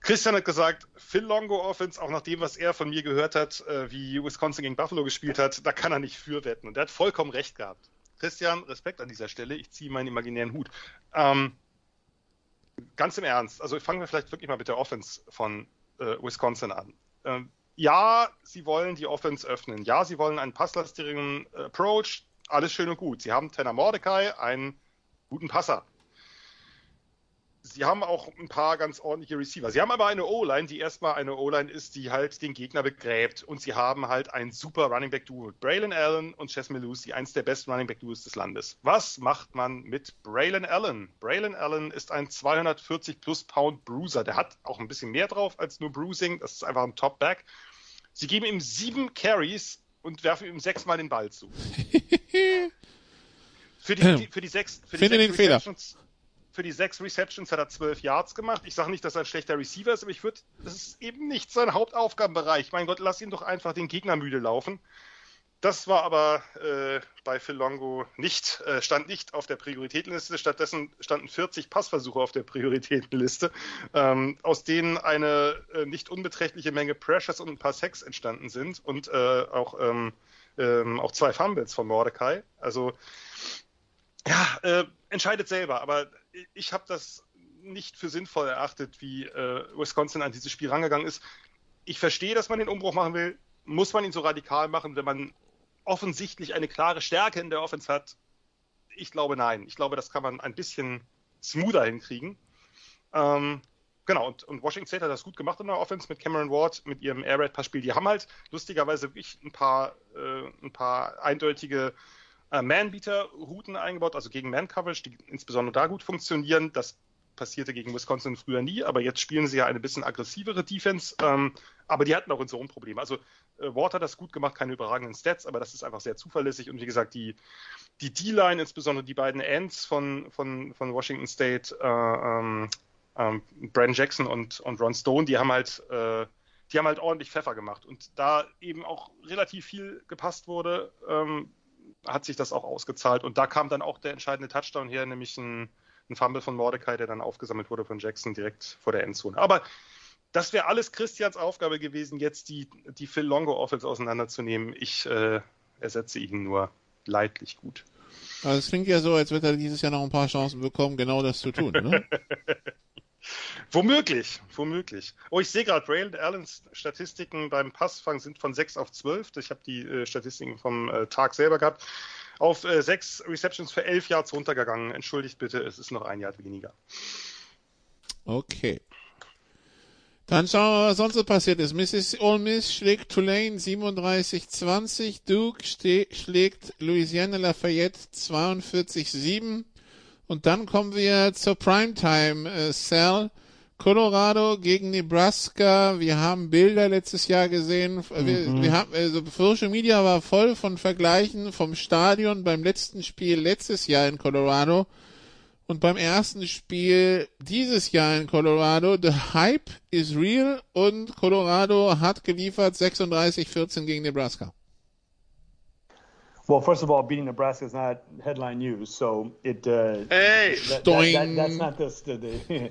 Christian hat gesagt, Phil Longo Offense, auch nach dem, was er von mir gehört hat, äh, wie Wisconsin gegen Buffalo gespielt hat, da kann er nicht für wetten. Und er hat vollkommen recht gehabt. Christian, Respekt an dieser Stelle, ich ziehe meinen imaginären Hut. Ähm, ganz im Ernst, also fangen wir vielleicht wirklich mal mit der Offense von äh, Wisconsin an. Ähm, ja, sie wollen die Offense öffnen. Ja, sie wollen einen passlastigeren Approach. Alles schön und gut. Sie haben Tanner Mordecai, einen guten Passer. Sie haben auch ein paar ganz ordentliche Receiver. Sie haben aber eine O-Line, die erstmal eine O-Line ist, die halt den Gegner begräbt. Und sie haben halt ein super Running Back Duo. Braylon Allen und Chess Melusi, eins der besten Running Back Duos des Landes. Was macht man mit Braylon Allen? Braylon Allen ist ein 240 plus Pound Bruiser. Der hat auch ein bisschen mehr drauf als nur Bruising. Das ist einfach ein Top Back. Sie geben ihm sieben Carries und werfen ihm sechsmal den Ball zu. (laughs) für die, für die sechs, für die Finde sechs den Fehler. Für die sechs Receptions hat er zwölf Yards gemacht. Ich sage nicht, dass er ein schlechter Receiver ist, aber ich würde, das ist eben nicht sein Hauptaufgabenbereich. Mein Gott, lass ihn doch einfach den Gegner müde laufen. Das war aber äh, bei Phil Longo nicht, äh, stand nicht auf der Prioritätenliste. Stattdessen standen 40 Passversuche auf der Prioritätenliste, ähm, aus denen eine äh, nicht unbeträchtliche Menge Pressures und ein paar Sacks entstanden sind und äh, auch, ähm, ähm, auch zwei Fumbles von Mordecai. Also ja, äh, entscheidet selber, aber ich habe das nicht für sinnvoll erachtet, wie äh, Wisconsin an dieses Spiel rangegangen ist. Ich verstehe, dass man den Umbruch machen will. Muss man ihn so radikal machen, wenn man offensichtlich eine klare Stärke in der Offense hat? Ich glaube nein. Ich glaube, das kann man ein bisschen smoother hinkriegen. Ähm, genau, und, und, Washington State hat das gut gemacht in der Offense mit Cameron Ward, mit ihrem Air Raid Passspiel. Die haben halt lustigerweise wirklich ein paar, äh, ein paar eindeutige äh, Man-Beater-Routen eingebaut, also gegen Man-Coverage, die insbesondere da gut funktionieren. Das passierte gegen Wisconsin früher nie, aber jetzt spielen sie ja eine bisschen aggressivere Defense. Ähm, aber die hatten auch in so ein Problem. Also äh, Ward hat das gut gemacht, keine überragenden Stats, aber das ist einfach sehr zuverlässig. Und wie gesagt, die, die D-Line, insbesondere die beiden Ends von, von, von Washington State, äh, ähm, ähm, Brandon Jackson und, und Ron Stone, die haben halt, äh, die haben halt ordentlich Pfeffer gemacht. Und da eben auch relativ viel gepasst wurde, ähm, hat sich das auch ausgezahlt. Und da kam dann auch der entscheidende Touchdown her, nämlich ein, ein Fumble von Mordecai, der dann aufgesammelt wurde von Jackson direkt vor der Endzone. Aber das wäre alles Christians Aufgabe gewesen, jetzt die, die Phil Longo Offense auseinanderzunehmen. Ich äh, ersetze ihn nur leidlich gut. Also es klingt ja so, als wird er dieses Jahr noch ein paar Chancen bekommen, genau das zu tun. Ne? (laughs) womöglich, womöglich. Oh, ich sehe gerade, Braylon Allens Statistiken beim Passfang sind von 6 auf 12. Ich habe die äh, Statistiken vom äh, Tag selber gehabt. Auf äh, 6 Receptions für 11 Yards runtergegangen. Entschuldigt bitte, es ist noch ein Yard weniger. Okay. Dann schauen wir, was sonst so passiert ist. Mrs. Ole Miss schlägt Tulane 37-20. Duke schlägt Louisiana Lafayette 42-7. Und dann kommen wir zur Primetime. Äh, Sal, Colorado gegen Nebraska. Wir haben Bilder letztes Jahr gesehen. Wir, mhm. wir haben, also Social Media war voll von Vergleichen vom Stadion beim letzten Spiel letztes Jahr in Colorado und beim ersten Spiel dieses Jahr in Colorado, the hype is real und Colorado hat geliefert 36-14 gegen Nebraska. Well, first of all, beating Nebraska is not headline news, so it. Uh, hey, that, that, that, that's not the.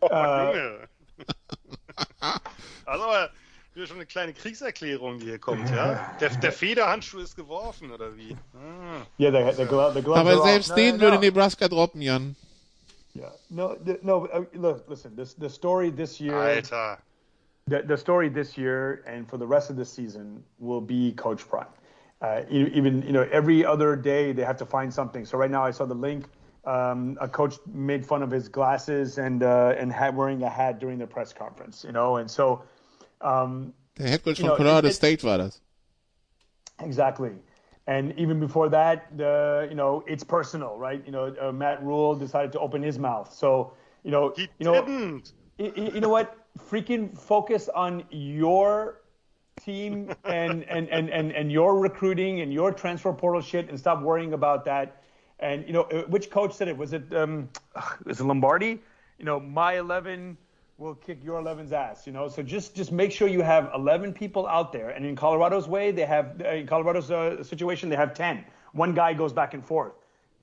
the (laughs) uh, (laughs) also, wieder schon eine kleine Kriegserklärung, die hier kommt, ja? Der, der Federhandschuh ist geworfen, oder wie? Yeah, the, the, glove, the gloves Aber selbst den no, würde no. Nebraska droppen, Jan. Yeah, no, no. Uh, look, listen. This the story this year. Alter. The, the story this year and for the rest of the season will be Coach Prime. Uh, even you know every other day they have to find something. So right now I saw the link. Um, a coach made fun of his glasses and uh, and had wearing a hat during the press conference. You know, and so um, Der Head Coach from Colorado State war das. Exactly. And even before that, the you know it's personal, right? You know, uh, Matt Rule decided to open his mouth. So you know, he you know, didn't. You, you know what? Freaking focus on your team and, and, and, and, and your recruiting and your transfer portal shit and stop worrying about that. And you know, uh, which coach said it? Was it um, it Lombardi? You know, my eleven will kick your 11's ass, you know. So just just make sure you have 11 people out there. And in Colorado's way, they have in Colorado's uh, situation, they have 10. One guy goes back and forth.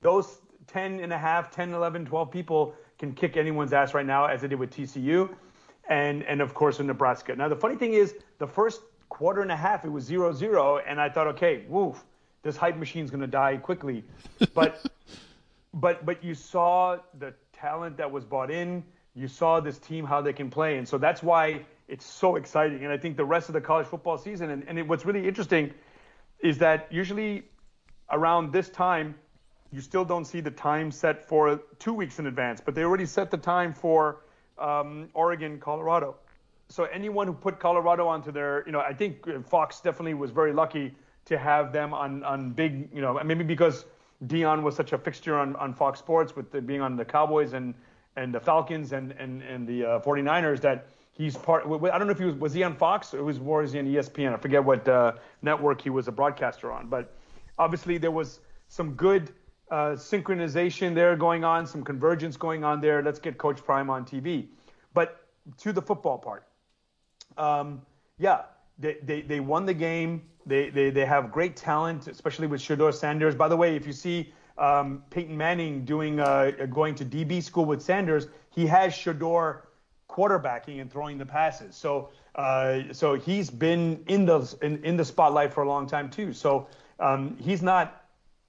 Those 10 and a half, 10, 11, 12 people can kick anyone's ass right now, as they did with TCU, and and of course in Nebraska. Now the funny thing is, the first quarter and a half it was 0-0, and I thought, okay, woof, this hype machine's gonna die quickly. (laughs) But but but you saw the talent that was bought in you saw this team how they can play, and so that's why it's so exciting. And I think the rest of the college football season, and, and it, what's really interesting, is that usually around this time, you still don't see the time set for two weeks in advance, but they already set the time for um, Oregon, Colorado. So anyone who put Colorado onto their, you know, I think Fox definitely was very lucky to have them on on big, you know, maybe because Dion was such a fixture on, on Fox Sports with the, being on the Cowboys and and the Falcons and and and the uh, 49ers that he's part. I don't know if he was was he on Fox or was was he on ESPN? I forget what uh, network he was a broadcaster on, but obviously there was some good uh, synchronization there going on, some convergence going on there. Let's get Coach Prime on TV. But to the football part, um, yeah, they, they, they won the game. They, they, they have great talent, especially with Shador Sanders. By the way, if you see um, Peyton Manning doing uh, going to DB school with Sanders, he has Shador quarterbacking and throwing the passes. So uh, so he's been in the in, in the spotlight for a long time too. So um, he's not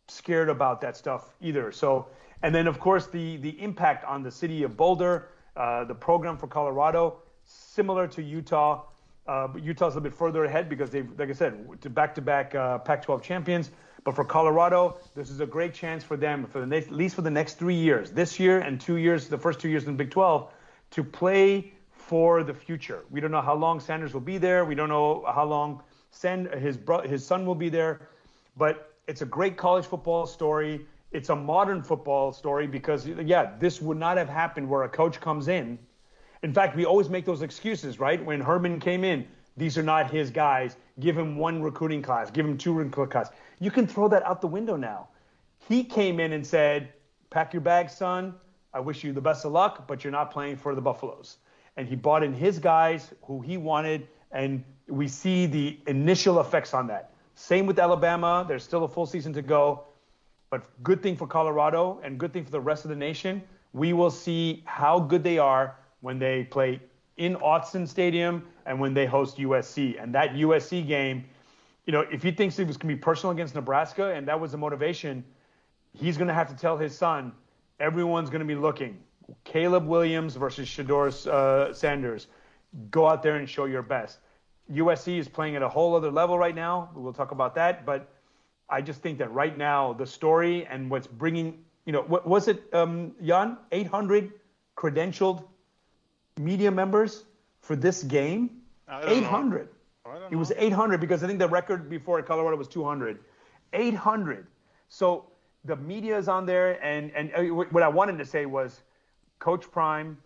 scared about that stuff either. So and then of course the the impact on the city of Boulder, uh, the program for Colorado, similar to Utah. Uh, Utah's a bit further ahead because they've, like I said, back-to-back uh, Pac-12 champions. But for Colorado, this is a great chance for them, for the next, at least for the next three years, this year and two years, the first two years in Big 12, to play for the future. We don't know how long Sanders will be there. We don't know how long Sand, his bro, his son will be there. But it's a great college football story. It's a modern football story because, yeah, this would not have happened where a coach comes in. In fact, we always make those excuses, right? When Herman came in, these are not his guys. Give him one recruiting class. Give him two recruiting class. You can throw that out the window now. He came in and said, Pack your bags, son. I wish you the best of luck, but you're not playing for the Buffaloes. and he bought in his guys who he wanted, and we see the initial effects on that. Same with Alabama. There's still a full season to go, but good thing for Colorado and good thing for the rest of the nation. We will see how good they are when they play in Austin Stadium and when they host USC. And that USC game, you know, if he thinks it was going to be personal against Nebraska and that was the motivation, he's going to have to tell his son, everyone's going to be looking. Caleb Williams versus Shador uh, Sanders. Go out there and show your best. USC is playing at a whole other level right now. We'll talk about that, but I just think that right now the story and what's bringing, you know, what was it, um, Jan? 800 credentialed media members for this game? 800. It was 800 because I think the record before Colorado was 200. 800. So the media is on there, and and uh, what I wanted to say was, Coach Prime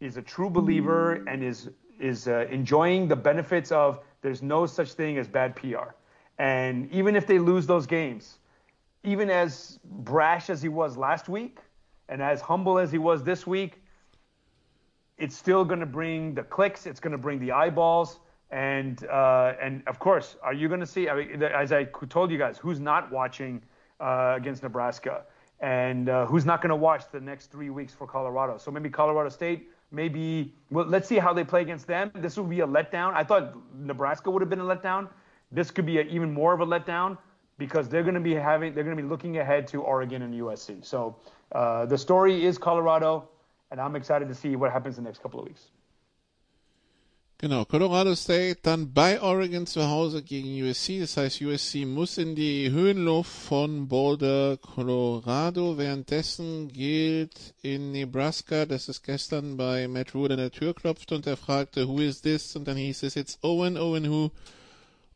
is a true believer and is is uh, enjoying the benefits of there's no such thing as bad PR, and even if they lose those games, even as brash as he was last week, and as humble as he was this week, it's still going to bring the clicks. It's going to bring the eyeballs. And uh, and of course, are you going to see? I mean, as I told you guys, who's not watching uh, against Nebraska, and uh, who's not going to watch the next three weeks for Colorado? So maybe Colorado State. Maybe well, let's see how they play against them. This will be a letdown. I thought Nebraska would have been a letdown. This could be a, even more of a letdown because they're going to be having they're going to be looking ahead to Oregon and USC. So uh, the story is Colorado. And I'm excited to see what happens in the next couple of weeks. Genau, Colorado State dann bei Oregon zu Hause gegen USC. Das heißt, USC muss in die Höhenluft von Boulder, Colorado. Währenddessen gilt in Nebraska, dass es gestern bei Matt Rule an der Tür klopfte und er fragte, who is this? Und dann hieß es jetzt Owen, Owen who?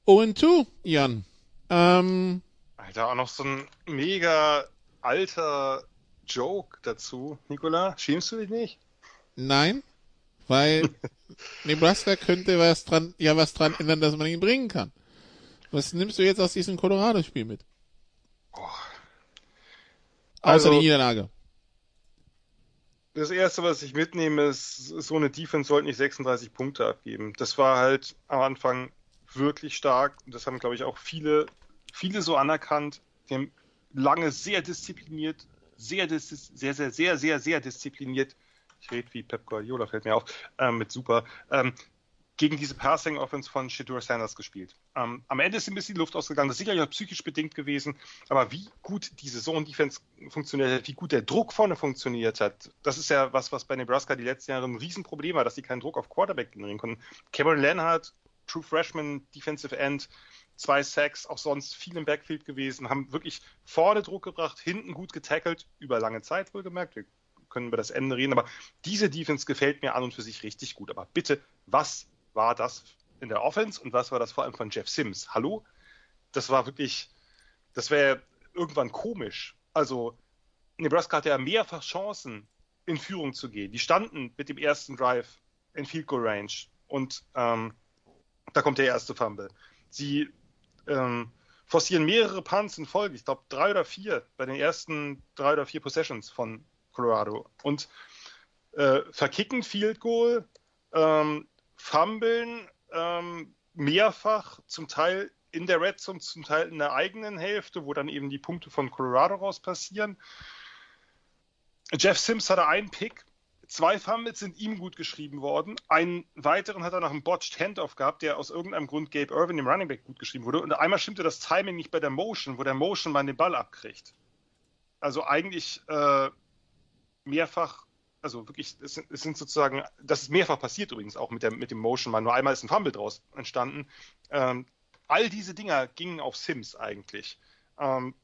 Owen 2, Jan. Ähm, Alter, auch noch so ein mega alter Joke dazu, Nikola. Schämst du dich nicht? Nein, weil (laughs) Nebraska könnte was dran, ja was dran ändern, dass man ihn bringen kann. Was nimmst du jetzt aus diesem Colorado-Spiel mit? Oh. Außer Also- die Niederlage. Das erste, was ich mitnehme, ist, so eine Defense sollte nicht 36 Punkte abgeben. Das war halt am Anfang wirklich stark. Und das haben, glaube ich, auch viele, viele so anerkannt. Die haben lange sehr diszipliniert, sehr, sehr, sehr, sehr, sehr, sehr diszipliniert. Ich rede wie Pep Guardiola, fällt mir auf, ähm, mit super. Ähm, gegen diese Passing Offense von Shadur Sanders gespielt. Ähm, am Ende ist ein bisschen die Luft ausgegangen. Das ist sicherlich auch psychisch bedingt gewesen. Aber wie gut die Saison-Defense funktioniert hat, wie gut der Druck vorne funktioniert hat, das ist ja was, was bei Nebraska die letzten Jahre ein Riesenproblem war, dass sie keinen Druck auf Quarterback generieren konnten. Cameron Leonhardt, True Freshman, Defensive End, zwei Sacks, auch sonst viel im Backfield gewesen, haben wirklich vorne Druck gebracht, hinten gut getackelt, über lange Zeit wohlgemerkt. Wir können über das Ende reden, aber diese Defense gefällt mir an und für sich richtig gut. Aber bitte, was war das in der Offense und was war das vor allem von Jeff Sims? Hallo? Das war wirklich, das wäre irgendwann komisch. Also, Nebraska hatte ja mehrfach Chancen, in Führung zu gehen. Die standen mit dem ersten Drive in Field Goal Range und ähm, da kommt der erste Fumble. Sie ähm, forcieren mehrere Punts in Folge, ich glaube drei oder vier bei den ersten drei oder vier Possessions von Colorado und äh, verkicken Field Goal, ähm, fummeln ähm, mehrfach, zum Teil in der Red Zone, zum Teil in der eigenen Hälfte, wo dann eben die Punkte von Colorado raus passieren. Jeff Sims hatte einen Pick, zwei Fumbles sind ihm gut geschrieben worden, einen weiteren hat er nach einem Botched Handoff gehabt, der aus irgendeinem Grund Gabe Irvin, dem Running Back, gut geschrieben wurde. Und einmal stimmte das Timing nicht bei der Motion, wo der Motion mal den Ball abkriegt. Also eigentlich äh, mehrfach, also wirklich, es sind, es sind sozusagen, das ist mehrfach passiert übrigens auch mit, der, mit dem Motion mal. Nur einmal ist ein Fumble draus entstanden. Ähm, all diese Dinger gingen auf Sims eigentlich. Ähm,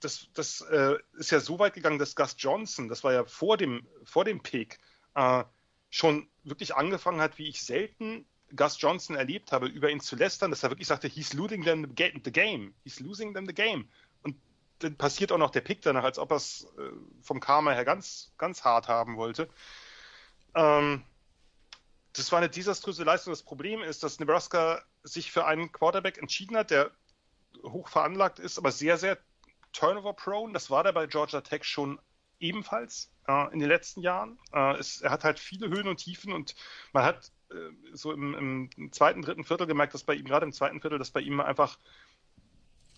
das, das äh, ist ja so weit gegangen, dass Gus Johnson, das war ja vor dem, vor dem Pick, äh, schon wirklich angefangen hat, wie ich selten Gus Johnson erlebt habe, über ihn zu lästern, dass er wirklich sagte, he's losing them the ga- the game. He's losing them the game. Und dann passiert auch noch der Pick danach, als ob er es äh, vom Karma her ganz, ganz hart haben wollte. Ähm, das war eine desaströse Leistung. Das Problem ist, dass Nebraska sich für einen Quarterback entschieden hat, der hoch veranlagt ist, aber sehr, sehr turnover-prone. Das war der bei Georgia Tech schon ebenfalls äh, in den letzten Jahren. Äh, es, er hat halt viele Höhen und Tiefen und man hat äh, so im, im, zweiten, dritten Viertel gemerkt, dass bei ihm, gerade im zweiten Viertel, dass bei ihm einfach,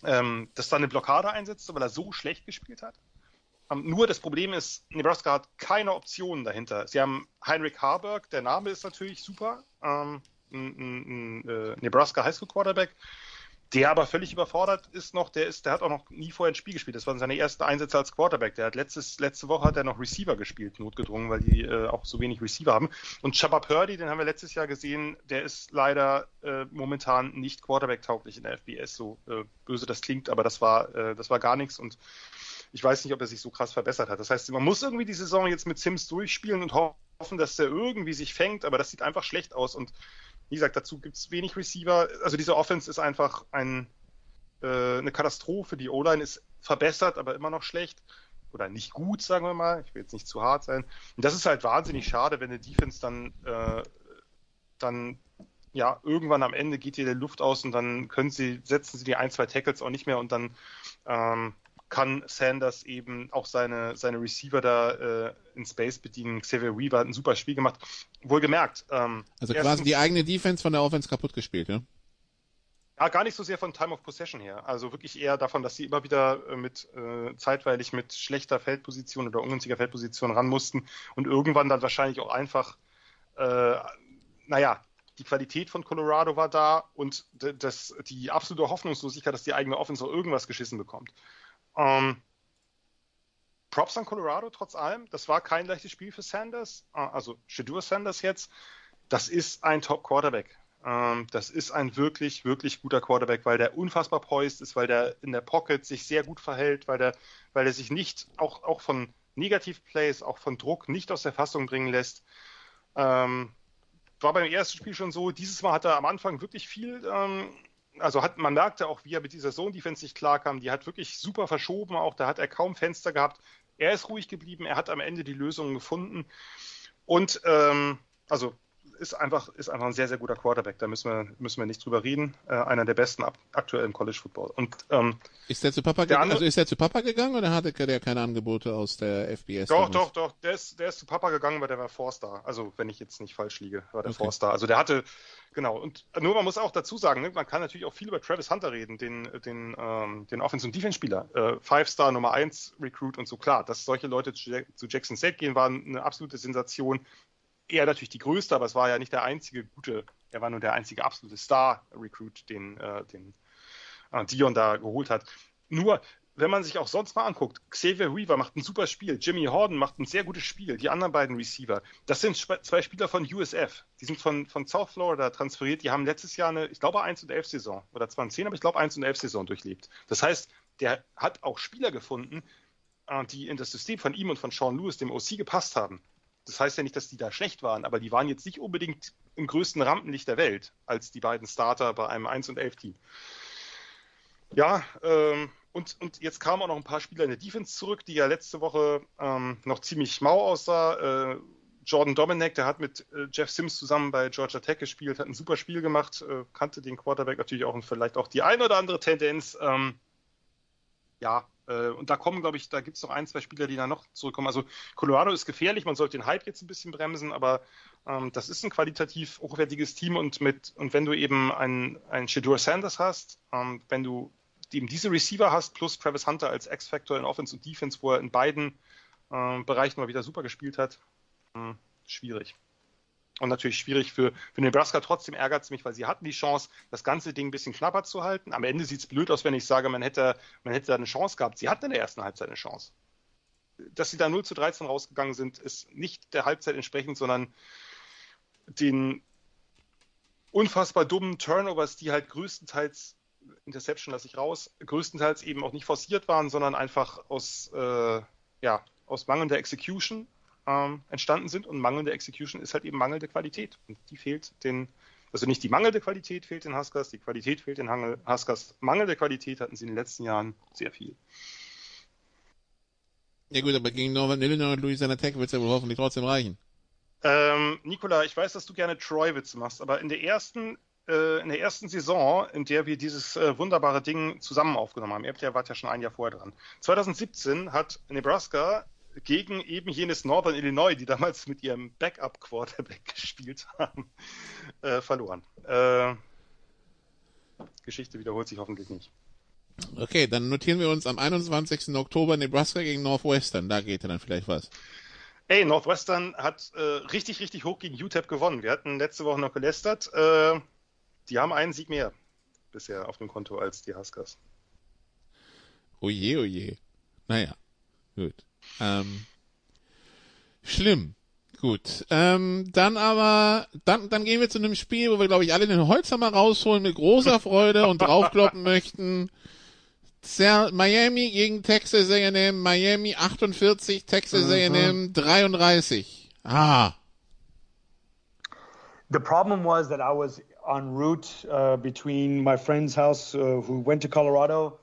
ähm, dass da eine Blockade einsetzt, weil er so schlecht gespielt hat. Ähm, nur das Problem ist, Nebraska hat keine Optionen dahinter. Sie haben Heinrich Harburg, der Name ist natürlich super, ähm, ein, ein, ein äh, Nebraska Highschool Quarterback, der aber völlig überfordert ist noch, der ist, der hat auch noch nie vorher ein Spiel gespielt. Das waren seine ersten Einsätze als Quarterback. Der hat letztes, letzte Woche hat er noch Receiver gespielt, notgedrungen, weil die äh, auch so wenig Receiver haben. Und Shabba Purdy, den haben wir letztes Jahr gesehen, der ist leider äh, momentan nicht Quarterback-tauglich in der FBS. So äh, böse das klingt, aber das war, äh, das war gar nichts und ich weiß nicht, ob er sich so krass verbessert hat. Das heißt, man muss irgendwie die Saison jetzt mit Sims durchspielen und hoffen, dass er irgendwie sich fängt, aber das sieht einfach schlecht aus und wie gesagt, dazu gibt es wenig Receiver. Also diese Offense ist einfach ein, äh, eine Katastrophe. Die O-Line ist verbessert, aber immer noch schlecht. Oder nicht gut, sagen wir mal. Ich will jetzt nicht zu hart sein. Und das ist halt wahnsinnig schade, wenn eine Defense dann, äh, dann ja, irgendwann am Ende geht ihr die Luft aus und dann können sie, setzen sie die ein, zwei Tackles auch nicht mehr und dann ähm, kann Sanders eben auch seine, seine Receiver da äh, in Space bedienen. Xavier Weaver hat ein super Spiel gemacht. Wohlgemerkt. Ähm, also quasi die eigene Defense von der Offense kaputt gespielt, ja? Ja, gar nicht so sehr von Time of Possession her. Also wirklich eher davon, dass sie immer wieder äh, mit äh, zeitweilig mit schlechter Feldposition oder ungünstiger Feldposition ran mussten und irgendwann dann wahrscheinlich auch einfach, äh, naja, die Qualität von Colorado war da und das, die absolute Hoffnungslosigkeit, dass die eigene Offense auch irgendwas geschissen bekommt. Ähm, Props an Colorado trotz allem. Das war kein leichtes Spiel für Sanders, äh, also Shadur Sanders jetzt. Das ist ein Top-Quarterback. Ähm, das ist ein wirklich, wirklich guter Quarterback, weil der unfassbar poised ist, weil der in der Pocket sich sehr gut verhält, weil der, weil der sich nicht auch, auch von Negativ-Plays, auch von Druck nicht aus der Fassung bringen lässt. Ähm, war beim ersten Spiel schon so. Dieses Mal hat er am Anfang wirklich viel ähm, also hat, man merkte auch, wie er mit dieser Zone-Defense nicht klarkam. Die hat wirklich super verschoben, auch da hat er kaum Fenster gehabt. Er ist ruhig geblieben, er hat am Ende die Lösungen gefunden. Und ähm, also ist einfach, ist einfach ein sehr, sehr guter Quarterback. Da müssen wir, müssen wir nicht drüber reden. Äh, einer der besten ab, aktuell im College Football. Und, ähm, ist der zu Papa gegangen? Also ist der zu Papa gegangen oder hatte der keine Angebote aus der FBS? Doch, doch, doch. Der ist, der ist zu Papa gegangen, weil der war Four-Star. Also, wenn ich jetzt nicht falsch liege, war der okay. Four-Star. Also, der hatte, genau. Und nur man muss auch dazu sagen, ne, man kann natürlich auch viel über Travis Hunter reden, den, den, ähm, den Offense- und Defense-Spieler. Äh, Five-Star, Nummer 1 Recruit und so. Klar, dass solche Leute zu, zu Jackson State gehen, war eine absolute Sensation er natürlich die größte, aber es war ja nicht der einzige gute, er war nur der einzige absolute Star-Recruit, den, äh, den äh, Dion da geholt hat. Nur, wenn man sich auch sonst mal anguckt, Xavier Weaver macht ein super Spiel, Jimmy Horden macht ein sehr gutes Spiel, die anderen beiden Receiver, das sind zwei Spieler von USF, die sind von, von South Florida transferiert, die haben letztes Jahr eine, ich glaube 1 und 11 Saison, oder 2010, aber ich glaube 1 und 11 Saison durchlebt. Das heißt, der hat auch Spieler gefunden, äh, die in das System von ihm und von Sean Lewis, dem OC, gepasst haben das heißt ja nicht, dass die da schlecht waren, aber die waren jetzt nicht unbedingt im größten Rampenlicht der Welt als die beiden Starter bei einem 1 und 11 Team. Ja, ähm, und, und jetzt kamen auch noch ein paar Spieler in der Defense zurück, die ja letzte Woche ähm, noch ziemlich mau aussah. Äh, Jordan Dominic, der hat mit äh, Jeff Sims zusammen bei Georgia Tech gespielt, hat ein super Spiel gemacht, äh, kannte den Quarterback natürlich auch und vielleicht auch die ein oder andere Tendenz. Ähm, ja, äh, und da kommen, glaube ich, da gibt es noch ein, zwei Spieler, die da noch zurückkommen. Also Colorado ist gefährlich, man sollte den Hype jetzt ein bisschen bremsen, aber ähm, das ist ein qualitativ hochwertiges Team und mit, und wenn du eben einen, einen Shadur Sanders hast, ähm, wenn du eben diese Receiver hast, plus Travis Hunter als X-Factor in Offense und Defense, wo er in beiden äh, Bereichen mal wieder super gespielt hat, äh, schwierig. Und natürlich schwierig für, für Nebraska. Trotzdem ärgert es mich, weil sie hatten die Chance, das ganze Ding ein bisschen knapper zu halten. Am Ende sieht es blöd aus, wenn ich sage, man hätte, man hätte da eine Chance gehabt. Sie hatten in der ersten Halbzeit eine Chance. Dass sie da 0 zu 13 rausgegangen sind, ist nicht der Halbzeit entsprechend, sondern den unfassbar dummen Turnovers, die halt größtenteils, Interception lasse ich raus, größtenteils eben auch nicht forciert waren, sondern einfach aus, äh, ja, aus mangelnder Execution ähm, entstanden sind. Und mangelnde Execution ist halt eben mangelnde Qualität. Und die fehlt den, also nicht die mangelnde Qualität fehlt den Huskers, die Qualität fehlt den Huskers. Mangelnde Qualität hatten sie in den letzten Jahren sehr viel. Ja gut, aber gegen Northern Illinois und Louisiana Tech wird es ja wohl hoffentlich trotzdem reichen. Ähm, Nikola, ich weiß, dass du gerne Troy-Witze machst, aber in der ersten äh, in der ersten Saison, in der wir dieses äh, wunderbare Ding zusammen aufgenommen haben, ihr wart ja schon ein Jahr vorher dran. 2017 hat Nebraska gegen eben jenes Northern Illinois, die damals mit ihrem Backup-Quarterback (laughs) gespielt haben, äh, verloren. Äh, Geschichte wiederholt sich hoffentlich nicht. Okay, dann notieren wir uns am 21. Oktober Nebraska gegen Northwestern. Da geht dann vielleicht was. Ey, Northwestern hat äh, richtig, richtig hoch gegen UTEP gewonnen. Wir hatten letzte Woche noch gelästert. Äh, die haben einen Sieg mehr bisher auf dem Konto als die Huskers. Oje, oje. Naja, gut. Ähm, schlimm. Gut. Ähm, dann aber, dann, dann gehen wir zu einem Spiel, wo wir, glaube ich, alle den Holzhammer rausholen mit großer Freude und draufkloppen (laughs) möchten. Miami gegen Texas A&M, Miami 48, Texas Mhm. A&M 33. Ah. The problem was that I was en route uh, between my friend's house uh, who went to Colorado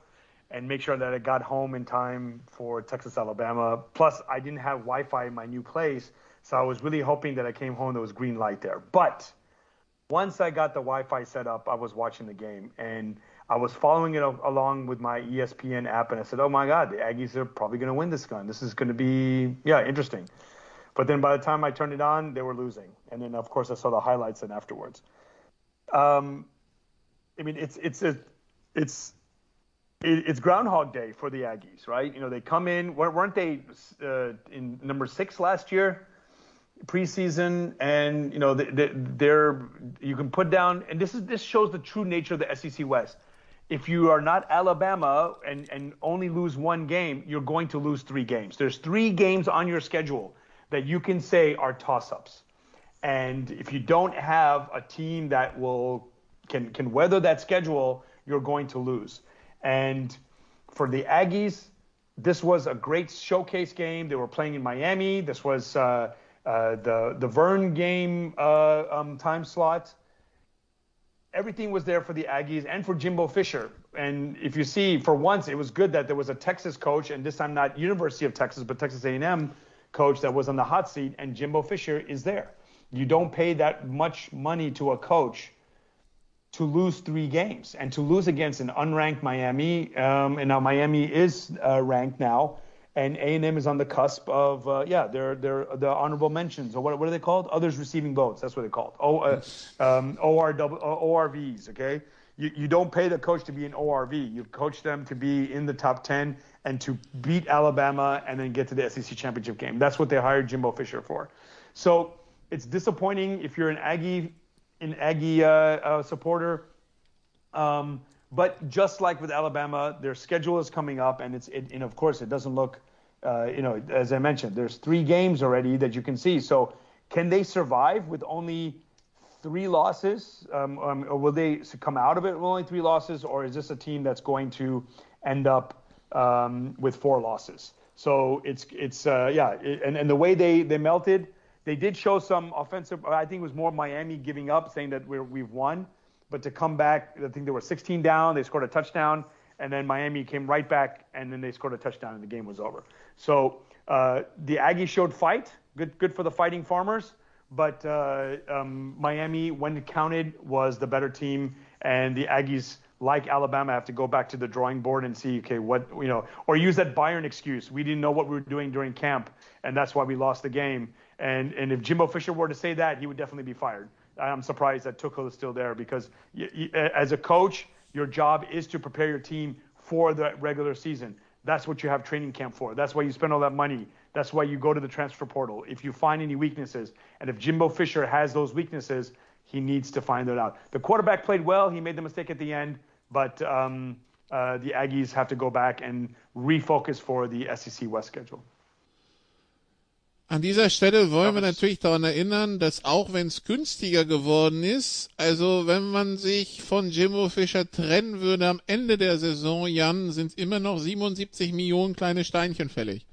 and make sure that I got home in time for Texas, Alabama. Plus, I didn't have Wi Fi in my new place. So I was really hoping that I came home, there was green light there. But once I got the Wi Fi set up, I was watching the game and I was following it along with my ESPN app. And I said, oh my God, the Aggies are probably going to win this gun. This is going to be, yeah, interesting. But then by the time I turned it on, they were losing. And then, of course, I saw the highlights and afterwards. Um, I mean, it's it's a, it's it, it's Groundhog Day for the Aggies, right? You know, they come in. weren't they uh, in number six last year, preseason? And you know, they, they're you can put down, and this is this shows the true nature of the SEC West. If you are not Alabama and and only lose one game, you're going to lose three games. There's three games on your schedule that you can say are toss-ups. And if you don't have a team that will can can weather that schedule, you're going to lose. And for the Aggies, this was a great showcase game. They were playing in Miami. This was uh, uh, the the Vern game uh, um, time slot. Everything was there for the Aggies and for Jimbo Fisher. And if you see, for once, it was good that there was a Texas coach, and this time not University of Texas, but Texas A&M coach that was on the hot seat, and Jimbo Fisher is there. You don't pay that much money to a coach to lose three games and to lose against an unranked Miami. Um, and now Miami is uh, ranked now, and A&M is on the cusp of uh, yeah, they're they're the honorable mentions or what what are they called? Others receiving votes. That's what they're called. O uh, um, ORW, uh, ORVs. Okay. You, you don't pay the coach to be an ORV. You coach them to be in the top 10 and to beat Alabama and then get to the SEC championship game. That's what they hired Jimbo Fisher for. So it's disappointing if you're an Aggie, an Aggie uh, uh, supporter. Um, but just like with Alabama, their schedule is coming up, and it's it, and of course it doesn't look, uh, you know, as I mentioned, there's three games already that you can see. So can they survive with only three losses, um, um, or will they come out of it with only three losses, or is this a team that's going to end up um, with four losses? So it's it's uh, yeah, it, and and the way they they melted, they did show some offensive. I think it was more Miami giving up, saying that we're we've won, but to come back, I think they were 16 down. They scored a touchdown, and then Miami came right back, and then they scored a touchdown, and the game was over. So uh, the Aggies showed fight. Good good for the Fighting Farmers but uh, um, Miami, when counted, was the better team, and the Aggies, like Alabama, have to go back to the drawing board and see, okay, what you know, or use that Bayern excuse. We didn't know what we were doing during camp, and that's why we lost the game. And and if Jimbo Fisher were to say that, he would definitely be fired. I'm surprised that Tuchel is still there because as a coach, your job is to prepare your team for the regular season. That's what you have training camp for. That's why you spend all that money. That's why you go to the transfer portal. If you find any weaknesses, and if Jimbo Fisher has those weaknesses, he needs to find that out. The quarterback played well. He made the mistake at the end, but um, uh, the Aggies have to go back and refocus for the SEC West schedule. An dieser Stelle wollen wir natürlich daran erinnern, dass auch wenn es günstiger geworden ist, also wenn man sich von Jimbo Fischer trennen würde am Ende der Saison, Jan, sind immer noch 77 Millionen kleine Steinchen fällig.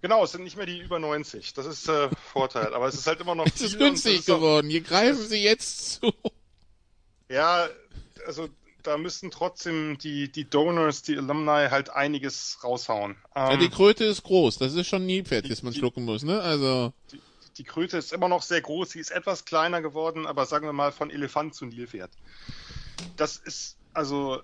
Genau, es sind nicht mehr die über 90. Das ist äh, Vorteil. Aber es ist halt immer noch. (laughs) Es ist günstig ist geworden. Hier greifen sie jetzt zu. Ja, also da müssten trotzdem die, die Donors, die Alumni halt einiges raushauen. Ja, Ähm, die Kröte ist groß. Das ist schon ein Nilpferd, das man die- schlucken muss, ne? Also, die Kröte ist immer noch sehr groß, sie ist etwas kleiner geworden, aber sagen wir mal von Elefant zu Nilpferd. Das ist, also,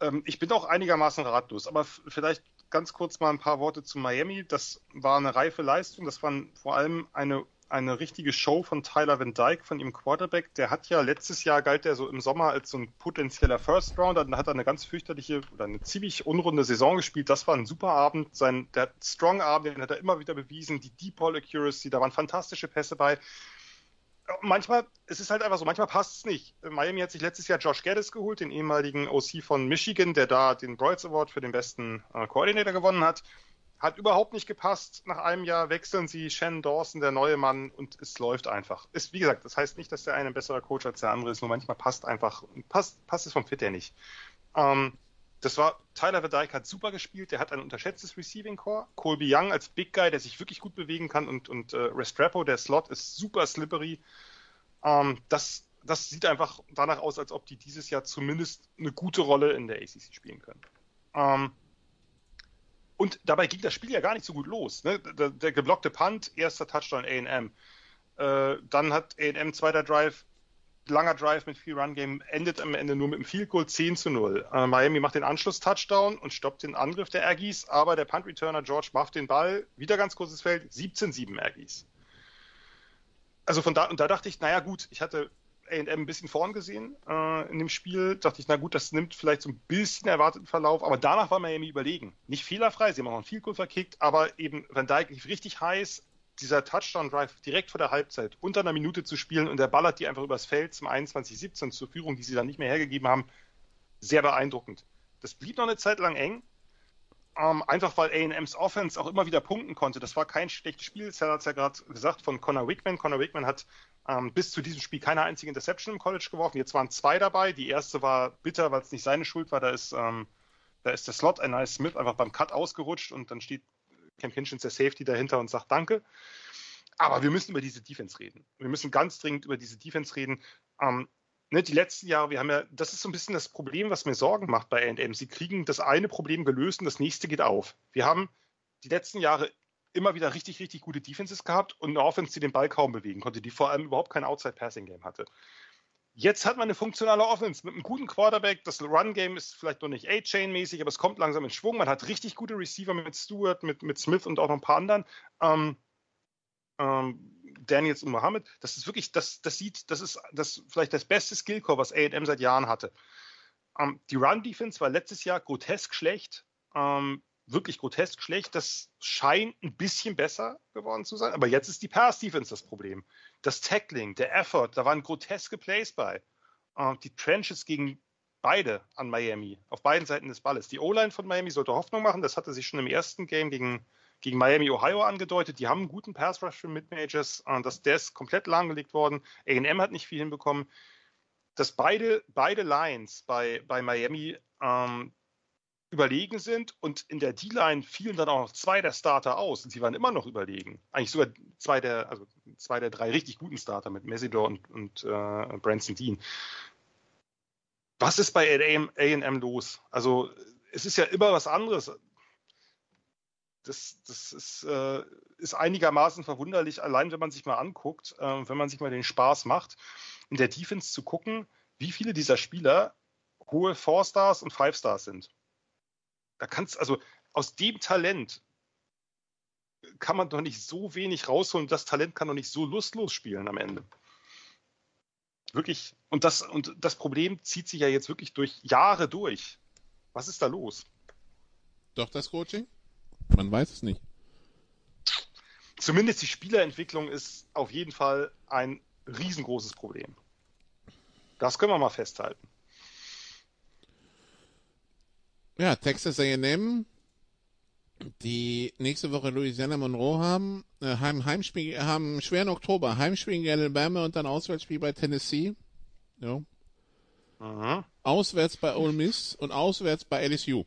ähm, ich bin auch einigermaßen ratlos, aber vielleicht ganz kurz mal ein paar Worte zu Miami. Das war eine reife Leistung. Das war vor allem eine, eine richtige Show von Tyler Van Dyke, von ihm Quarterback. Der hat ja letztes Jahr galt er so im Sommer als so ein potenzieller First Rounder. Dann hat er eine ganz fürchterliche oder eine ziemlich unrunde Saison gespielt. Das war ein super Abend. Sein, der Strong Abend, den hat er immer wieder bewiesen. Die Deep Ball Accuracy, da waren fantastische Pässe bei manchmal, es ist halt einfach so, manchmal passt es nicht. Miami hat sich letztes Jahr Josh Gaddis geholt, den ehemaligen OC von Michigan, der da den Broyles Award für den besten äh, Coordinator gewonnen hat. Hat überhaupt nicht gepasst. Nach einem Jahr wechseln sie Shannon Dawson, der neue Mann, und es läuft einfach. Ist, wie gesagt, das heißt nicht, dass der eine ein besserer Coach als der andere ist, nur manchmal passt einfach, passt, passt es vom Fit her nicht. Ähm, das war, Tyler Verdijk hat super gespielt, der hat ein unterschätztes Receiving Core. Colby Young als Big Guy, der sich wirklich gut bewegen kann und, und äh, Restrepo, der Slot, ist super slippery. Ähm, das, das sieht einfach danach aus, als ob die dieses Jahr zumindest eine gute Rolle in der ACC spielen können. Ähm, und dabei ging das Spiel ja gar nicht so gut los. Ne? Der, der, geblockte Punt, erster Touchdown AM. Äh, dann hat AM zweiter Drive langer Drive mit viel Run-Game endet am Ende nur mit einem Field Goal 10 zu 0. Äh, Miami macht den Anschluss-Touchdown und stoppt den Angriff der Aggies, aber der Punt-Returner George macht den Ball, wieder ganz kurzes Feld, 17-7 Aggies. Also von da, und da dachte ich, naja gut, ich hatte A&M ein bisschen vorn gesehen äh, in dem Spiel, dachte ich, na gut, das nimmt vielleicht so ein bisschen erwarteten Verlauf, aber danach war Miami überlegen. Nicht fehlerfrei, sie haben auch einen Field Goal verkickt, aber eben Van Dyke lief richtig heiß, dieser Touchdown-Drive direkt vor der Halbzeit unter einer Minute zu spielen und er ballert die einfach übers Feld zum 21-17 zur Führung, die sie dann nicht mehr hergegeben haben, sehr beeindruckend. Das blieb noch eine Zeit lang eng, ähm, einfach weil A&M's Offense auch immer wieder punkten konnte. Das war kein schlechtes Spiel, Sal hat es ja gerade gesagt, von Connor Wickman. Connor Wickman hat ähm, bis zu diesem Spiel keine einzige Interception im College geworfen. Jetzt waren zwei dabei. Die erste war bitter, weil es nicht seine Schuld war. Da ist, ähm, da ist der Slot, ein Nice Smith, einfach beim Cut ausgerutscht und dann steht Cam Kinchins der Safety dahinter und sagt Danke. Aber wir müssen über diese Defense reden. Wir müssen ganz dringend über diese Defense reden. Ähm, ne, die letzten Jahre, wir haben ja, das ist so ein bisschen das Problem, was mir Sorgen macht bei AM. Sie kriegen das eine Problem gelöst und das nächste geht auf. Wir haben die letzten Jahre immer wieder richtig, richtig gute Defenses gehabt und eine Offense, die den Ball kaum bewegen konnte, die vor allem überhaupt kein Outside-Passing-Game hatte. Jetzt hat man eine funktionale Offense mit einem guten Quarterback. Das Run-Game ist vielleicht noch nicht A-Chain-mäßig, aber es kommt langsam in Schwung. Man hat richtig gute Receiver mit Stewart, mit, mit Smith und auch noch ein paar anderen. Ähm, ähm, Daniels und Mohammed. Das ist wirklich, das, das sieht, das ist das vielleicht das beste Skillcore, was AM seit Jahren hatte. Ähm, die Run-Defense war letztes Jahr grotesk schlecht. Ähm, wirklich grotesk schlecht. Das scheint ein bisschen besser geworden zu sein. Aber jetzt ist die Pass-Defense das Problem. Das Tackling, der Effort, da waren groteske Plays bei. Die Trenches gegen beide an Miami, auf beiden Seiten des Balles. Die O-Line von Miami sollte Hoffnung machen. Das hatte sich schon im ersten Game gegen, gegen Miami, Ohio angedeutet. Die haben einen guten Pass-Rush für Mid-Majors. Uh, das, der ist komplett lahmgelegt worden. A&M hat nicht viel hinbekommen. Dass beide, beide Lines bei, bei Miami ähm, überlegen sind und in der D-Line fielen dann auch noch zwei der Starter aus und sie waren immer noch überlegen. Eigentlich sogar zwei der, also zwei der drei richtig guten Starter mit Mesidor und, und äh, Branson Dean. Was ist bei AM los? Also es ist ja immer was anderes. Das, das ist, äh, ist, einigermaßen verwunderlich, allein wenn man sich mal anguckt, äh, wenn man sich mal den Spaß macht, in der Defense zu gucken, wie viele dieser Spieler hohe Four-Stars und Five-Stars sind. Da kannst also aus dem Talent kann man doch nicht so wenig rausholen. Das Talent kann doch nicht so lustlos spielen am Ende. Wirklich. Und das, und das Problem zieht sich ja jetzt wirklich durch Jahre durch. Was ist da los? Doch das Coaching? Man weiß es nicht. Zumindest die Spielerentwicklung ist auf jeden Fall ein riesengroßes Problem. Das können wir mal festhalten. Ja, Texas A&M, die nächste Woche Louisiana Monroe haben, äh, Heim, Heimspiel, haben einen schweren Oktober, Heimspiel gegen Alabama und dann Auswärtsspiel bei Tennessee. Ja. Aha. Auswärts bei Ole Miss und auswärts bei LSU.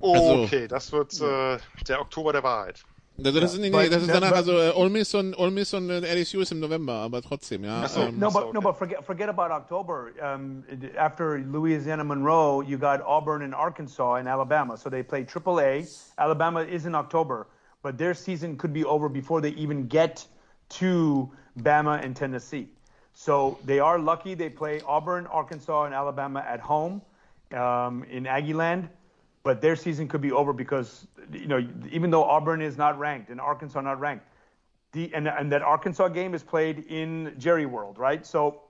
Oh, also, okay, das wird äh, der Oktober der Wahrheit. Also das, ja. ist, nee, das ist danach, also uh, Ole Miss und, Ole Miss und LSU ist im November, aber trotzdem, ja. So, um, no, but, okay. no, but forget, forget about October. Um, after Louisiana Monroe, you got Auburn and Arkansas and Alabama. So they play AAA. Alabama is in October, but their season could be over before they even get to Bama and Tennessee. So they are lucky they play Auburn, Arkansas, and Alabama at home um, in Aggie Land. But their season could be over because you know even though Auburn is not ranked and Arkansas not ranked, the and and that Arkansas game is played in Jerry World, right? So,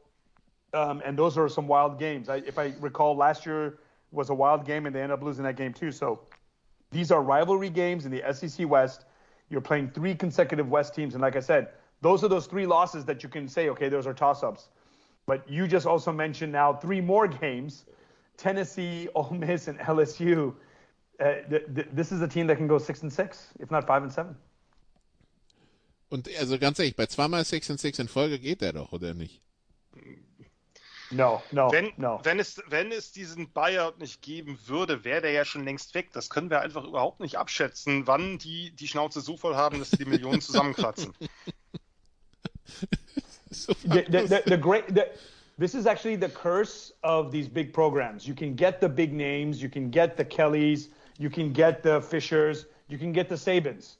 um, and those are some wild games. I, if I recall, last year was a wild game and they ended up losing that game too. So, these are rivalry games in the SEC West. You're playing three consecutive West teams, and like I said, those are those three losses that you can say, okay, those are toss-ups. But you just also mentioned now three more games: Tennessee, Ole Miss, and LSU. Uh, th- th- this is a team that can go six and six, if not five and seven. Und also ganz ehrlich, bei zweimal 6 und 6 in Folge geht der doch, oder nicht? No, no, Wenn, no. wenn, es, wenn es diesen Buyout nicht geben würde, wäre der ja schon längst weg. Das können wir einfach überhaupt nicht abschätzen, wann die die Schnauze so voll haben, dass sie die Millionen zusammenkratzen. (laughs) So the, the, the, the great the, this is actually the curse of these big programs you can get the big names you can get the kellys you can get the fishers you can get the sabins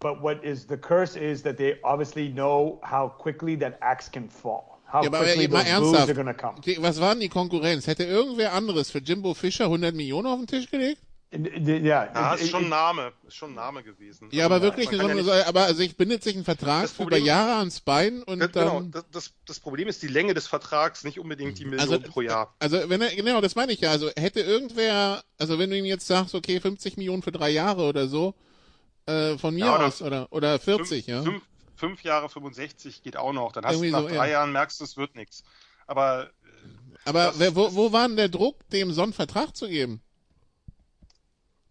but what is the curse is that they obviously know how quickly that axe can fall how Ja, aber quickly mal ernsthaft. are going to come Die- Was waren die Konkurrenz? Hätte irgendwer anderes für Jimbo Fischer 100 Millionen auf den Tisch gelegt? Ja, it- ist schon ein Name, ist schon ein Name gewesen. Ja, aber Also, wirklich, so, ja nicht- aber sich bindet sich ein Vertrag für über Problem- Jahre ans Bein und Genau, dann. das, das, das Problem ist die Länge des Vertrags, nicht unbedingt die Million Also, pro Jahr. also wenn er, genau, das meine ich ja. Also hätte irgendwer, also wenn du ihm jetzt sagst, okay, 50 Millionen für drei Jahre oder so, äh, von mir Ja, oder aus, oder, oder 40, fünf, ja. Fünf, fünf Jahre 65 geht auch noch. Dann hast Irgendwie du nach so, drei ja. Jahren merkst du, es wird nichts. Aber Aber das- wer, wo, wo war denn der Druck, dem so einen Vertrag zu geben?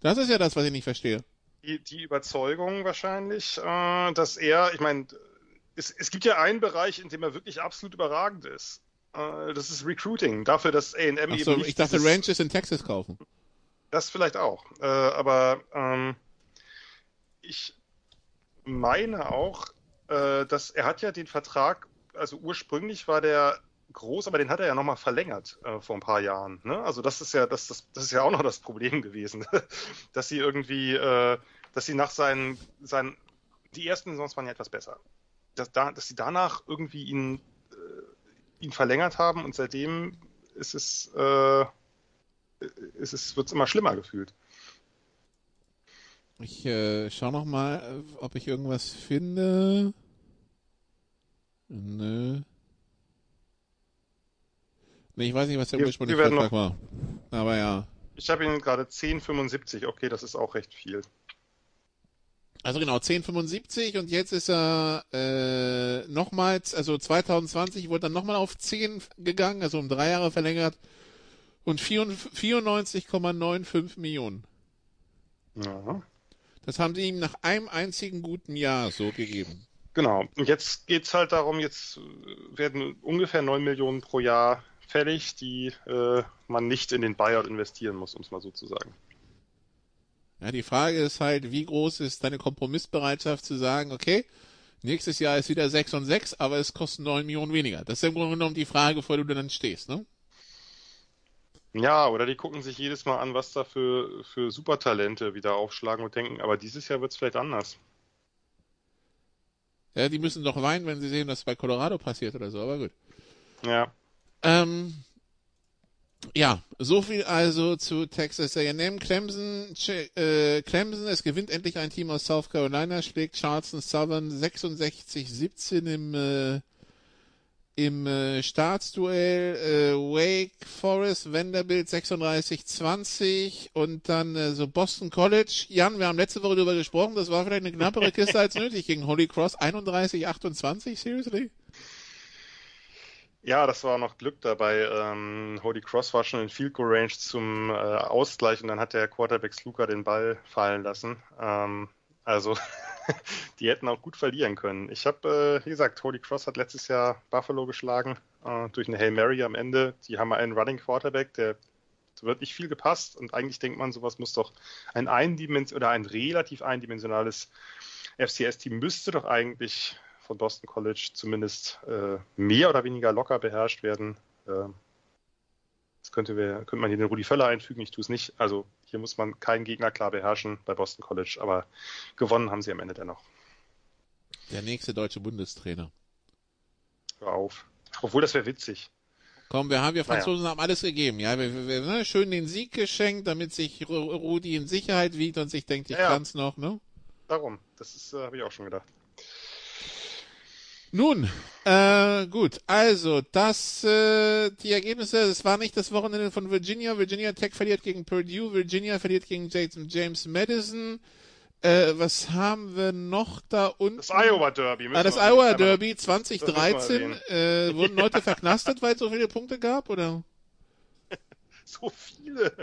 Das ist ja das, was ich nicht verstehe. die, die Überzeugung wahrscheinlich, äh, dass er, ich meine, es, es gibt ja einen Bereich, in dem er wirklich absolut überragend ist. Äh, das ist Recruiting. Dafür, dass A&M Ach eben so, nicht ich dachte, dieses- Ranches in Texas kaufen. Das vielleicht auch. Äh, aber ähm, ich meine auch, äh, dass er hat ja den Vertrag, also ursprünglich war der groß, aber den hat er ja nochmal verlängert äh, vor ein paar Jahren. Ne? Also das ist ja, das, das, das ist ja auch noch das Problem (laughs) gewesen, dass sie irgendwie, äh, dass sie nach seinen, seinen, die ersten Saisons waren ja etwas besser, dass, da, dass sie danach irgendwie ihn, äh, ihn verlängert haben und seitdem ist es, äh, ist es, wird es immer schlimmer gefühlt. Ich äh, schau noch mal, äh, ob ich irgendwas finde. Nö. Nee, ich weiß nicht, was der Wir- ursprüngliche wir Vertrag war. Aber ja. Ich habe ihn gerade 10,75. Okay, das ist auch recht viel. Also genau, 10,75 und jetzt ist er äh, nochmals, also 2020 wurde dann nochmal auf 10 gegangen, also um drei Jahre verlängert und 94,95 Millionen. Ja. Das haben sie ihm nach einem einzigen guten Jahr so gegeben. Genau. Und jetzt geht's halt darum, jetzt werden ungefähr 9 Millionen pro Jahr fällig, die äh, man nicht in den Buyout investieren muss, um es mal so zu sagen. Ja, die Frage ist halt, wie groß ist deine Kompromissbereitschaft zu sagen, okay, nächstes Jahr ist wieder 6 und 6, aber es kostet 9 Millionen weniger. Das ist im Grunde genommen die Frage, vor der du dann stehst, ne? Ja, oder die gucken sich jedes Mal an, was da für, für Supertalente wieder aufschlagen und denken, aber dieses Jahr wird's vielleicht anders. Ja, die müssen doch weinen, wenn sie sehen, was bei Colorado passiert oder so, aber gut. Ja. Ähm, ja, so viel also zu Texas A&M. Clemson, äh, Clemson, es gewinnt endlich ein Team aus South Carolina, schlägt Charleston Southern 66-17 im äh, im äh, Staatsduell äh, Wake Forest, Vanderbilt 36-20 und dann äh, so Boston College. Jan, wir haben letzte Woche darüber gesprochen, das war vielleicht eine knappere Kiste als nötig gegen Holy Cross 31-28, seriously? Ja, das war noch Glück dabei. Ähm, Holy Cross war schon in Field Goal Range zum äh, Ausgleich und dann hat der Quarterback Sluka den Ball fallen lassen. Ähm, also (laughs) die hätten auch gut verlieren können. Ich habe, äh, wie gesagt, Holy Cross hat letztes Jahr Buffalo geschlagen äh, durch eine Hail Mary am Ende. Die haben einen Running Quarterback, der wird nicht viel gepasst und eigentlich denkt man, sowas muss doch ein Eindimens oder ein relativ eindimensionales FCS-Team müsste doch eigentlich von Boston College zumindest äh, mehr oder weniger locker beherrscht werden. Äh, das könnte, wir, könnte man hier den Rudi Völler einfügen, ich tue es nicht. Also hier muss man keinen Gegner klar beherrschen bei Boston College, aber gewonnen haben sie am Ende dennoch. Der nächste deutsche Bundestrainer. Hör auf. Obwohl, das wäre witzig. Komm, wir haben, wir Franzosen naja. haben alles gegeben, ja. Wir, wir, wir, ne? Schön den Sieg geschenkt, damit sich Rudi in Sicherheit wiegt und sich denkt, ich ja, kann's noch, ne? Darum, das äh, habe ich auch schon gedacht. Nun, äh, gut, also das, äh, die Ergebnisse, es war nicht das Wochenende von Virginia. Virginia Tech verliert gegen Purdue, Virginia verliert gegen James Madison. Äh, was haben wir noch da unten? Das Iowa Derby. Ah, das Iowa Derby 2013. Äh, wurden Leute (laughs) verknastet, weil es so viele Punkte gab, oder? (laughs) so viele.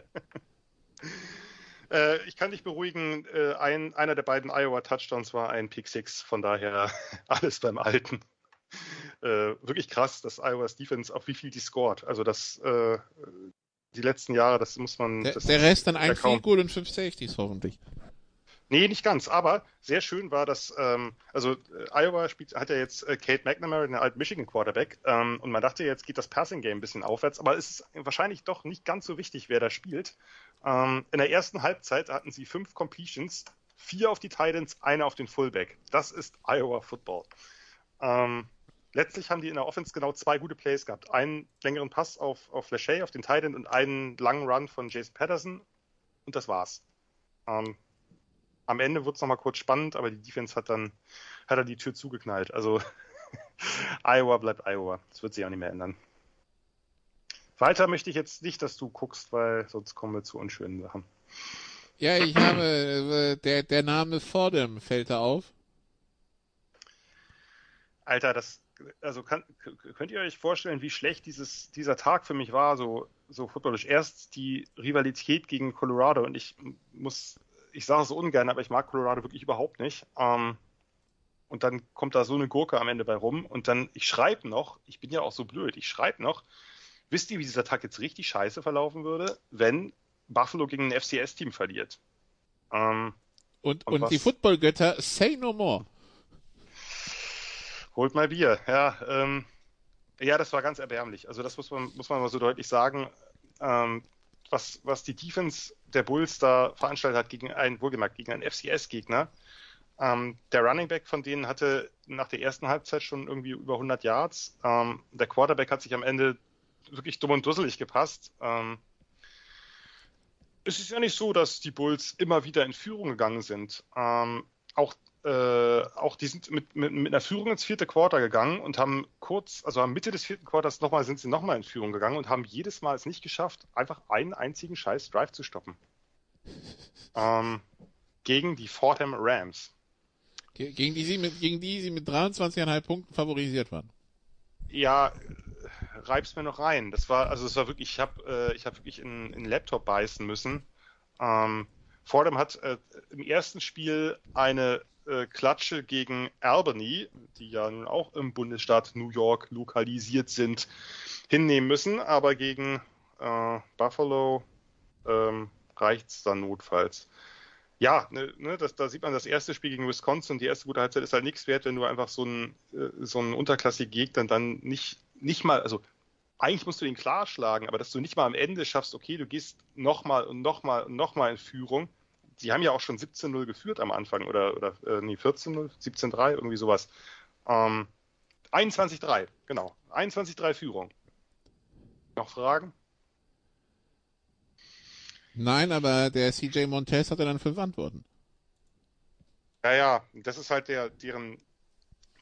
Äh, ich kann dich beruhigen, äh, ein, einer der beiden Iowa Touchdowns war ein Pick Six, von daher (laughs) alles beim Alten. Äh, wirklich krass, dass Iowa's Defense, auf wie viel die scored. Also das, äh, die letzten Jahre, das muss man. Der, das der Rest dann ein Field Goal und fünf Safeties hoffentlich. Nee, nicht ganz, aber sehr schön war, dass, ähm, also äh, Iowa spielt, hat ja jetzt äh, Kate McNamara, den alten Michigan Quarterback, ähm, und man dachte, jetzt geht das Passing Game ein bisschen aufwärts, aber es ist wahrscheinlich doch nicht ganz so wichtig, wer da spielt. Ähm, in der ersten Halbzeit hatten sie fünf Completions, vier auf die Titans, eine auf den Fullback. Das ist Iowa Football. Ähm, letztlich haben die in der Offense genau zwei gute Plays gehabt. Einen längeren Pass auf, auf Lachey, auf den Titan und einen langen Run von Jason Patterson und das war's. Ähm, am Ende wird es nochmal kurz spannend, aber die Defense hat dann hat er die Tür zugeknallt. Also (laughs) Iowa bleibt Iowa. Das wird sich auch nicht mehr ändern. Weiter möchte ich jetzt nicht, dass du guckst, weil sonst kommen wir zu unschönen Sachen. Ja, ich habe, äh, der, der Name Fordham fällt da auf. Alter, das, also kann, könnt ihr euch vorstellen, wie schlecht dieses, dieser Tag für mich war, so, so footballisch. Erst die Rivalität gegen Colorado und ich muss ich sage es ungern, aber ich mag Colorado wirklich überhaupt nicht. Ähm, und dann kommt da so eine Gurke am Ende bei rum und dann, ich schreibe noch, ich bin ja auch so blöd, ich schreibe noch, wisst ihr, wie dieser Tag jetzt richtig scheiße verlaufen würde, wenn Buffalo gegen ein FCS-Team verliert? Ähm, und, und, und die Footballgötter say no more. Holt mal Bier, ja. Ähm, ja, das war ganz erbärmlich. Also das muss man, muss man mal so deutlich sagen. Ähm, was, was die Defense der Bulls da veranstaltet hat gegen einen, wohlgemerkt, gegen einen FCS-Gegner. Ähm, der Running Back von denen hatte nach der ersten Halbzeit schon irgendwie über 100 Yards. Ähm, der Quarterback hat sich am Ende wirklich dumm und dusselig gepasst. Ähm, es ist ja nicht so, dass die Bulls immer wieder in Führung gegangen sind. Ähm, auch äh, auch die sind mit, mit, mit einer Führung ins vierte Quarter gegangen und haben kurz, also am Mitte des vierten Quarters nochmal, sind sie nochmal in Führung gegangen und haben jedes Mal es nicht geschafft, einfach einen einzigen scheiß Drive zu stoppen. (laughs) ähm, gegen die Fordham Rams. Gegen die, sie mit, gegen die sie mit 23,5 Punkten favorisiert waren. Ja, reib's mir noch rein. Das war, also es war wirklich, ich habe äh, ich hab wirklich in, in Laptop beißen müssen. Ähm, Fordham hat äh, im ersten Spiel eine äh, Klatsche gegen Albany, die ja nun auch im Bundesstaat New York lokalisiert sind, hinnehmen müssen. Aber gegen äh, Buffalo ähm, reicht es dann notfalls. Ja, ne, ne, das, da sieht man das erste Spiel gegen Wisconsin. Die erste gute Halbzeit ist halt nichts wert, wenn du einfach so einen, äh, so unterklassigen Gegner dann nicht, nicht mal, also eigentlich musst du den klar schlagen, aber dass du nicht mal am Ende schaffst, okay, du gehst nochmal und nochmal und nochmal in Führung, die haben ja auch schon 17-0 geführt am Anfang oder, oder äh, nee, 14-0, 17-3, irgendwie sowas. Ähm, 21-3, genau. 21-3 Führung. Noch Fragen? Nein, aber der CJ Montez hatte dann fünf Antworten. Ja, ja, das ist halt der, deren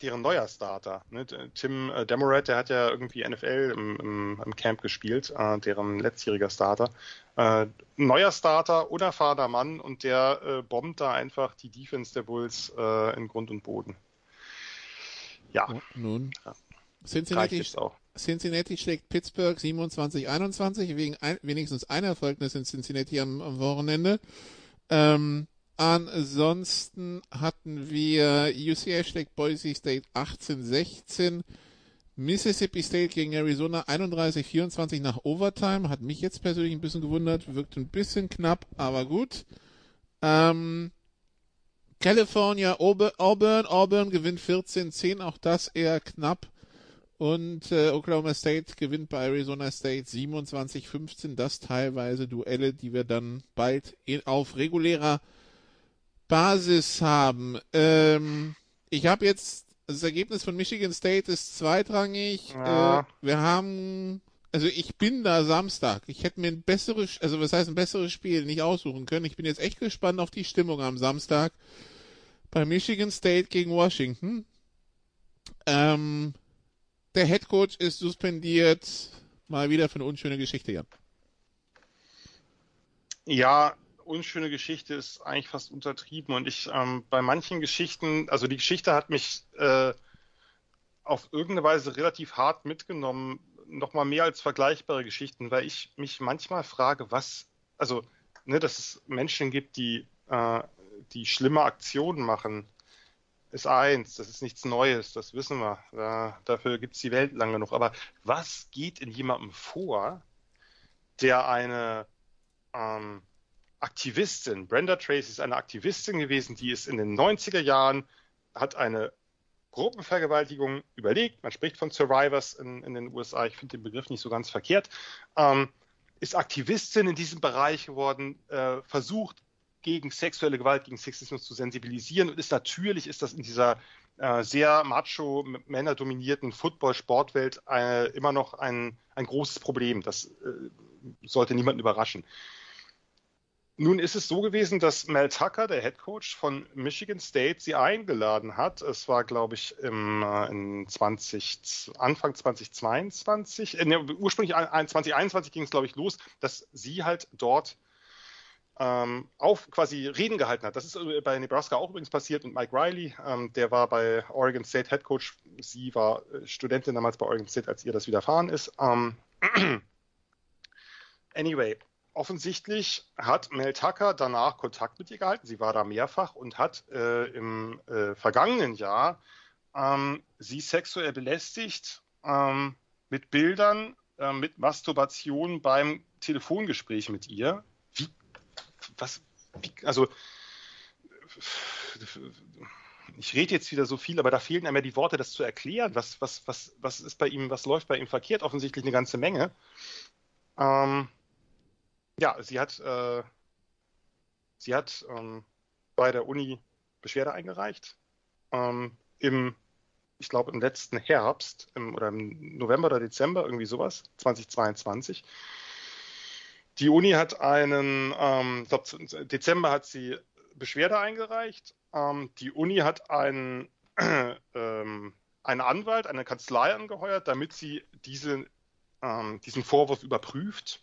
deren neuer Starter. Ne? Tim äh, Demorat, der hat ja irgendwie NFL im, im, im Camp gespielt, äh, deren letztjähriger Starter. Äh, neuer Starter, unerfahrener Mann und der äh, bombt da einfach die Defense der Bulls äh, in Grund und Boden. Ja. Oh, nun. Ja. Cincinnati, Cincinnati schlägt Pittsburgh 27-21 wegen ein, wenigstens ein Erfolgnis in Cincinnati am, am Wochenende. Ähm, Ansonsten hatten wir UCLA schlägt Boise State 18-16. Mississippi State gegen Arizona 31-24 nach Overtime. Hat mich jetzt persönlich ein bisschen gewundert. Wirkt ein bisschen knapp, aber gut. Ähm, California, Auburn, Auburn gewinnt 14-10. Auch das eher knapp. Und äh, Oklahoma State gewinnt bei Arizona State 27-15. Das teilweise Duelle, die wir dann bald in, auf regulärer Basis haben. Ähm, ich habe jetzt das Ergebnis von Michigan State ist zweitrangig. Ja. Äh, wir haben also ich bin da Samstag. Ich hätte mir ein besseres, also was heißt ein besseres Spiel nicht aussuchen können. Ich bin jetzt echt gespannt auf die Stimmung am Samstag bei Michigan State gegen Washington. Ähm, der Head Coach ist suspendiert. Mal wieder für eine unschöne Geschichte, Jan. Ja, unschöne Geschichte ist eigentlich fast untertrieben und ich ähm, bei manchen Geschichten, also die Geschichte hat mich äh, auf irgendeine Weise relativ hart mitgenommen, noch mal mehr als vergleichbare Geschichten, weil ich mich manchmal frage, was, also, ne, dass es Menschen gibt, die, äh, die schlimme Aktionen machen, ist eins, das ist nichts Neues, das wissen wir. Da, dafür gibt es die Welt lang genug. Aber was geht in jemandem vor, der eine ähm, Aktivistin, Brenda Tracy ist eine Aktivistin gewesen, die ist in den 90er Jahren, hat eine Gruppenvergewaltigung überlegt, man spricht von Survivors in, in den USA, ich finde den Begriff nicht so ganz verkehrt, ähm, ist Aktivistin in diesem Bereich geworden, äh, versucht gegen sexuelle Gewalt, gegen Sexismus zu sensibilisieren und ist natürlich, ist das in dieser äh, sehr macho, männerdominierten Football-Sportwelt äh, immer noch ein, ein großes Problem. Das äh, sollte niemanden überraschen. Nun ist es so gewesen, dass Mel Tucker, der Head Coach von Michigan State, sie eingeladen hat. Es war, glaube ich, im äh, in 20, Anfang 2022, äh, ne, ursprünglich 2021 ging es, glaube ich, los, dass sie halt dort ähm, auf quasi Reden gehalten hat. Das ist äh, bei Nebraska auch übrigens passiert und Mike Riley, ähm, der war bei Oregon State Head Coach. Sie war Studentin damals bei Oregon State, als ihr das widerfahren ist. Ähm, (clears throat) anyway, offensichtlich hat Mel Tucker danach Kontakt mit ihr gehalten. Sie war da mehrfach und hat äh, im äh, vergangenen Jahr ähm, sie sexuell belästigt ähm, mit Bildern, äh, mit Masturbation beim Telefongespräch mit ihr. Wie, was, wie, also, ich rede jetzt wieder so viel, aber da fehlen einem ja die Worte, das zu erklären. Was, was, was, was ist bei ihm, was läuft bei ihm verkehrt? Offensichtlich eine ganze Menge. Ähm, ja, sie hat, äh, sie hat ähm, bei der Uni Beschwerde eingereicht. Ähm, Im, ich glaube, im letzten Herbst im, oder im November oder Dezember, irgendwie sowas, 2022. Die Uni hat einen, ähm, ich glaube, Dezember hat sie Beschwerde eingereicht. Ähm, die Uni hat einen, (clears throat) äh, einen Anwalt, eine Kanzlei angeheuert, damit sie diese, ähm, diesen Vorwurf überprüft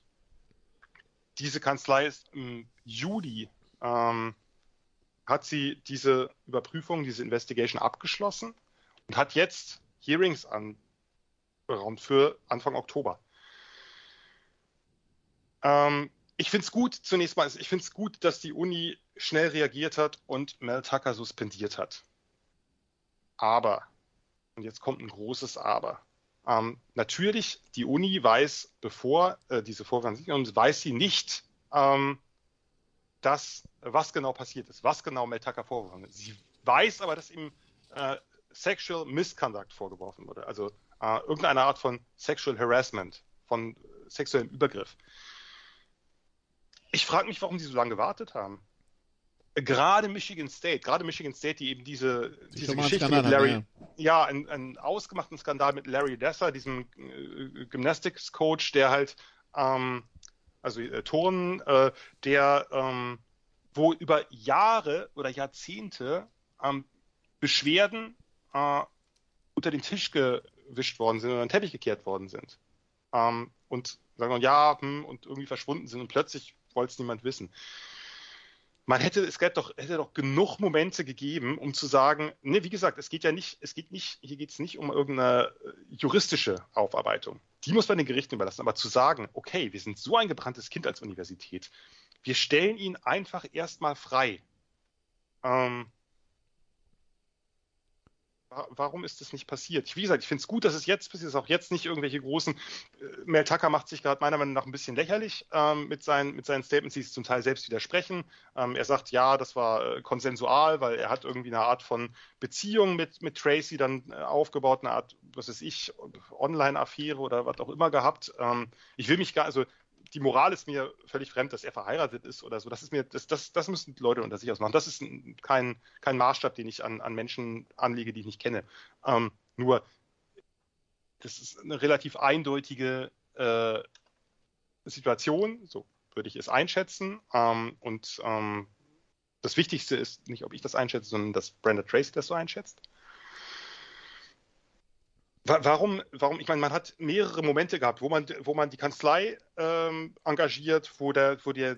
diese Kanzlei ist im Juli, ähm, hat sie diese Überprüfung, diese Investigation abgeschlossen und hat jetzt Hearings anberaumt für Anfang Oktober. Ähm, ich finde es gut, zunächst mal, ich finde es gut, dass die Uni schnell reagiert hat und Mel Tucker suspendiert hat. Aber, und jetzt kommt ein großes Aber, ähm, natürlich, die Uni weiß, bevor äh, diese Vorwürfe und weiß sie nicht, ähm, dass, was genau passiert ist, was genau Mel Tucker vorgeworfen wird. Sie weiß aber, dass ihm äh, Sexual Misconduct vorgeworfen wurde, also äh, irgendeine Art von Sexual Harassment, von sexuellem Übergriff. Ich frage mich, warum sie so lange gewartet haben gerade Michigan State, gerade Michigan State, die eben diese, die diese Geschichte mit Larry, haben, ja, ja einen, einen, ausgemachten Skandal mit Larry Desser, diesem äh, Gymnastics-Coach, der halt, ähm, also äh, Turnen, äh, der, ähm, wo über Jahre oder Jahrzehnte ähm, Beschwerden äh, unter den Tisch gewischt worden sind oder den Teppich gekehrt worden sind. Ähm, und sagen wir, ja, hm, und irgendwie verschwunden sind und plötzlich wollte es niemand wissen man hätte, es hätte doch, hätte doch genug Momente gegeben, um zu sagen, ne, wie gesagt, es geht ja nicht, es geht nicht, hier geht es nicht um irgendeine äh, juristische Aufarbeitung. Die muss man den Gerichten überlassen. Aber zu sagen, okay, wir sind so ein gebranntes Kind als Universität, wir stellen ihn einfach erstmal frei. Ähm, warum ist das nicht passiert? Wie gesagt, ich finde es gut, dass es jetzt passiert ist. Auch jetzt nicht irgendwelche großen. Äh, Mel Tucker macht sich gerade meiner Meinung nach ein bisschen lächerlich ähm, mit, seinen, mit seinen Statements, die es zum Teil selbst widersprechen. Ähm, er sagt, ja, das war äh, konsensual, weil er hat irgendwie eine Art von Beziehung mit, mit Tracy dann äh, aufgebaut, eine Art, was weiß ich, Online-Affäre oder was auch immer gehabt. Ähm, ich will mich gar, also die Moral ist mir völlig fremd, dass er verheiratet ist oder so. Das ist mir, das, das, das müssen Leute unter sich ausmachen. Das ist kein, kein Maßstab, den ich an, an Menschen anlege, die ich nicht kenne. Ähm, nur, das ist eine relativ eindeutige äh, Situation, so würde ich es einschätzen. Ähm, und ähm, das Wichtigste ist nicht, ob ich das einschätze, sondern dass Brenda Tracy das so einschätzt. Warum, warum, ich meine, man hat mehrere Momente gehabt, wo man, wo man die Kanzlei ähm, engagiert, wo, der, wo, der,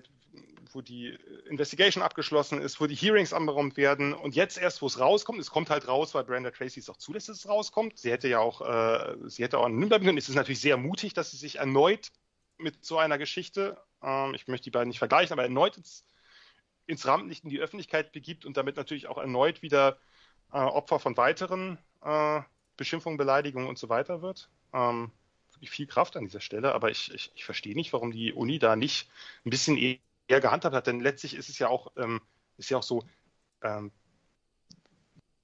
wo die Investigation abgeschlossen ist, wo die Hearings anberaumt werden und jetzt erst, wo es rauskommt, es kommt halt raus, weil Brenda Tracy es auch zulässt, dass es rauskommt. Sie hätte ja auch, äh, sie hätte auch bleiben können. Es ist natürlich sehr mutig, dass sie sich erneut mit so einer Geschichte, ähm, ich möchte die beiden nicht vergleichen, aber erneut ins, ins Rampenlicht in die Öffentlichkeit begibt und damit natürlich auch erneut wieder äh, Opfer von weiteren äh, Beschimpfung, Beleidigung und so weiter wird. Ähm, wirklich viel Kraft an dieser Stelle, aber ich, ich, ich verstehe nicht, warum die Uni da nicht ein bisschen eher gehandhabt hat, denn letztlich ist es ja auch, ähm, ist ja auch so, ähm,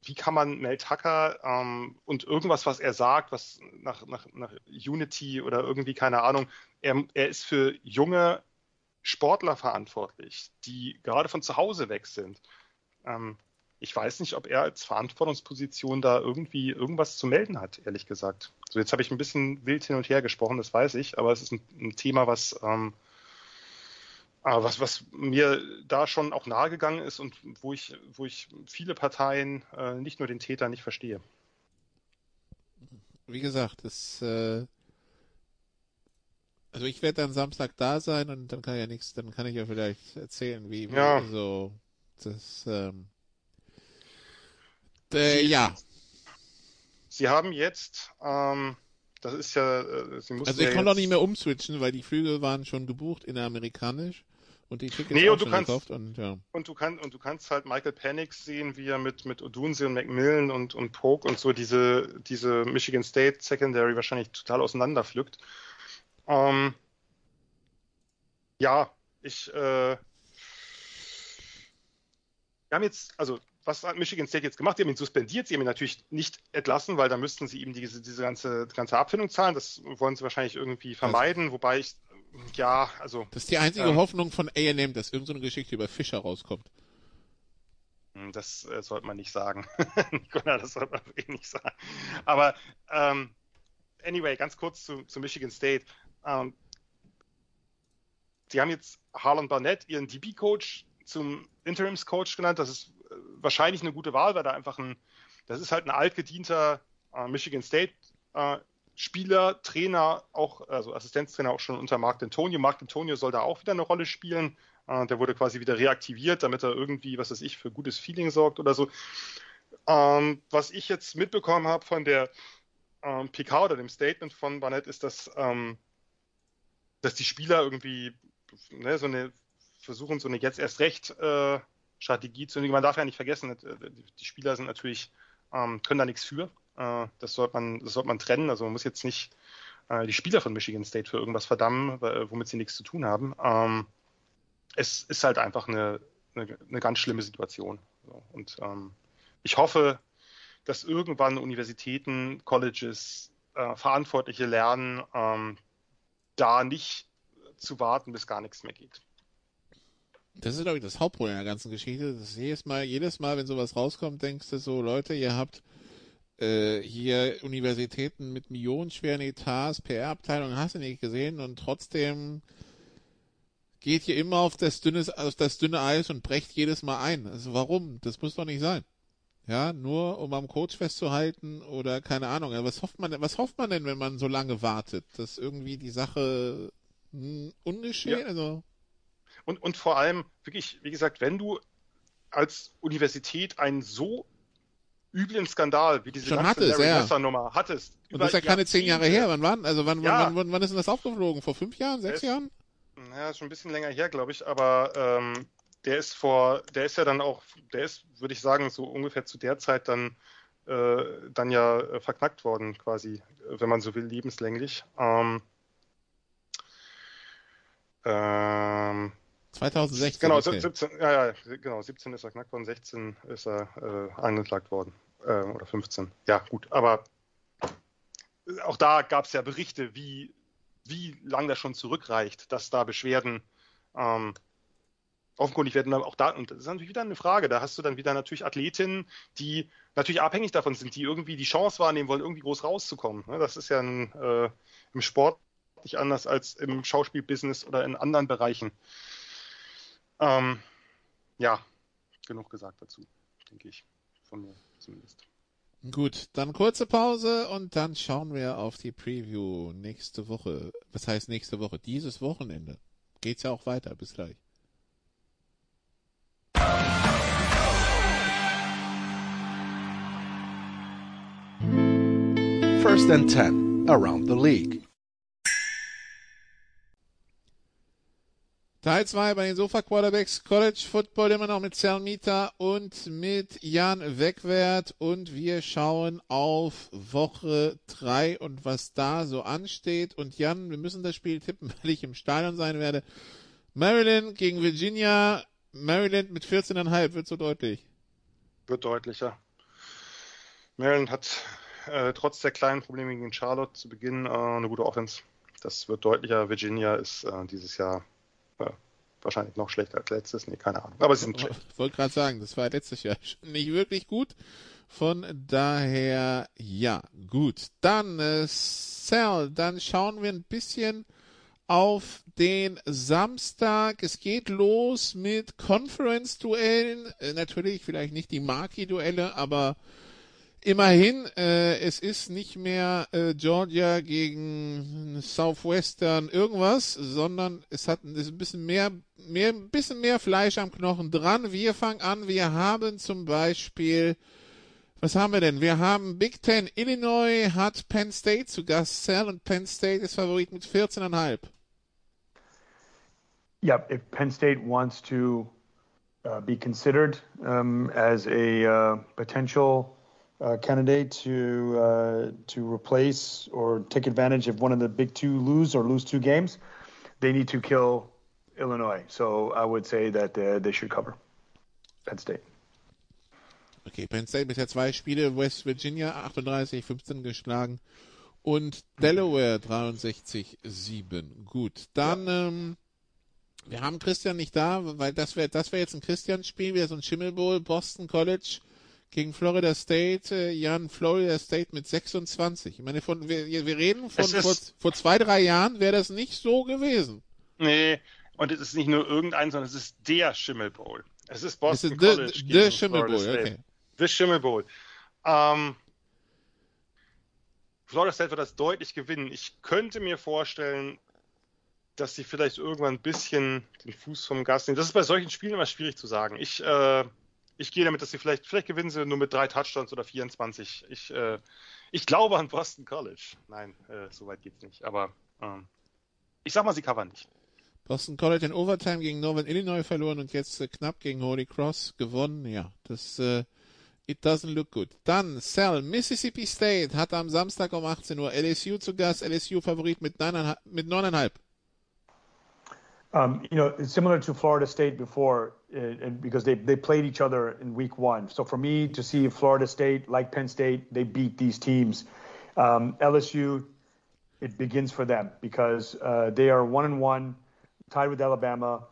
wie kann man Mel Tucker ähm, und irgendwas, was er sagt, was nach, nach, nach Unity oder irgendwie, keine Ahnung, er, er ist für junge Sportler verantwortlich, die gerade von zu Hause weg sind. Ähm, ich weiß nicht, ob er als Verantwortungsposition da irgendwie irgendwas zu melden hat, ehrlich gesagt. So, jetzt habe ich ein bisschen wild hin und her gesprochen, das weiß ich, aber es ist ein, ein Thema, was, ähm, äh, was, was mir da schon auch nahegegangen ist und wo ich, wo ich viele Parteien, äh, nicht nur den Täter, nicht verstehe. Wie gesagt, es, äh, also ich werde dann Samstag da sein und dann kann ja nichts, dann kann ich ja vielleicht erzählen, wie, wie Ja. so das, ähm, äh, ja. Sie haben jetzt, ähm, das ist ja, äh, Sie mussten Also ich ja konnte auch nicht mehr umswitchen, weil die Flüge waren schon gebucht in amerikanisch und die Tickets Nee, und du kannst- gekauft und ja. Und du kannst und du kannst halt Michael Penix sehen, wie er mit mit Odunsi und Macmillan und und Polk und so diese diese Michigan State Secondary wahrscheinlich total auseinanderpflückt. Ähm, ja, ich äh, wir haben jetzt also was hat Michigan State jetzt gemacht? Sie haben ihn suspendiert, sie haben ihn natürlich nicht entlassen, weil da müssten sie ihm diese, diese ganze, ganze Abfindung zahlen. Das wollen sie wahrscheinlich irgendwie vermeiden, wobei ich, ja, also Das ist die einzige Ähm. Hoffnung von A&M, dass irgendeine so eine Geschichte über Fischer rauskommt. Hm, Das äh, sollte man nicht sagen. (laughs) Nicola, das sollte man wirklich nicht sagen. Aber ähm, anyway, ganz kurz zu, zu Michigan State. Ähm, die haben jetzt Harlan Barnett, ihren DB-Coach, zum Interims-Coach genannt. Das ist wahrscheinlich eine gute Wahl, weil da einfach ein, das ist halt ein altgedienter äh, Michigan State äh, Spieler, Trainer, auch, also Assistenztrainer auch schon unter Mark Antonio. Mark Antonio soll da auch wieder eine Rolle spielen. Äh, der wurde quasi wieder reaktiviert, damit er irgendwie, was weiß ich, für gutes Feeling sorgt oder so. Ähm, was ich jetzt mitbekommen habe von der ähm, PK oder dem Statement von Barnett ist, dass, ähm, dass die Spieler irgendwie ne, so eine versuchen, so eine jetzt erst recht äh, Strategie zu Man darf ja nicht vergessen, äh, die, Spieler sind natürlich, ähm, können da nichts für. Äh, das sollte man, das sollte man trennen. Also man muss jetzt nicht äh, die Spieler von Michigan State für irgendwas verdammen, womit sie nichts zu tun haben. Ähm, es ist halt einfach eine, eine, eine ganz schlimme Situation. Und ähm, ich hoffe, dass irgendwann Universitäten, Colleges, äh, Verantwortliche lernen, ähm, da nicht zu warten, bis gar nichts mehr geht. Das ist, glaube ich, das Hauptproblem der ganzen Geschichte. Das jedes Mal, jedes Mal, wenn sowas rauskommt, denkst du so, Leute, ihr habt äh, hier Universitäten mit millionenschweren Etats, PR-Abteilungen, hast du nicht gesehen und trotzdem geht ihr immer auf das dünne, auf das dünne Eis und brecht jedes Mal ein. Also warum? Das muss doch nicht sein. Ja, nur um am Coach festzuhalten oder keine Ahnung. Was hofft man denn, was hofft man denn, wenn man so lange wartet? Dass irgendwie die Sache hm, ungeschehen, Ja. also Und, und vor allem, wirklich, wie gesagt, wenn du als Universität einen so üblen Skandal wie diese Schon ganze hattest, Larry ja. Nummer hattest. Und das ist ja keine zehn Jahre her. Wann wann? Also wann, Ja. wann, wann, wann ist denn das aufgeflogen? Vor fünf Jahren, sechs Es- Jahren? Ja, ist schon ein bisschen länger her, glaube ich, aber ähm, der ist vor, der ist ja dann auch, der ist, würde ich sagen, so ungefähr zu der Zeit dann, äh, dann ja äh, verknackt worden, quasi, wenn man so will, lebenslänglich. Ähm, ähm, 2016. Genau, okay. 17, ja, ja, genau, 17 ist er knackt worden, 16 ist er äh, angeklagt worden. Äh, oder 15. Ja, gut, aber auch da gab es ja Berichte, wie, wie lang das schon zurückreicht, dass da Beschwerden ähm, offenkundig werden. Auch da, und das ist natürlich wieder eine Frage, da hast du dann wieder natürlich Athletinnen, die natürlich abhängig davon sind, die irgendwie die Chance wahrnehmen wollen, irgendwie groß rauszukommen. ne? Das ist ja ein, äh, im Sport nicht anders als im Schauspielbusiness oder in anderen Bereichen. Ähm, ja, genug gesagt dazu, denke ich, von mir zumindest. Gut, dann kurze Pause und dann schauen wir auf die Preview nächste Woche. Was heißt nächste Woche? Dieses Wochenende. Geht's ja auch weiter. Bis gleich. First and 10 around the league. Teil 2 bei den Sofa Quarterbacks College Football immer noch mit Selmita und mit Jan Wegwert und wir schauen auf Woche 3 und was da so ansteht und Jan, wir müssen das Spiel tippen, (laughs) weil ich im Stadion sein werde. Maryland gegen Virginia, Maryland mit 14,5 wird so deutlich. Wird deutlicher. Maryland hat äh, trotz der kleinen Probleme gegen Charlotte zu Beginn äh, eine gute Offense. Das wird deutlicher. Virginia ist äh, dieses Jahr äh, wahrscheinlich noch schlechter als letztes. Nee, keine Ahnung. Aber sie sind schlecht. Ich wollte gerade sagen, das war letztes Jahr (laughs) nicht wirklich gut. Von daher, ja, gut. Dann, äh, Sal, dann schauen wir ein bisschen auf den Samstag. Es geht los mit Conference-Duellen. Äh, natürlich vielleicht nicht die Marquis-Duelle, aber immerhin, äh, es ist nicht mehr äh, Georgia gegen Southwestern irgendwas, sondern es hat ist ein bisschen mehr, mehr, ein bisschen mehr Fleisch am Knochen dran. Wir fangen an. Wir haben zum Beispiel was haben wir denn? Wir haben Big Ten. Illinois hat Penn State zu Gast. Sal und Penn State ist Favorit mit 14,5. Yeah, if Penn State wants to uh, be considered um, as a uh, potential uh, candidate to uh, to replace or take advantage of one of the big two lose or lose two games, they need to kill Illinois. So I would say that uh, they should cover Penn State. Okay, Penn State bisher zwei Spiele, West Virginia 38-15 geschlagen und Delaware 63-7. Gut, dann ja. ähm, wir haben Christian nicht da, weil das wäre das wäre jetzt ein Christian-Spiel, wieder so ein Schimmelbowl, Boston College gegen Florida State, äh, Jan Florida State mit 26. Ich meine, von, wir, wir reden von vor, vor zwei, drei Jahren wäre das nicht so gewesen. Nee, und es ist nicht nur irgendein, sondern es ist der Schimmelbowl. Es ist Boston es ist College. The, the Schimmelbowl, okay. The Schimmelbowl. Ähm, Florida State wird das deutlich gewinnen. Ich könnte mir vorstellen, dass sie vielleicht irgendwann ein bisschen den Fuß vom Gas nehmen. Das ist bei solchen Spielen immer schwierig zu sagen. Ich, äh, ich gehe damit, dass sie vielleicht, vielleicht gewinnen sie nur mit drei Touchdowns oder 24. Ich, äh, ich glaube an Boston College. Nein, äh, so weit geht's nicht. Aber ähm, ich sag mal, sie covern nicht. Boston College in Overtime gegen Northern Illinois verloren und jetzt äh, knapp gegen Holy Cross gewonnen. Ja, das äh, it doesn't look good. Dann Sal, Mississippi State hat am Samstag um 18 Uhr LSU zu Gast. LSU Favorit mit 9,5. Mit 9,5. Um, you know, similar to Florida State before, uh, because they, they played each other in week one. So for me to see Florida State, like Penn State, they beat these teams. Um, LSU, it begins for them because uh, they are one and one, tied with Alabama,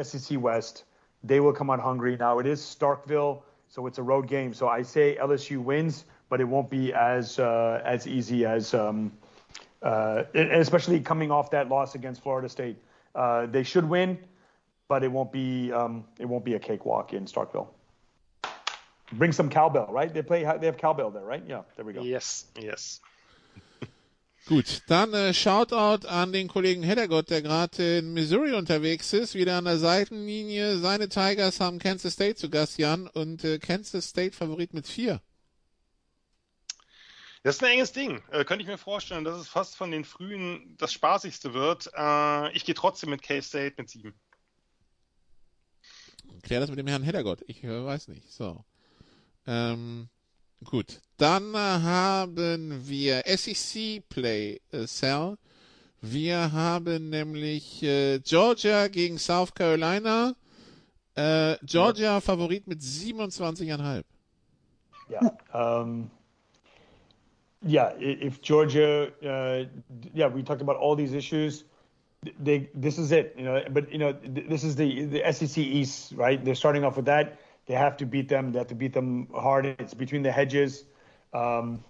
SEC West. They will come out hungry. Now it is Starkville, so it's a road game. So I say LSU wins, but it won't be as uh, as easy as, um, uh, especially coming off that loss against Florida State. Uh, they should win, but it won't be um, it won't be a cakewalk in Starkville. Bring some cowbell, right? They play they have cowbell there, right? Yeah, there we go. Yes, yes. (laughs) Gut, dann äh, Shoutout an den Kollegen Heddergott, der gerade in Missouri unterwegs ist, wieder an der Seitenlinie. Seine Tigers haben Kansas State zu Gast, Jan, und äh, Kansas State Favorit mit vier. Das ist ein enges Ding. Äh, könnte ich mir vorstellen, dass es fast von den frühen das spaßigste wird. Äh, ich gehe trotzdem mit K-State mit sieben. Klär das mit dem Herrn Heddergott. Ich äh, weiß nicht. So. Ähm, gut. Dann äh, haben wir SEC Play äh, Cell. Wir haben nämlich äh, Georgia gegen South Carolina. Äh, Georgia ja. Favorit mit 27,5. Ja, ähm, yeah, if Georgia, uh, yeah, we talked about all these issues. They, this is it, you know. But you know, this is the the SEC East, right? They're starting off with that. They have to beat them. They have to beat them hard. It's between the hedges. Um,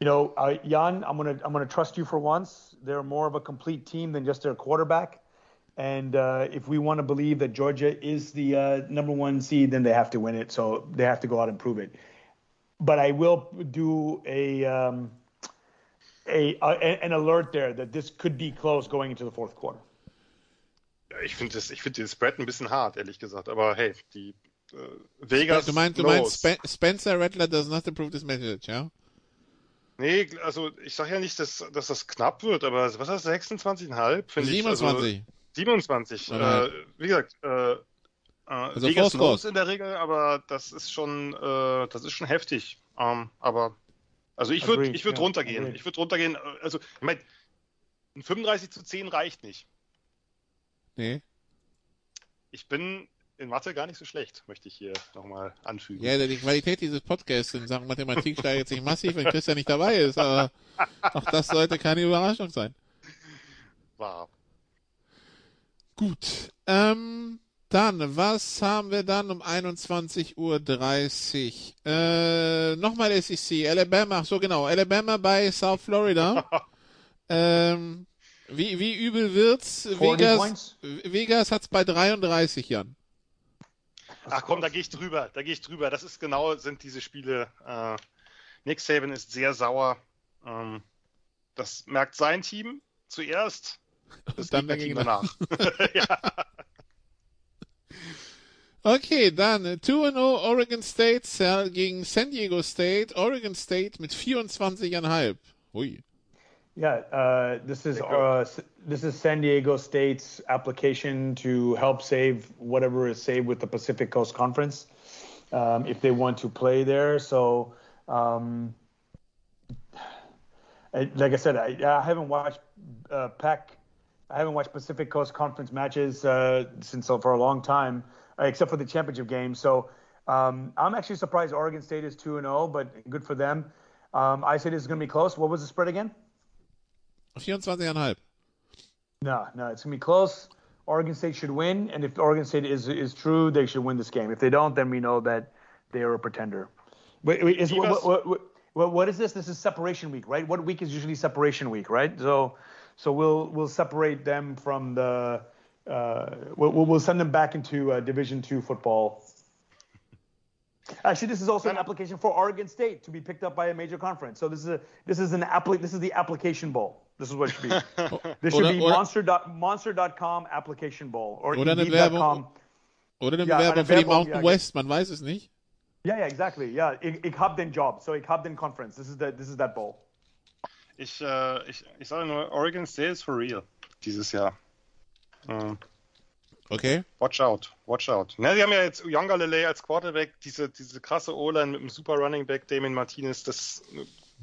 you know, uh, Jan, I'm gonna I'm gonna trust you for once. They're more of a complete team than just their quarterback. And uh, if we want to believe that Georgia is the uh, number one seed, then they have to win it. So they have to go out and prove it. But I will do a, um, a, a an alert there that this could be close going into the fourth quarter. Ich finde find den Spread ein bisschen hart, ehrlich gesagt. Aber hey, die äh, Vegas. Du meinst, du meinst Spen Spencer Rattler does not approve this message, ja? Nee, also ich sage ja nicht, dass, dass das knapp wird, aber was hast du, 26,5? 27. Ich, also, 27. Äh, wie gesagt, äh, äh, also Vegas knows in der Regel, aber das ist schon, äh, das ist schon heftig. Ähm, aber also ich würde, ich würde ja, runtergehen. Agreed. Ich würde runtergehen. Also ich meine, ein 35 zu 10 reicht nicht. Nee. Ich bin in Mathe gar nicht so schlecht, möchte ich hier nochmal anfügen. Ja, die Qualität dieses Podcasts in Sachen Mathematik steigert sich massiv, wenn Christian nicht dabei ist, aber (laughs) auch das sollte keine Überraschung sein. Wahr. Gut. Ähm, dann, was haben wir dann um 21.30 Uhr? Äh, nochmal SEC, Alabama, so genau, Alabama bei South Florida. (laughs) ähm, wie, wie übel wird's? Vegas, Vegas hat's bei 33, Jan. Ach komm, da gehe ich drüber, da gehe ich drüber. Das ist genau, sind diese Spiele. Äh, Nick Saban ist sehr sauer. Ähm, das merkt sein Team zuerst. (laughs) Das dann dagegen danach. (laughs) ja. Okay, dann 2-0 Oregon State gegen San Diego State. Oregon State mit 24,5. Hui. Yeah, uh, this is uh, this is San Diego State's application to help save whatever is saved with the Pacific Coast Conference, um, if they want to play there. So, um, I, like I said, I, I haven't watched uh, Pac, I haven't watched Pacific Coast Conference matches uh, since uh, for a long time, uh, except for the championship game. So, um, I'm actually surprised Oregon State is two and zero, oh, but good for them. Um, I said it's going to be close. What was the spread again? 24,5. No, no, it's gonna be close. Oregon State should win, and if Oregon State is is true, they should win this game. If they don't, then we know that they are a pretender. Wait, wait is, what, what, what, what is this? This is separation week, right? What week is usually separation week, right? So, so we'll we'll separate them from the. Uh, we'll, we'll send them back into uh, Division two football. Actually, this is also an application for Oregon State to be picked up by a major conference. So this is a this is an appli- this is the application bowl. This is what it should be. (laughs) This should be monster dot, monster.com application bowl or oder eine Werbung oder eine ja, Werbung für die Mountain ja, West, man weiß es nicht. Ja, ja, exactly. Ja, ich, ich habe den Job, so ich habe den Conference. This is the, this is that bowl. Ich, äh, ich, ich sage nur, Oregon State is for real dieses Jahr. Ähm, okay. Watch out, watch out. Na, sie haben ja jetzt Younger Lele als Quarterback, diese, diese krasse O-Line mit dem super Running Back Damien Martinez, das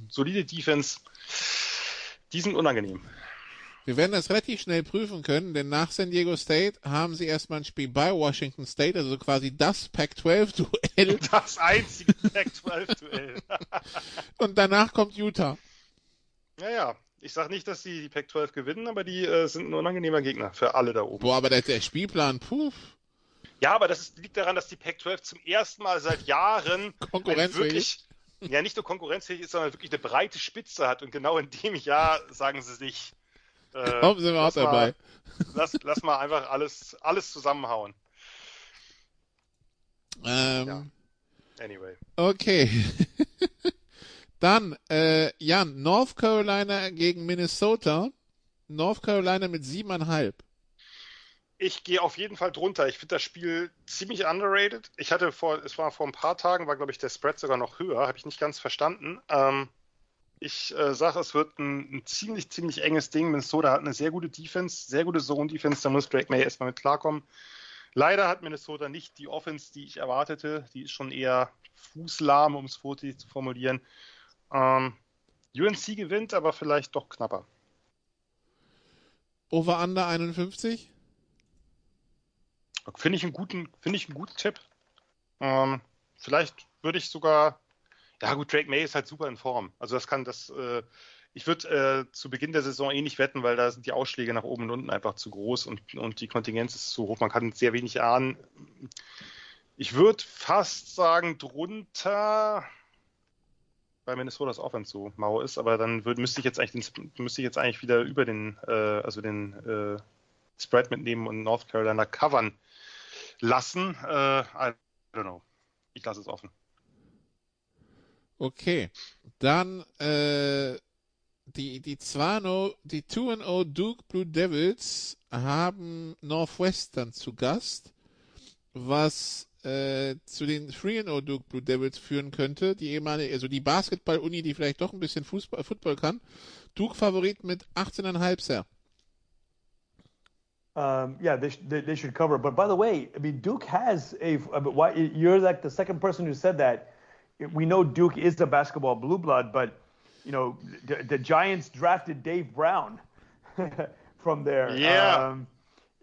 solide Defense die sind unangenehm. Wir werden das relativ schnell prüfen können, denn nach San Diego State haben sie erstmal ein Spiel bei Washington State, also quasi das Pac-12-Duell. Das einzige Pac-12-Duell. Und danach kommt Utah. Naja, ich sage nicht, dass die, die Pac-12 gewinnen, aber die äh, sind ein unangenehmer Gegner für alle da oben. Boah, aber der, der Spielplan, puh. Ja, aber das ist, liegt daran, dass die Pac-12 zum ersten Mal seit Jahren (laughs) wirklich ja nicht nur konkurrenzfähig ist, sondern wirklich eine breite Spitze hat. Und genau in dem Jahr sagen sie sich, äh, (laughs) Kommen Sie mal auch dabei. lass, lass mal einfach alles, alles zusammenhauen. Ähm, ja. Anyway. Okay. (laughs) Dann, äh, Jan, North Carolina gegen Minnesota. North Carolina mit siebeneinhalb. Ich gehe auf jeden Fall drunter. Ich finde das Spiel ziemlich underrated. Ich hatte vor, es war vor ein paar Tagen, war glaube ich der Spread sogar noch höher, habe ich nicht ganz verstanden. Ähm, ich äh, sage, es wird ein, ein, ziemlich, ziemlich enges Ding. Minnesota hat eine sehr gute Defense, sehr gute Zone-Defense, da muss Drake May erstmal mit klarkommen. Leider hat Minnesota nicht die Offense, die ich erwartete. Die ist schon eher fußlahm, um es vorsichtig zu formulieren. Ähm, UNC gewinnt, aber vielleicht doch knapper. Over Under 51? Finde ich einen guten, finde ich einen guten Tipp. Ähm, vielleicht würde ich sogar, ja gut, Drake May ist halt super in Form. Also das kann das, äh, ich würde äh, zu Beginn der Saison eh nicht wetten, weil da sind die Ausschläge nach oben und unten einfach zu groß und, und die Kontingenz ist zu hoch. Man kann sehr wenig ahnen. Ich würde fast sagen, drunter bei Minnesotas Offense so mau ist, aber dann würd, müsste ich jetzt eigentlich den, müsste ich jetzt eigentlich wieder über den, äh, also den äh, Spread mitnehmen und North Carolina covern lassen. Äh, I don't know. Ich lasse es offen. Okay. Dann äh, die, die 2-0, die 2-0 Duke Blue Devils haben Northwestern zu Gast, was äh, zu den 3-0 Duke Blue Devils führen könnte. Die ehemalige, also die Basketball-Uni, die vielleicht doch ein bisschen Fußball, Football kann. Duke Favorit mit 18,5 Sir. Um, yeah, they, they, they should cover. But by the way, I mean Duke has a. uh, but Why you're like the second person who said that. We know Duke is the basketball blue blood, but you know the, the Giants drafted Dave Brown (laughs) from there. Yeah. Um,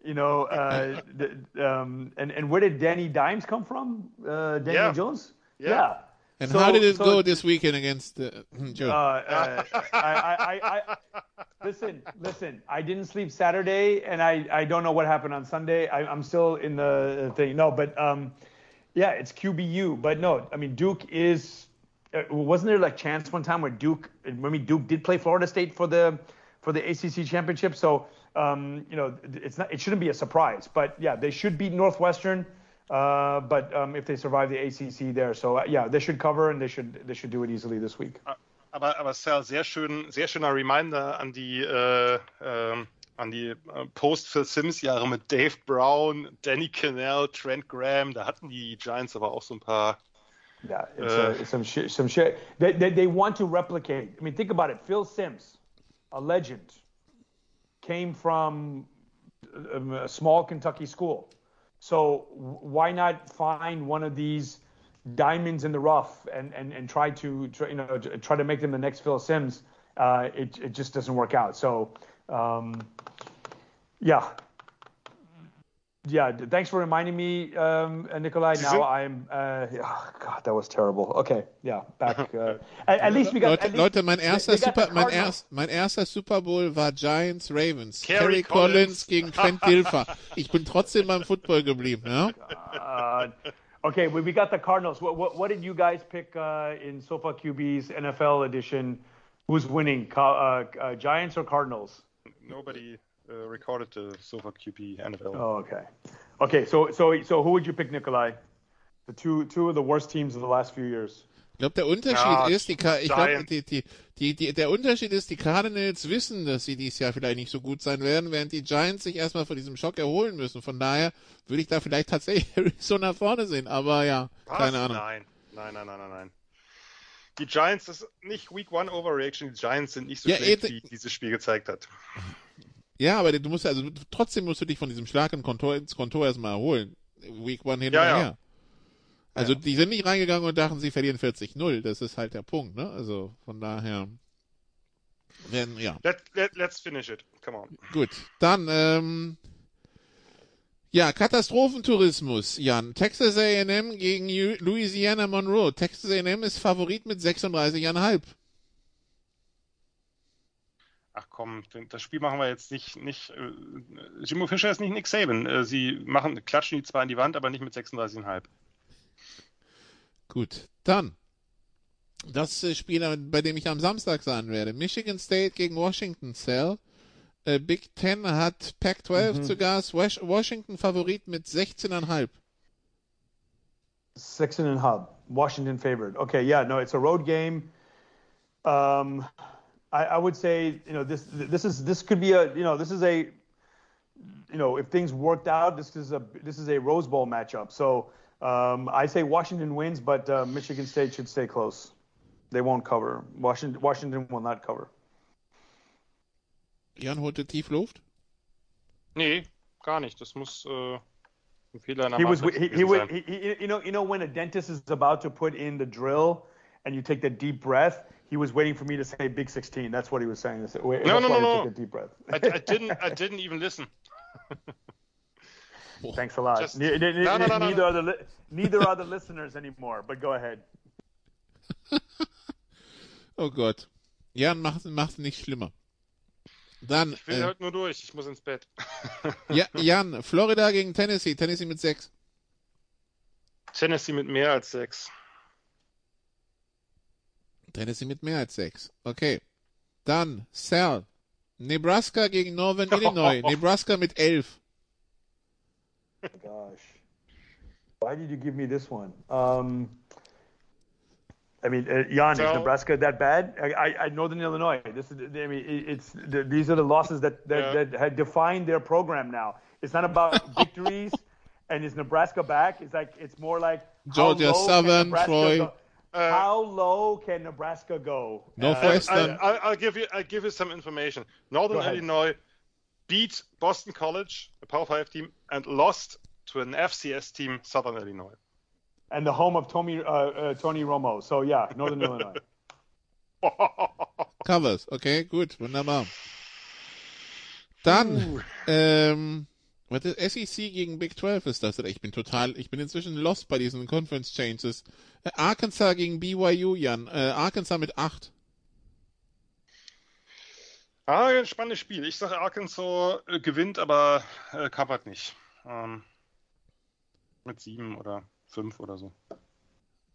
you know, (laughs) uh, the, um, and and where did Danny Dimes come from? Uh, Daniel Yeah. Jones. Yeah. And So- how did it so- go this weekend against uh, (clears throat) Joe? Uh, uh, I, I, I, I, listen, listen. I didn't sleep Saturday, and I, I don't know what happened on Sunday. I, I'm still in the thing. No, but um, yeah, it's QBU. But no, I mean Duke is. Uh, wasn't there like chance one time where Duke? I mean Duke did play Florida State for the for the ACC championship. So um, you know, it's not. It shouldn't be a surprise. But yeah, they should beat Northwestern. Uh, but um, if they survive the ACC there, so uh, yeah, they should cover and they should they should do it easily this week. Aber, aber Sal, sehr schön, sehr schöner Reminder an die, äh, ähm, an die äh, Post-Phil Sims-Jahre mit Dave Brown, Danny Cannell, Trent Graham. Da hatten die Giants aber auch so ein paar. Yeah, it's, Uh, uh, it's some shit. Some shit. They, they, they want to replicate. I mean, think about it. Phil Sims, a legend, came from um, a small Kentucky school. So why not find one of these diamonds in the rough and, and, and try to try, you know try to make them the next Phil Sims? Uh, it it just doesn't work out. So um, yeah. Yeah, thanks for reminding me, um, uh, Nikolai. Now sind- I'm. Uh, oh God, that was terrible. Okay, yeah, back. (laughs) Uh, at, at least we got. Leute, at least Leute, mein erster they got the Super, mein, Cardinals. erst, mein erster Super Bowl war Giants Ravens. Kerry Kerry Collins Collins. gegen Trent Dilfer. Ich bin trotzdem beim Football geblieben, ja? Uh, okay, we, we got the Cardinals. What, what, what did you guys pick uh, in SoFa QB's NFL edition? Who's winning, uh, uh, Giants or Cardinals? Nobody uh, recorded the Sofa QB NFL. Oh, okay. Okay, so so so who would you pick, Nikolai? The two two of the worst teams of the last few years. Ich glaube, der Unterschied Ja, ist, die, Ka- ich glaube, Giants. die, die, die, die, der Unterschied ist, die Cardinals wissen, dass sie dieses Jahr vielleicht nicht so gut sein werden, während die Giants sich erstmal von diesem Schock erholen müssen. Von daher würde ich da vielleicht tatsächlich (laughs) Arizona vorne sehen, aber ja, Was? keine Ahnung. Nein, nein, nein, nein, nein, nein. Die Giants, das ist nicht Week One Overreaction. Die Giants sind nicht so Ja, schlecht, eh, wie dieses Spiel gezeigt hat. Ja, aber du musst also trotzdem musst du dich von diesem Schlag ins Kontor, ins Kontor erstmal erholen. Week One hin Ja, oder ja. her. Also die sind nicht reingegangen und dachten, sie verlieren 40-0. Das ist halt der Punkt, ne? Also von daher. Wenn, ja, Let, let, let's finish it. Come on. gut. Dann, ähm, ja, Katastrophentourismus, Jan. Texas A&M gegen Louisiana Monroe. Texas A&M ist Favorit mit 36,5. Ach komm, das Spiel machen wir jetzt nicht. nicht äh, Jimbo Fischer ist nicht Nick Saban. Äh, sie machen, klatschen die zwar an die Wand, aber nicht mit 36,5. Gut, dann das äh, Spiel, bei dem ich am Samstag sein werde. Michigan State gegen Washington Cell. Äh, Big Ten hat Pac-12 zu Gast. Wash Washington Favorit mit 16,5. Six and a half. Washington favored. Okay, yeah, no, it's a road game. Um, I, I would say, you know, this this is this could be a, you know, this is a, you know, if things worked out, this is a this is a Rose Bowl matchup. So um, I say Washington wins, but uh, Michigan State should stay close. They won't cover. Washington Washington will not cover. Jan holte Tiefluft. Nee, gar nicht. Das muss äh, ein Fehler in der He was Matrix he, he, would he, he, you know you know when a dentist is about to put in the drill and you take the deep breath. He was waiting for me to say Big 16. That's what he was saying. That's No, no, no, no. took a deep breath. I, I didn't. I didn't even listen. (laughs) Thanks a lot. Just- Ne- ne- ne- No, no, no, no, neither are the li- neither are the listeners anymore. But go ahead. (laughs) Oh Gott. Jan macht es nicht schlimmer. Dann, Ich will äh, halt nur durch. Ich muss ins Bett. (laughs) ja, Jan, Florida gegen Tennessee. Tennessee mit 6. Tennessee mit mehr als sechs. Tennessee mit mehr als sechs. Okay. Dann Sal. Nebraska gegen Northern Illinois. (laughs) Nebraska mit elf. Gosh, why did you give me this one? Um, I mean, uh, Jan, is Nebraska that bad? I, I, I Northern Illinois. This is, I mean, it, it's the, these are the losses that that, Yeah. that had defined their program now. It's not about (laughs) victories, and is Nebraska back? It's like it's more like Georgia low can Southern, Nebraska Troy. go? How low can Nebraska go? Uh, Northwestern. I, I, I'll give you I'll give you some information. Northern Illinois beat Boston College, a Power Five team, and lost to an FCS team, Southern Illinois. and the home of Tony uh, uh, Tony Romo. So yeah, Northern Illinois. (laughs) Covers. Okay, gut, wunderbar. Dann, ähm, was ist SEC gegen Big 12 ist das? Ich bin total, ich bin inzwischen lost bei diesen Conference Changes. Äh, Arkansas gegen BYU, Jan. Äh, Arkansas mit 8. Ah, ein spannendes Spiel. Ich sage, Arkansas äh, gewinnt, aber äh, covert nicht. Ähm, mit sieben oder fünf oder so.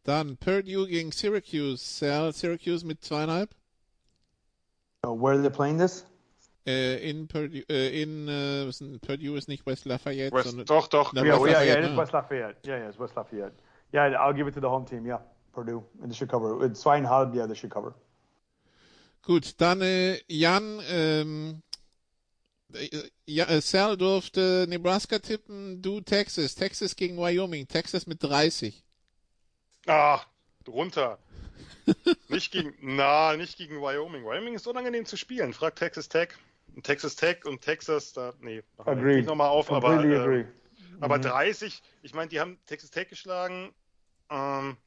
Dann Purdue gegen Syracuse. Sal, Syracuse mit zweieinhalb. Uh, where are they playing this? Äh, in Purdue, äh, in, äh, ist denn- Purdue ist nicht West Lafayette, West, sondern doch, doch. Na, Yeah, West yeah, yeah, Lafayette, it is? West Lafayette. Yeah, yeah, it's West Lafayette. Yeah, I'll give it to the home team. Yeah, Purdue, and they should cover. It's Zweieinhalb. Yeah, they should cover. Gut, dann äh, Jan, ähm, äh, ja, äh, Sal durfte Nebraska tippen, du Texas. Texas gegen Wyoming. Texas mit 30. Ah, runter. (laughs) nicht gegen, na, nicht gegen Wyoming. Wyoming ist unangenehm zu spielen. Frag Texas Tech. Texas Tech und Texas, da, nee, machen wir nicht nochmal auf, aber, äh, agree. aber 30, ich meine, die haben Texas Tech geschlagen. Ähm,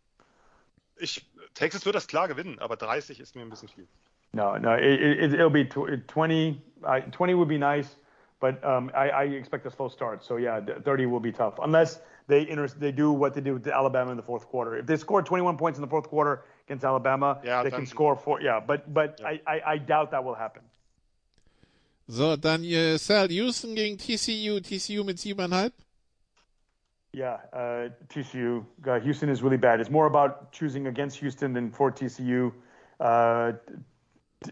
ich, Texas wird das klar gewinnen, aber 30 ist mir ein bisschen viel. No, no, it, it, it'll be tw- 20. I 20 would be nice, but um, I, I expect a slow start. So yeah, the 30 will be tough unless they they do what they did with Alabama in the fourth quarter. If they score 21 points in the fourth quarter against Alabama, Yeah, they can score four. Yeah, but but I, I, I doubt that will happen. So, dann äh, Sal, Houston gegen TCU. TCU mit 7,5. Yeah, uh, TCU. Uh, Houston is really bad. It's more about choosing against Houston than for TCU. Uh,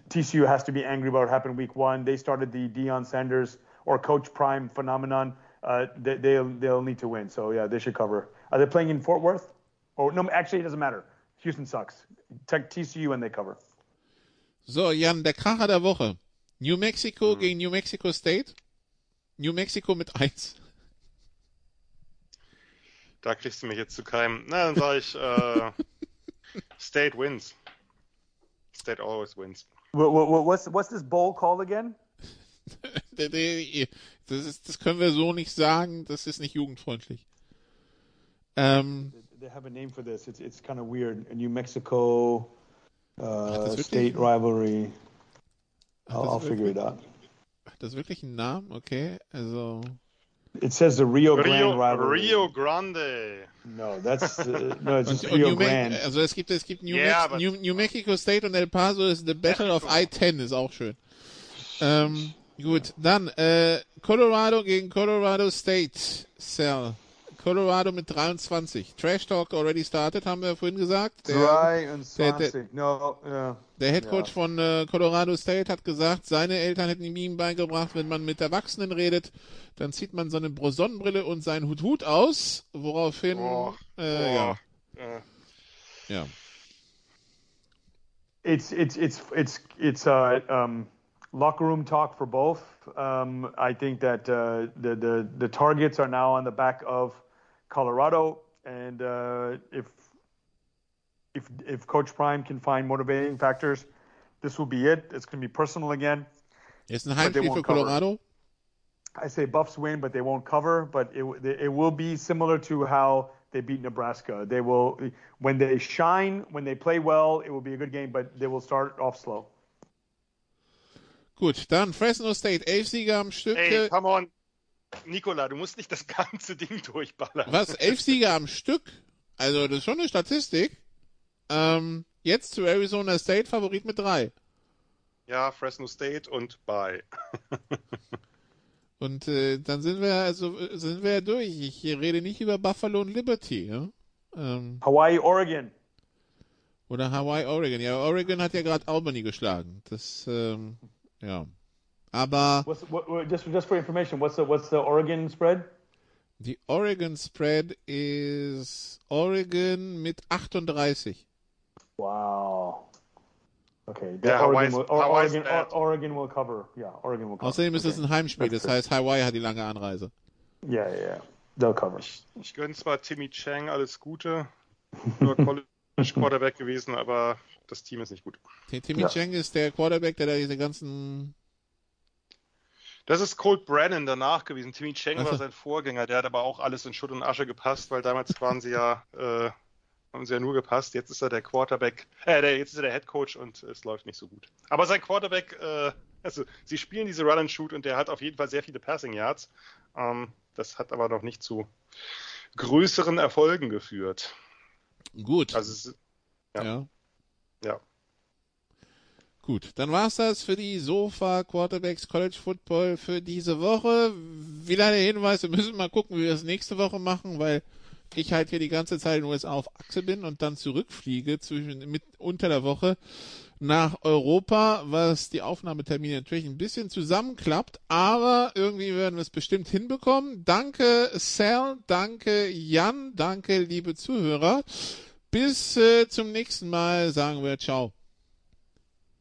TCU has to be angry about what happened week one. They started the Deion Sanders or Coach Prime phenomenon. Uh, they, they'll, they'll need to win. So, yeah, they should cover. Are they playing in Fort Worth? Or no, actually, it doesn't matter. Houston sucks. Take TCU and they cover. So, Jan, der Kracher der Woche. New Mexico gegen New Mexico State. New Mexico mit 1. Da kriegst du mich jetzt zu keimen. Na, dann sage ich, äh, (laughs) State wins. State always wins. What, what, what's, what's this bowl called again? (laughs) Das, ist, das können wir so nicht sagen. Das ist nicht jugendfreundlich. Ähm, They have a name for this. It's, it's kind of weird. New Mexico uh, wirklich? state rivalry. I'll, I'll figure it out. hat das wirklich einen Namen? Okay, also. It says the Rio Grande Rio, rivalry. Rio Grande. No, that's uh, no, it's (laughs) Und, just und Rio New Me Grande. also es gibt es gibt New, Yeah, Mex but- New, New Mexico State und El Paso ist The Battle of I-10 ist auch schön. Ähm, gut, dann äh, Colorado gegen Colorado State. Cell. Colorado mit 23. Trash Talk already started, haben wir vorhin gesagt. Der, Dry and der- der-. No, yeah. der Head Coach Ja. von äh, Colorado State hat gesagt, seine Eltern hätten ihm beigebracht, wenn man mit Erwachsenen redet, dann zieht man seine Sonnenbrille und seinen Hut Hut aus, woraufhin Oh, äh, ja, oh, äh, ja. It's it's it's it's it's uh, um, locker room talk for both. Um, I think that uh, the the the targets are now on the back of Colorado, and uh, if if if Coach Prime can find motivating factors, this will be it. It's going to be personal again. It's ein they Heimspiel won't für cover. Colorado. I say Buffs win, but they won't cover. But it it will be similar to how they beat Nebraska. They will when they shine, when they play well, it will be a good game. But they will start off slow. Gut, dann Fresno State, elf Sieger am Stück. Ey, äh, come on. Nikola, du musst nicht das ganze Ding durchballern. Was? Elf Sieger am Stück? Also, das ist schon eine Statistik. Ähm, jetzt zu Arizona State, Favorit mit drei. Ja, Fresno State und bye. Und äh, dann sind wir also sind wir ja durch. Ich rede nicht über Buffalo und Liberty. Ja? Ähm, Hawaii, Oregon. Oder Hawaii, Oregon. Ja, Oregon hat ja gerade Albany geschlagen. Das, ähm, ja. Aber What's what, just just for information? What's the what's the Oregon spread? die Oregon Spread ist Oregon mit 38. Wow. Okay. Yeah, Oregon, will, Oregon, Oregon will cover. Yeah, Oregon will cover. Außerdem ist es okay. ein Heimspiel, das heißt Hawaii hat die lange Anreise. Yeah, yeah, yeah. They'll cover. Ich gönne zwar Timmy Chang alles Gute, nur College (laughs) Quarterback gewesen, aber das Team ist nicht gut. Timmy Ja. Cheng ist der Quarterback, der da diese ganzen Das ist Colt Brennan danach gewesen. Timmy Chang Ach so. war sein Vorgänger, der hat aber auch alles in Schutt und Asche gepasst, weil damals waren sie ja, äh, haben sie ja nur gepasst. Jetzt ist er der Quarterback, äh, der, jetzt ist er der Head Coach und es läuft nicht so gut. Aber sein Quarterback, äh, also sie spielen diese Run and Shoot und der hat auf jeden Fall sehr viele Passing Yards. Ähm, das hat aber noch nicht zu größeren Erfolgen geführt. gut. Also ja. ja. ja. Gut, dann war's das für die Sofa Quarterbacks College Football für diese Woche. Wieder der Hinweis, wir müssen mal gucken, wie wir das nächste Woche machen, weil ich halt hier die ganze Zeit in den USA auf Achse bin und dann zurückfliege zwischen mit unter der Woche nach Europa, was die Aufnahmetermine natürlich ein bisschen zusammenklappt, aber irgendwie werden wir es bestimmt hinbekommen. Danke Sal, danke Jan, danke liebe Zuhörer. Bis äh, zum nächsten Mal sagen wir ciao.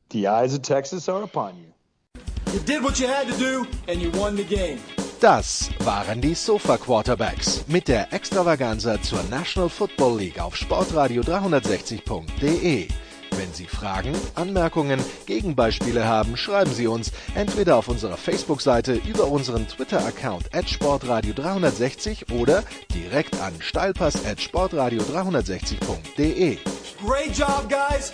The eyes of Texas are upon you. You did what you had to do, and you won the game. Das waren die Sofa Quarterbacks mit der Extravaganza zur National Football League auf Sportradio 360.de. Wenn Sie Fragen, Anmerkungen, Gegenbeispiele haben, schreiben Sie uns entweder auf unserer Facebook-Seite über unseren Twitter-Account at Sportradio 360 oder direkt an steilpass at Sportradio 360.de. Great job, guys.